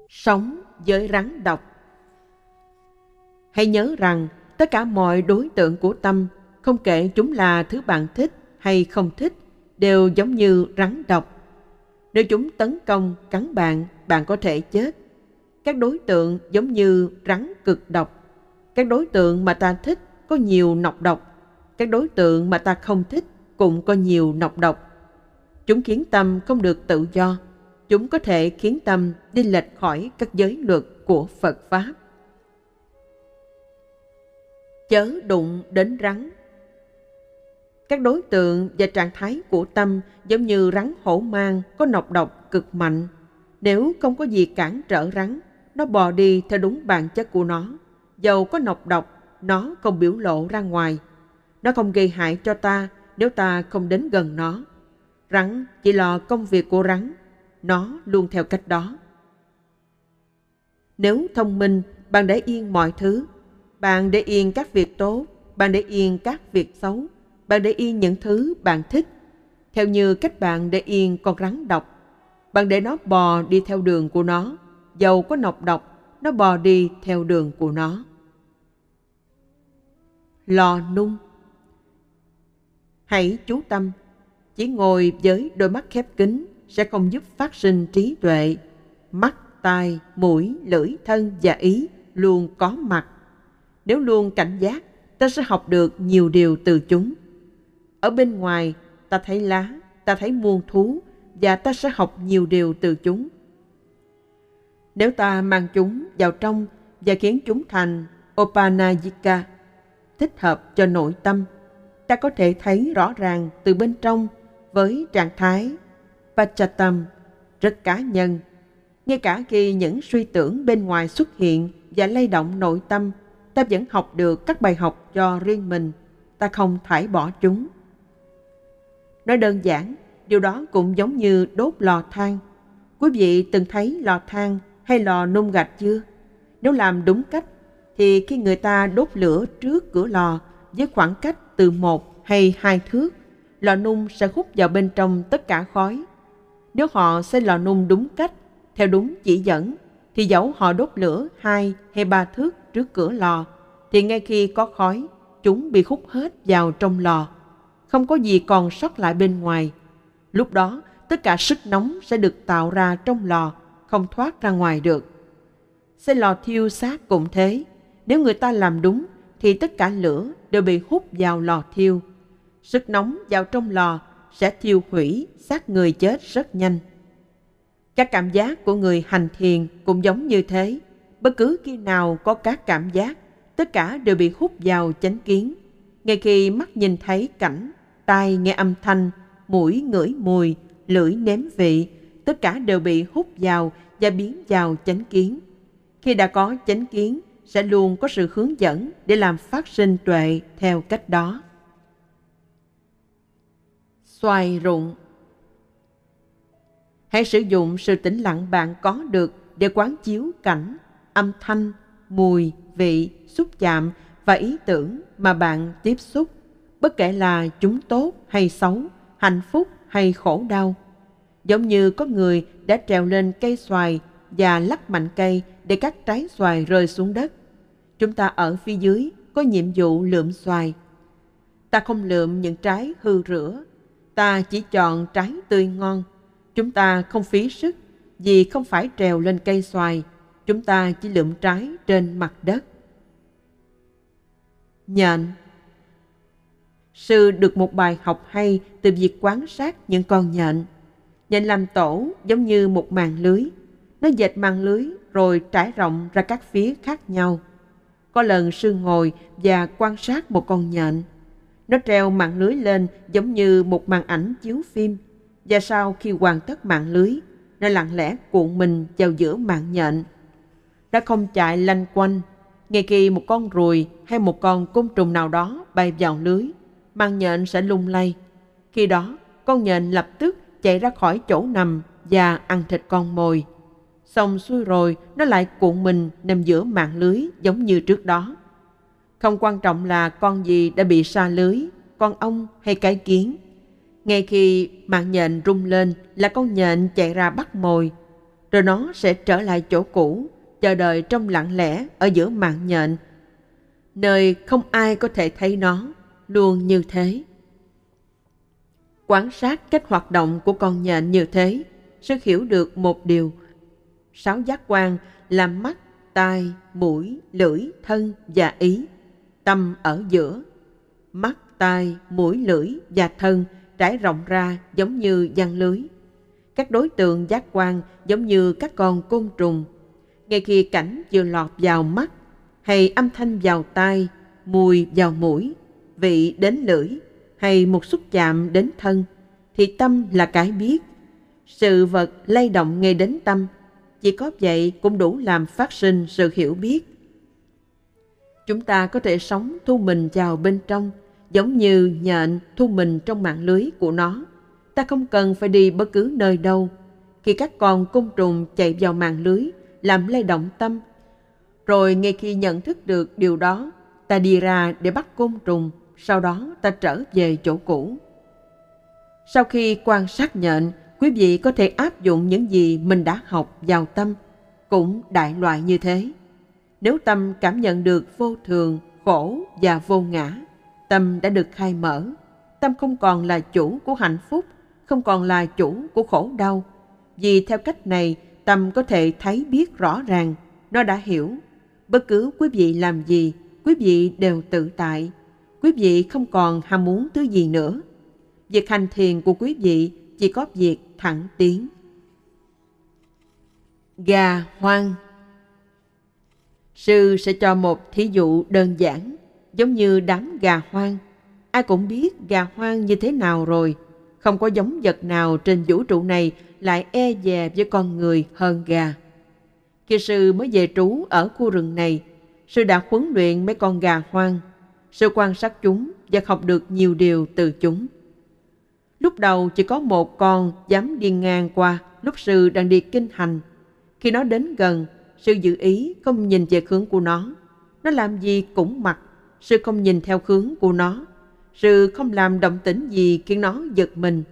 sống với rắn độc. Hãy nhớ rằng tất cả mọi đối tượng của tâm, không kể chúng là thứ bạn thích hay không thích, đều giống như rắn độc. Nếu chúng tấn công, cắn bạn, bạn có thể chết. Các đối tượng giống như rắn cực độc. Các đối tượng mà ta thích có nhiều nọc độc. Các đối tượng mà ta không thích cũng có nhiều nọc độc. Chúng khiến tâm không được tự do chúng có thể khiến tâm đi lệch khỏi các giới luật của Phật Pháp. Chớ đụng đến rắn các đối tượng và trạng thái của tâm giống như rắn hổ mang có nọc độc cực mạnh. Nếu không có gì cản trở rắn, nó bò đi theo đúng bản chất của nó. Dầu có nọc độc, nó không biểu lộ ra ngoài. Nó không gây hại cho ta nếu ta không đến gần nó. Rắn chỉ lo công việc của rắn nó luôn theo cách đó. Nếu thông minh, bạn để yên mọi thứ. Bạn để yên các việc tốt, bạn để yên các việc xấu, bạn để yên những thứ bạn thích. Theo như cách bạn để yên con rắn độc, bạn để nó bò đi theo đường của nó, dầu có nọc độc, nó bò đi theo đường của nó. Lò nung Hãy chú tâm, chỉ ngồi với đôi mắt khép kín sẽ không giúp phát sinh trí tuệ. Mắt, tai, mũi, lưỡi, thân và ý luôn có mặt. Nếu luôn cảnh giác, ta sẽ học được nhiều điều từ chúng. Ở bên ngoài, ta thấy lá, ta thấy muôn thú và ta sẽ học nhiều điều từ chúng. Nếu ta mang chúng vào trong và khiến chúng thành Opanayika, thích hợp cho nội tâm, ta có thể thấy rõ ràng từ bên trong với trạng thái Pachatam rất cá nhân. Ngay cả khi những suy tưởng bên ngoài xuất hiện và lay động nội tâm, ta vẫn học được các bài học cho riêng mình, ta không thải bỏ chúng. Nói đơn giản, điều đó cũng giống như đốt lò than. Quý vị từng thấy lò than hay lò nung gạch chưa? Nếu làm đúng cách, thì khi người ta đốt lửa trước cửa lò với khoảng cách từ một hay hai thước, lò nung sẽ hút vào bên trong tất cả khói. Nếu họ xây lò nung đúng cách, theo đúng chỉ dẫn, thì dẫu họ đốt lửa hai hay ba thước trước cửa lò, thì ngay khi có khói, chúng bị hút hết vào trong lò. Không có gì còn sót lại bên ngoài. Lúc đó, tất cả sức nóng sẽ được tạo ra trong lò, không thoát ra ngoài được. Xây lò thiêu xác cũng thế. Nếu người ta làm đúng, thì tất cả lửa đều bị hút vào lò thiêu. Sức nóng vào trong lò sẽ thiêu hủy xác người chết rất nhanh. Các cảm giác của người hành thiền cũng giống như thế. Bất cứ khi nào có các cảm giác, tất cả đều bị hút vào chánh kiến. Ngay khi mắt nhìn thấy cảnh, tai nghe âm thanh, mũi ngửi mùi, lưỡi nếm vị, tất cả đều bị hút vào và biến vào chánh kiến. Khi đã có chánh kiến, sẽ luôn có sự hướng dẫn để làm phát sinh tuệ theo cách đó. Xoài rụng Hãy sử dụng sự tĩnh lặng bạn có được để quán chiếu cảnh, âm thanh, mùi, vị, xúc chạm và ý tưởng mà bạn tiếp xúc, bất kể là chúng tốt hay xấu, hạnh phúc hay khổ đau. Giống như có người đã trèo lên cây xoài và lắc mạnh cây để các trái xoài rơi xuống đất. Chúng ta ở phía dưới có nhiệm vụ lượm xoài. Ta không lượm những trái hư rửa, ta chỉ chọn trái tươi ngon. Chúng ta không phí sức vì không phải trèo lên cây xoài, chúng ta chỉ lượm trái trên mặt đất. Nhện Sư được một bài học hay từ việc quan sát những con nhện. Nhện làm tổ giống như một màn lưới. Nó dệt màn lưới rồi trải rộng ra các phía khác nhau. Có lần sư ngồi và quan sát một con nhện. Nó treo mạng lưới lên giống như một màn ảnh chiếu phim. Và sau khi hoàn tất mạng lưới, nó lặng lẽ cuộn mình vào giữa mạng nhện. Nó không chạy lanh quanh. Ngay khi một con ruồi hay một con côn trùng nào đó bay vào lưới, màn nhện sẽ lung lay. Khi đó, con nhện lập tức chạy ra khỏi chỗ nằm và ăn thịt con mồi. Xong xuôi rồi, nó lại cuộn mình nằm giữa mạng lưới giống như trước đó. Không quan trọng là con gì đã bị sa lưới, con ong hay cái kiến. Ngay khi mạng nhện rung lên là con nhện chạy ra bắt mồi, rồi nó sẽ trở lại chỗ cũ, chờ đợi trong lặng lẽ ở giữa mạng nhện, nơi không ai có thể thấy nó, luôn như thế. Quan sát cách hoạt động của con nhện như thế, sẽ hiểu được một điều. Sáu giác quan là mắt, tai, mũi, lưỡi, thân và ý tâm ở giữa. Mắt, tai, mũi, lưỡi và thân trải rộng ra giống như giăng lưới. Các đối tượng giác quan giống như các con côn trùng. Ngay khi cảnh vừa lọt vào mắt, hay âm thanh vào tai, mùi vào mũi, vị đến lưỡi, hay một xúc chạm đến thân, thì tâm là cái biết. Sự vật lay động ngay đến tâm, chỉ có vậy cũng đủ làm phát sinh sự hiểu biết Chúng ta có thể sống thu mình vào bên trong, giống như nhện thu mình trong mạng lưới của nó. Ta không cần phải đi bất cứ nơi đâu. khi các con côn trùng chạy vào mạng lưới làm lay động tâm. Rồi ngay khi nhận thức được điều đó, ta đi ra để bắt côn trùng, sau đó ta trở về chỗ cũ. Sau khi quan sát nhện, quý vị có thể áp dụng những gì mình đã học vào tâm, cũng đại loại như thế. Nếu tâm cảm nhận được vô thường, khổ và vô ngã, tâm đã được khai mở. Tâm không còn là chủ của hạnh phúc, không còn là chủ của khổ đau. Vì theo cách này, tâm có thể thấy biết rõ ràng, nó đã hiểu. Bất cứ quý vị làm gì, quý vị đều tự tại. Quý vị không còn ham muốn thứ gì nữa. Việc hành thiền của quý vị chỉ có việc thẳng tiến. Gà hoang Sư sẽ cho một thí dụ đơn giản, giống như đám gà hoang. Ai cũng biết gà hoang như thế nào rồi. Không có giống vật nào trên vũ trụ này lại e dè với con người hơn gà. Khi sư mới về trú ở khu rừng này, sư đã huấn luyện mấy con gà hoang sự quan sát chúng và học được nhiều điều từ chúng. Lúc đầu chỉ có một con dám đi ngang qua lúc sư đang đi kinh hành. Khi nó đến gần, sư dự ý không nhìn về hướng của nó. Nó làm gì cũng mặc, sư không nhìn theo hướng của nó. Sư không làm động tĩnh gì khiến nó giật mình.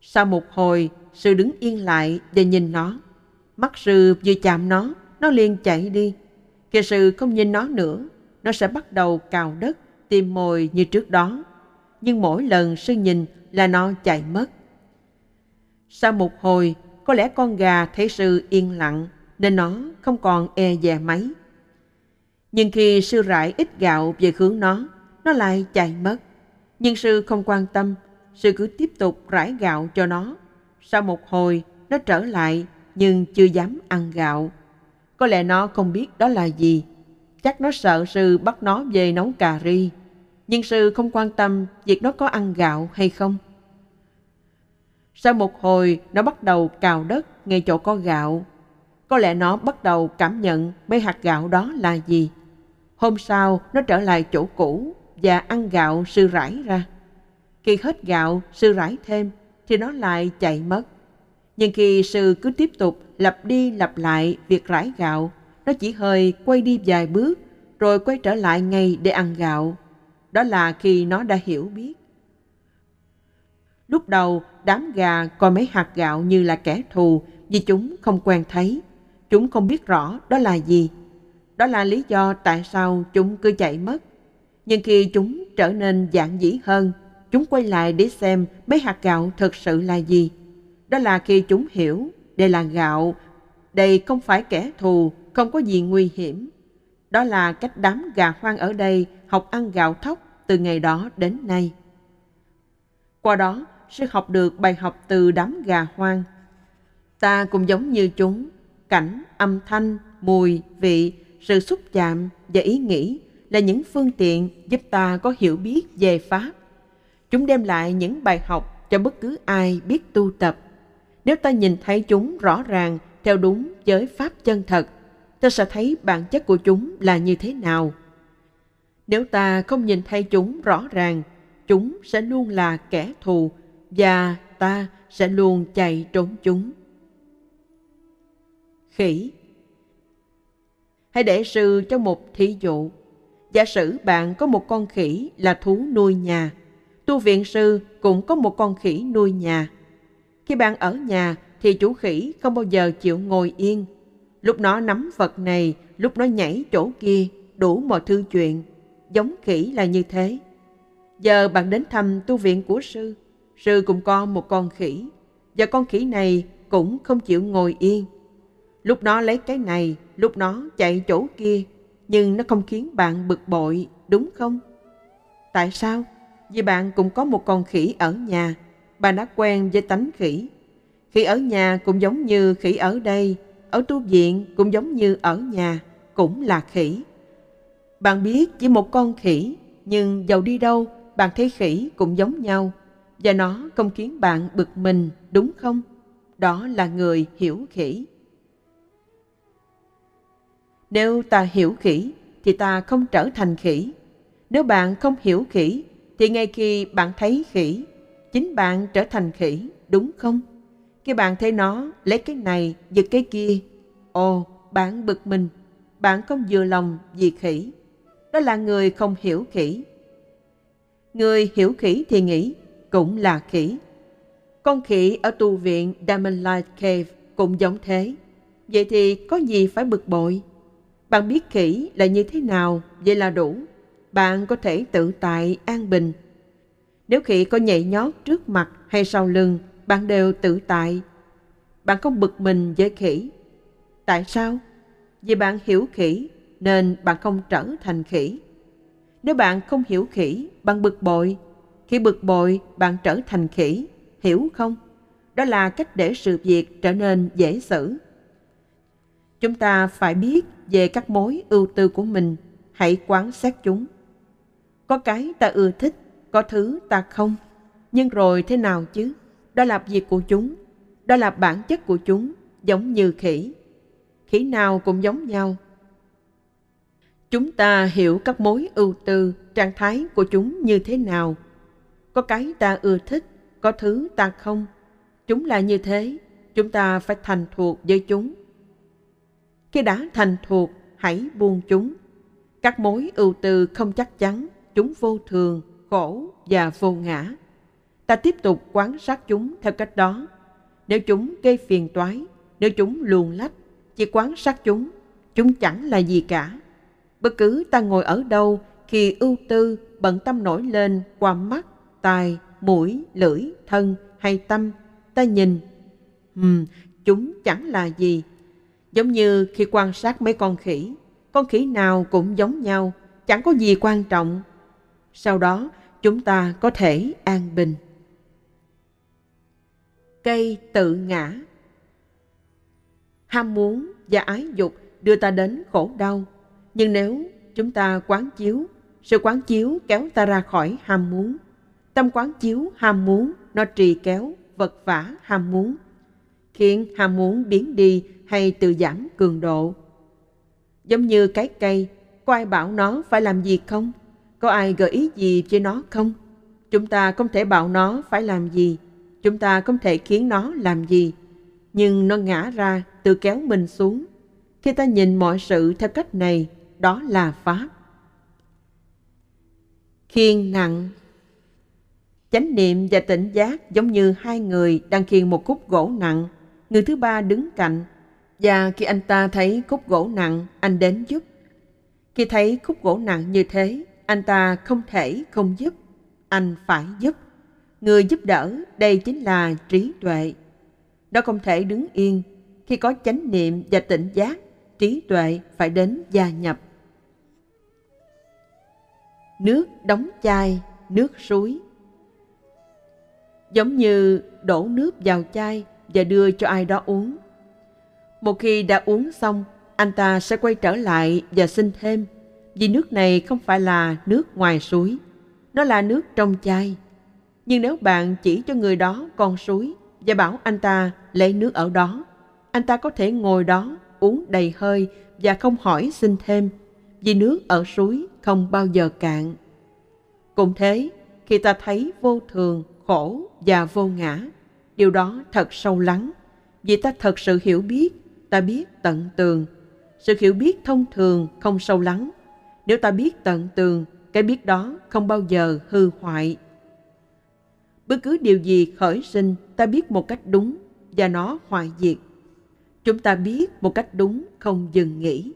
Sau một hồi, sư đứng yên lại và nhìn nó. Mắt sư vừa chạm nó, nó liền chạy đi. Khi sư không nhìn nó nữa, nó sẽ bắt đầu cào đất, tìm mồi như trước đó. Nhưng mỗi lần sư nhìn là nó chạy mất. Sau một hồi, có lẽ con gà thấy sư yên lặng nên nó không còn e dè mấy. Nhưng khi sư rải ít gạo về hướng nó, nó lại chạy mất. Nhưng sư không quan tâm, sư cứ tiếp tục rải gạo cho nó. Sau một hồi, nó trở lại nhưng chưa dám ăn gạo. Có lẽ nó không biết đó là gì. Chắc nó sợ sư bắt nó về nấu cà ri. Nhưng sư không quan tâm việc nó có ăn gạo hay không. Sau một hồi, nó bắt đầu cào đất ngay chỗ có gạo. Có lẽ nó bắt đầu cảm nhận mấy hạt gạo đó là gì. Hôm sau, nó trở lại chỗ cũ và ăn gạo sư rải ra. Khi hết gạo, sư rải thêm, thì nó lại chạy mất. Nhưng khi sư cứ tiếp tục lặp đi lặp lại việc rải gạo, nó chỉ hơi quay đi vài bước, rồi quay trở lại ngay để ăn gạo. Đó là khi nó đã hiểu biết. Lúc đầu, đám gà coi mấy hạt gạo như là kẻ thù vì chúng không quen thấy. Chúng không biết rõ đó là gì. Đó là lý do tại sao chúng cứ chạy mất. Nhưng khi chúng trở nên giản dĩ hơn, chúng quay lại để xem mấy hạt gạo thực sự là gì. Đó là khi chúng hiểu đây là gạo, đây không phải kẻ thù, không có gì nguy hiểm. Đó là cách đám gà hoang ở đây học ăn gạo thóc từ ngày đó đến nay. Qua đó, sẽ học được bài học từ đám gà hoang. Ta cũng giống như chúng, cảnh, âm thanh, mùi, vị, sự xúc chạm và ý nghĩ là những phương tiện giúp ta có hiểu biết về Pháp. Chúng đem lại những bài học cho bất cứ ai biết tu tập. Nếu ta nhìn thấy chúng rõ ràng theo đúng với Pháp chân thật, ta sẽ thấy bản chất của chúng là như thế nào. Nếu ta không nhìn thấy chúng rõ ràng, chúng sẽ luôn là kẻ thù và ta sẽ luôn chạy trốn chúng. Khỉ Hãy để sư cho một thí dụ. Giả sử bạn có một con khỉ là thú nuôi nhà. Tu viện sư cũng có một con khỉ nuôi nhà. Khi bạn ở nhà thì chủ khỉ không bao giờ chịu ngồi yên. Lúc nó nắm vật này, lúc nó nhảy chỗ kia, đủ mọi thư chuyện. Giống khỉ là như thế. Giờ bạn đến thăm tu viện của sư. Sư cũng có một con khỉ. Và con khỉ này cũng không chịu ngồi yên. Lúc nó lấy cái này, lúc nó chạy chỗ kia, nhưng nó không khiến bạn bực bội, đúng không? Tại sao? Vì bạn cũng có một con khỉ ở nhà, bạn đã quen với tánh khỉ. Khỉ ở nhà cũng giống như khỉ ở đây, ở tu viện cũng giống như ở nhà, cũng là khỉ. Bạn biết chỉ một con khỉ, nhưng dầu đi đâu, bạn thấy khỉ cũng giống nhau, và nó không khiến bạn bực mình, đúng không? Đó là người hiểu khỉ. Nếu ta hiểu khỉ thì ta không trở thành khỉ. Nếu bạn không hiểu khỉ thì ngay khi bạn thấy khỉ, chính bạn trở thành khỉ, đúng không? Khi bạn thấy nó lấy cái này, giật cái kia, ồ, bạn bực mình, bạn không vừa lòng vì khỉ. Đó là người không hiểu khỉ. Người hiểu khỉ thì nghĩ cũng là khỉ. Con khỉ ở tu viện Diamond Light Cave cũng giống thế. Vậy thì có gì phải bực bội? Bạn biết khỉ là như thế nào, vậy là đủ. Bạn có thể tự tại, an bình. Nếu khỉ có nhảy nhót trước mặt hay sau lưng, bạn đều tự tại. Bạn không bực mình với khỉ. Tại sao? Vì bạn hiểu khỉ, nên bạn không trở thành khỉ. Nếu bạn không hiểu khỉ, bạn bực bội. Khi bực bội, bạn trở thành khỉ. Hiểu không? Đó là cách để sự việc trở nên dễ xử. Chúng ta phải biết về các mối ưu tư của mình, hãy quán sát chúng. Có cái ta ưa thích, có thứ ta không. Nhưng rồi thế nào chứ? Đó là việc của chúng, đó là bản chất của chúng, giống như khỉ. Khỉ nào cũng giống nhau. Chúng ta hiểu các mối ưu tư, trạng thái của chúng như thế nào. Có cái ta ưa thích, có thứ ta không. Chúng là như thế, chúng ta phải thành thuộc với chúng khi đã thành thuộc, hãy buông chúng. Các mối ưu tư không chắc chắn, chúng vô thường, khổ và vô ngã. Ta tiếp tục quan sát chúng theo cách đó. Nếu chúng gây phiền toái, nếu chúng luồn lách, chỉ quan sát chúng, chúng chẳng là gì cả. Bất cứ ta ngồi ở đâu khi ưu tư, bận tâm nổi lên qua mắt, tai, mũi, lưỡi, thân hay tâm, ta nhìn. Ừm, chúng chẳng là gì, Giống như khi quan sát mấy con khỉ, con khỉ nào cũng giống nhau, chẳng có gì quan trọng. Sau đó, chúng ta có thể an bình. Cây tự ngã Ham muốn và ái dục đưa ta đến khổ đau. Nhưng nếu chúng ta quán chiếu, sự quán chiếu kéo ta ra khỏi ham muốn. Tâm quán chiếu ham muốn, nó trì kéo, vật vả ham muốn. Khiến ham muốn biến đi hay tự giảm cường độ. Giống như cái cây, có ai bảo nó phải làm gì không? Có ai gợi ý gì cho nó không? Chúng ta không thể bảo nó phải làm gì, chúng ta không thể khiến nó làm gì. Nhưng nó ngã ra, tự kéo mình xuống. Khi ta nhìn mọi sự theo cách này, đó là Pháp. Khiên nặng Chánh niệm và tỉnh giác giống như hai người đang khiêng một khúc gỗ nặng. Người thứ ba đứng cạnh và khi anh ta thấy khúc gỗ nặng, anh đến giúp. Khi thấy khúc gỗ nặng như thế, anh ta không thể không giúp. Anh phải giúp. Người giúp đỡ, đây chính là trí tuệ. Nó không thể đứng yên. Khi có chánh niệm và tỉnh giác, trí tuệ phải đến gia nhập. Nước đóng chai, nước suối. Giống như đổ nước vào chai và đưa cho ai đó uống một khi đã uống xong, anh ta sẽ quay trở lại và xin thêm, vì nước này không phải là nước ngoài suối, nó là nước trong chai. Nhưng nếu bạn chỉ cho người đó con suối và bảo anh ta lấy nước ở đó, anh ta có thể ngồi đó uống đầy hơi và không hỏi xin thêm, vì nước ở suối không bao giờ cạn. Cũng thế, khi ta thấy vô thường, khổ và vô ngã, điều đó thật sâu lắng, vì ta thật sự hiểu biết ta biết tận tường. Sự hiểu biết thông thường không sâu lắng. Nếu ta biết tận tường, cái biết đó không bao giờ hư hoại. Bất cứ điều gì khởi sinh, ta biết một cách đúng và nó hoại diệt. Chúng ta biết một cách đúng không dừng nghỉ.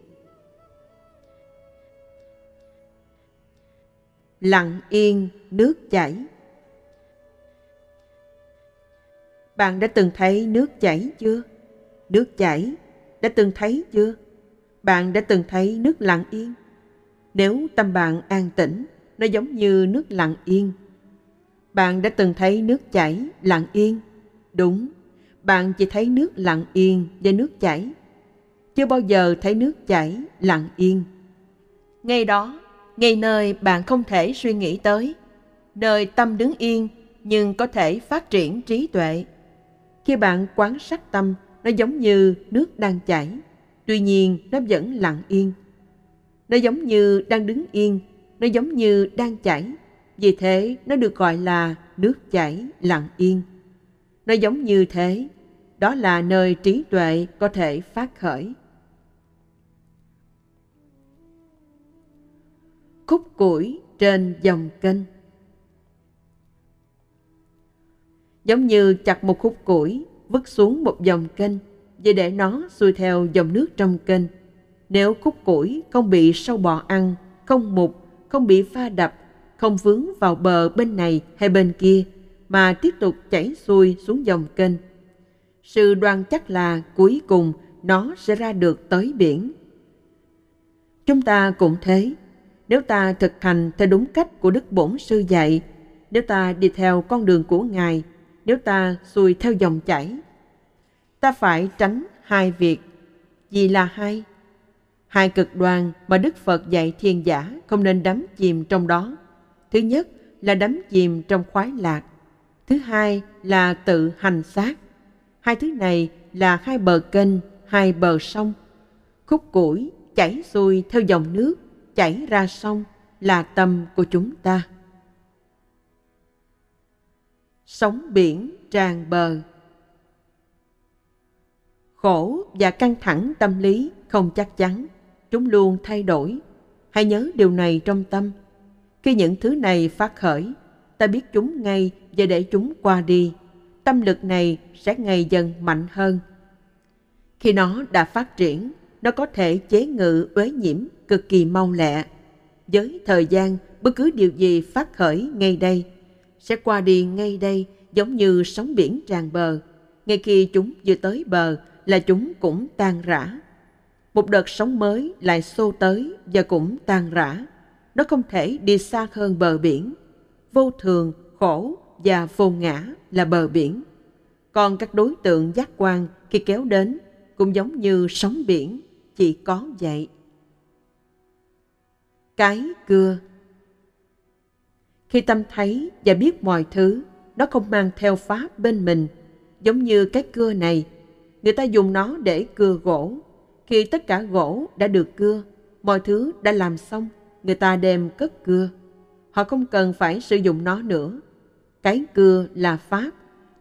Lặng yên, nước chảy. Bạn đã từng thấy nước chảy chưa? Nước chảy đã từng thấy chưa? Bạn đã từng thấy nước lặng yên? Nếu tâm bạn an tĩnh, nó giống như nước lặng yên. Bạn đã từng thấy nước chảy lặng yên? Đúng, bạn chỉ thấy nước lặng yên và nước chảy. Chưa bao giờ thấy nước chảy lặng yên. Ngay đó, ngay nơi bạn không thể suy nghĩ tới, nơi tâm đứng yên nhưng có thể phát triển trí tuệ. Khi bạn quán sát tâm nó giống như nước đang chảy, tuy nhiên nó vẫn lặng yên. Nó giống như đang đứng yên, nó giống như đang chảy, vì thế nó được gọi là nước chảy lặng yên. Nó giống như thế, đó là nơi trí tuệ có thể phát khởi. Khúc củi trên dòng kênh Giống như chặt một khúc củi, vứt xuống một dòng kênh, và để nó xuôi theo dòng nước trong kênh. Nếu khúc củi không bị sâu bọ ăn, không mục, không bị pha đập, không vướng vào bờ bên này hay bên kia, mà tiếp tục chảy xuôi xuống dòng kênh. Sự đoan chắc là cuối cùng nó sẽ ra được tới biển. Chúng ta cũng thế, nếu ta thực hành theo đúng cách của Đức Bổn Sư dạy, nếu ta đi theo con đường của Ngài, nếu ta xuôi theo dòng chảy, ta phải tránh hai việc. Gì là hai? Hai cực đoan mà Đức Phật dạy thiền giả không nên đắm chìm trong đó. Thứ nhất là đắm chìm trong khoái lạc. Thứ hai là tự hành xác. Hai thứ này là hai bờ kênh, hai bờ sông. Khúc củi chảy xuôi theo dòng nước, chảy ra sông là tâm của chúng ta. Sóng biển tràn bờ Khổ và căng thẳng tâm lý không chắc chắn, chúng luôn thay đổi. Hãy nhớ điều này trong tâm. Khi những thứ này phát khởi, ta biết chúng ngay và để chúng qua đi. Tâm lực này sẽ ngày dần mạnh hơn. Khi nó đã phát triển, nó có thể chế ngự uế nhiễm cực kỳ mau lẹ. Với thời gian, bất cứ điều gì phát khởi ngay đây, sẽ qua đi ngay đây giống như sóng biển tràn bờ. Ngay khi chúng vừa tới bờ là chúng cũng tan rã. Một đợt sóng mới lại xô tới và cũng tan rã. Nó không thể đi xa hơn bờ biển. Vô thường, khổ và vô ngã là bờ biển. Còn các đối tượng giác quan khi kéo đến cũng giống như sóng biển, chỉ có vậy. Cái cưa Khi tâm thấy và biết mọi thứ, nó không mang theo pháp bên mình, giống như cái cưa này người ta dùng nó để cưa gỗ. Khi tất cả gỗ đã được cưa, mọi thứ đã làm xong, người ta đem cất cưa. Họ không cần phải sử dụng nó nữa. Cái cưa là pháp.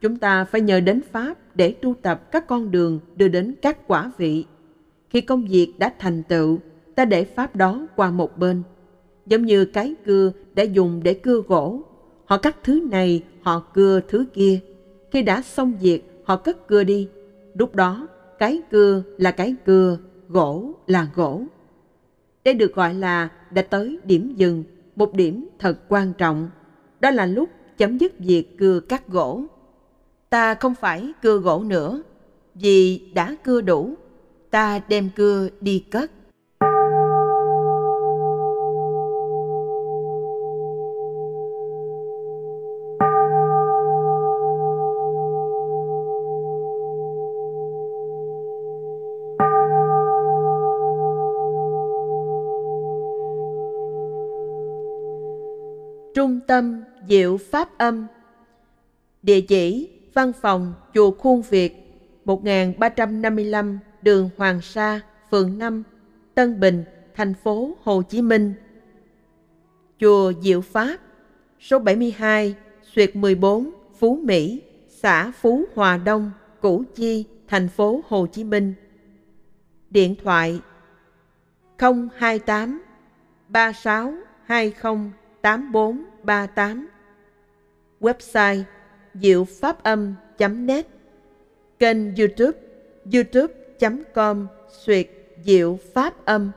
Chúng ta phải nhờ đến pháp để tu tập các con đường đưa đến các quả vị. Khi công việc đã thành tựu, ta để pháp đó qua một bên. Giống như cái cưa đã dùng để cưa gỗ. Họ cắt thứ này, họ cưa thứ kia. Khi đã xong việc, họ cất cưa đi lúc đó cái cưa là cái cưa, gỗ là gỗ. Đây được gọi là đã tới điểm dừng, một điểm thật quan trọng. Đó là lúc chấm dứt việc cưa cắt gỗ. Ta không phải cưa gỗ nữa, vì đã cưa đủ, ta đem cưa đi cất. Tâm Diệu Pháp Âm. Địa chỉ Văn phòng Chùa Khuôn Việt 1355 đường Hoàng Sa, phường 5, Tân Bình, thành phố Hồ Chí Minh. Chùa Diệu Pháp Số 72 Xuyệt 14 Phú Mỹ xã Phú Hòa Đông, Củ Chi, thành phố Hồ Chí Minh. Điện thoại 028 36 20 38 Website diệu pháp âm.net Kênh youtube youtube.com suyệt diệu pháp âm.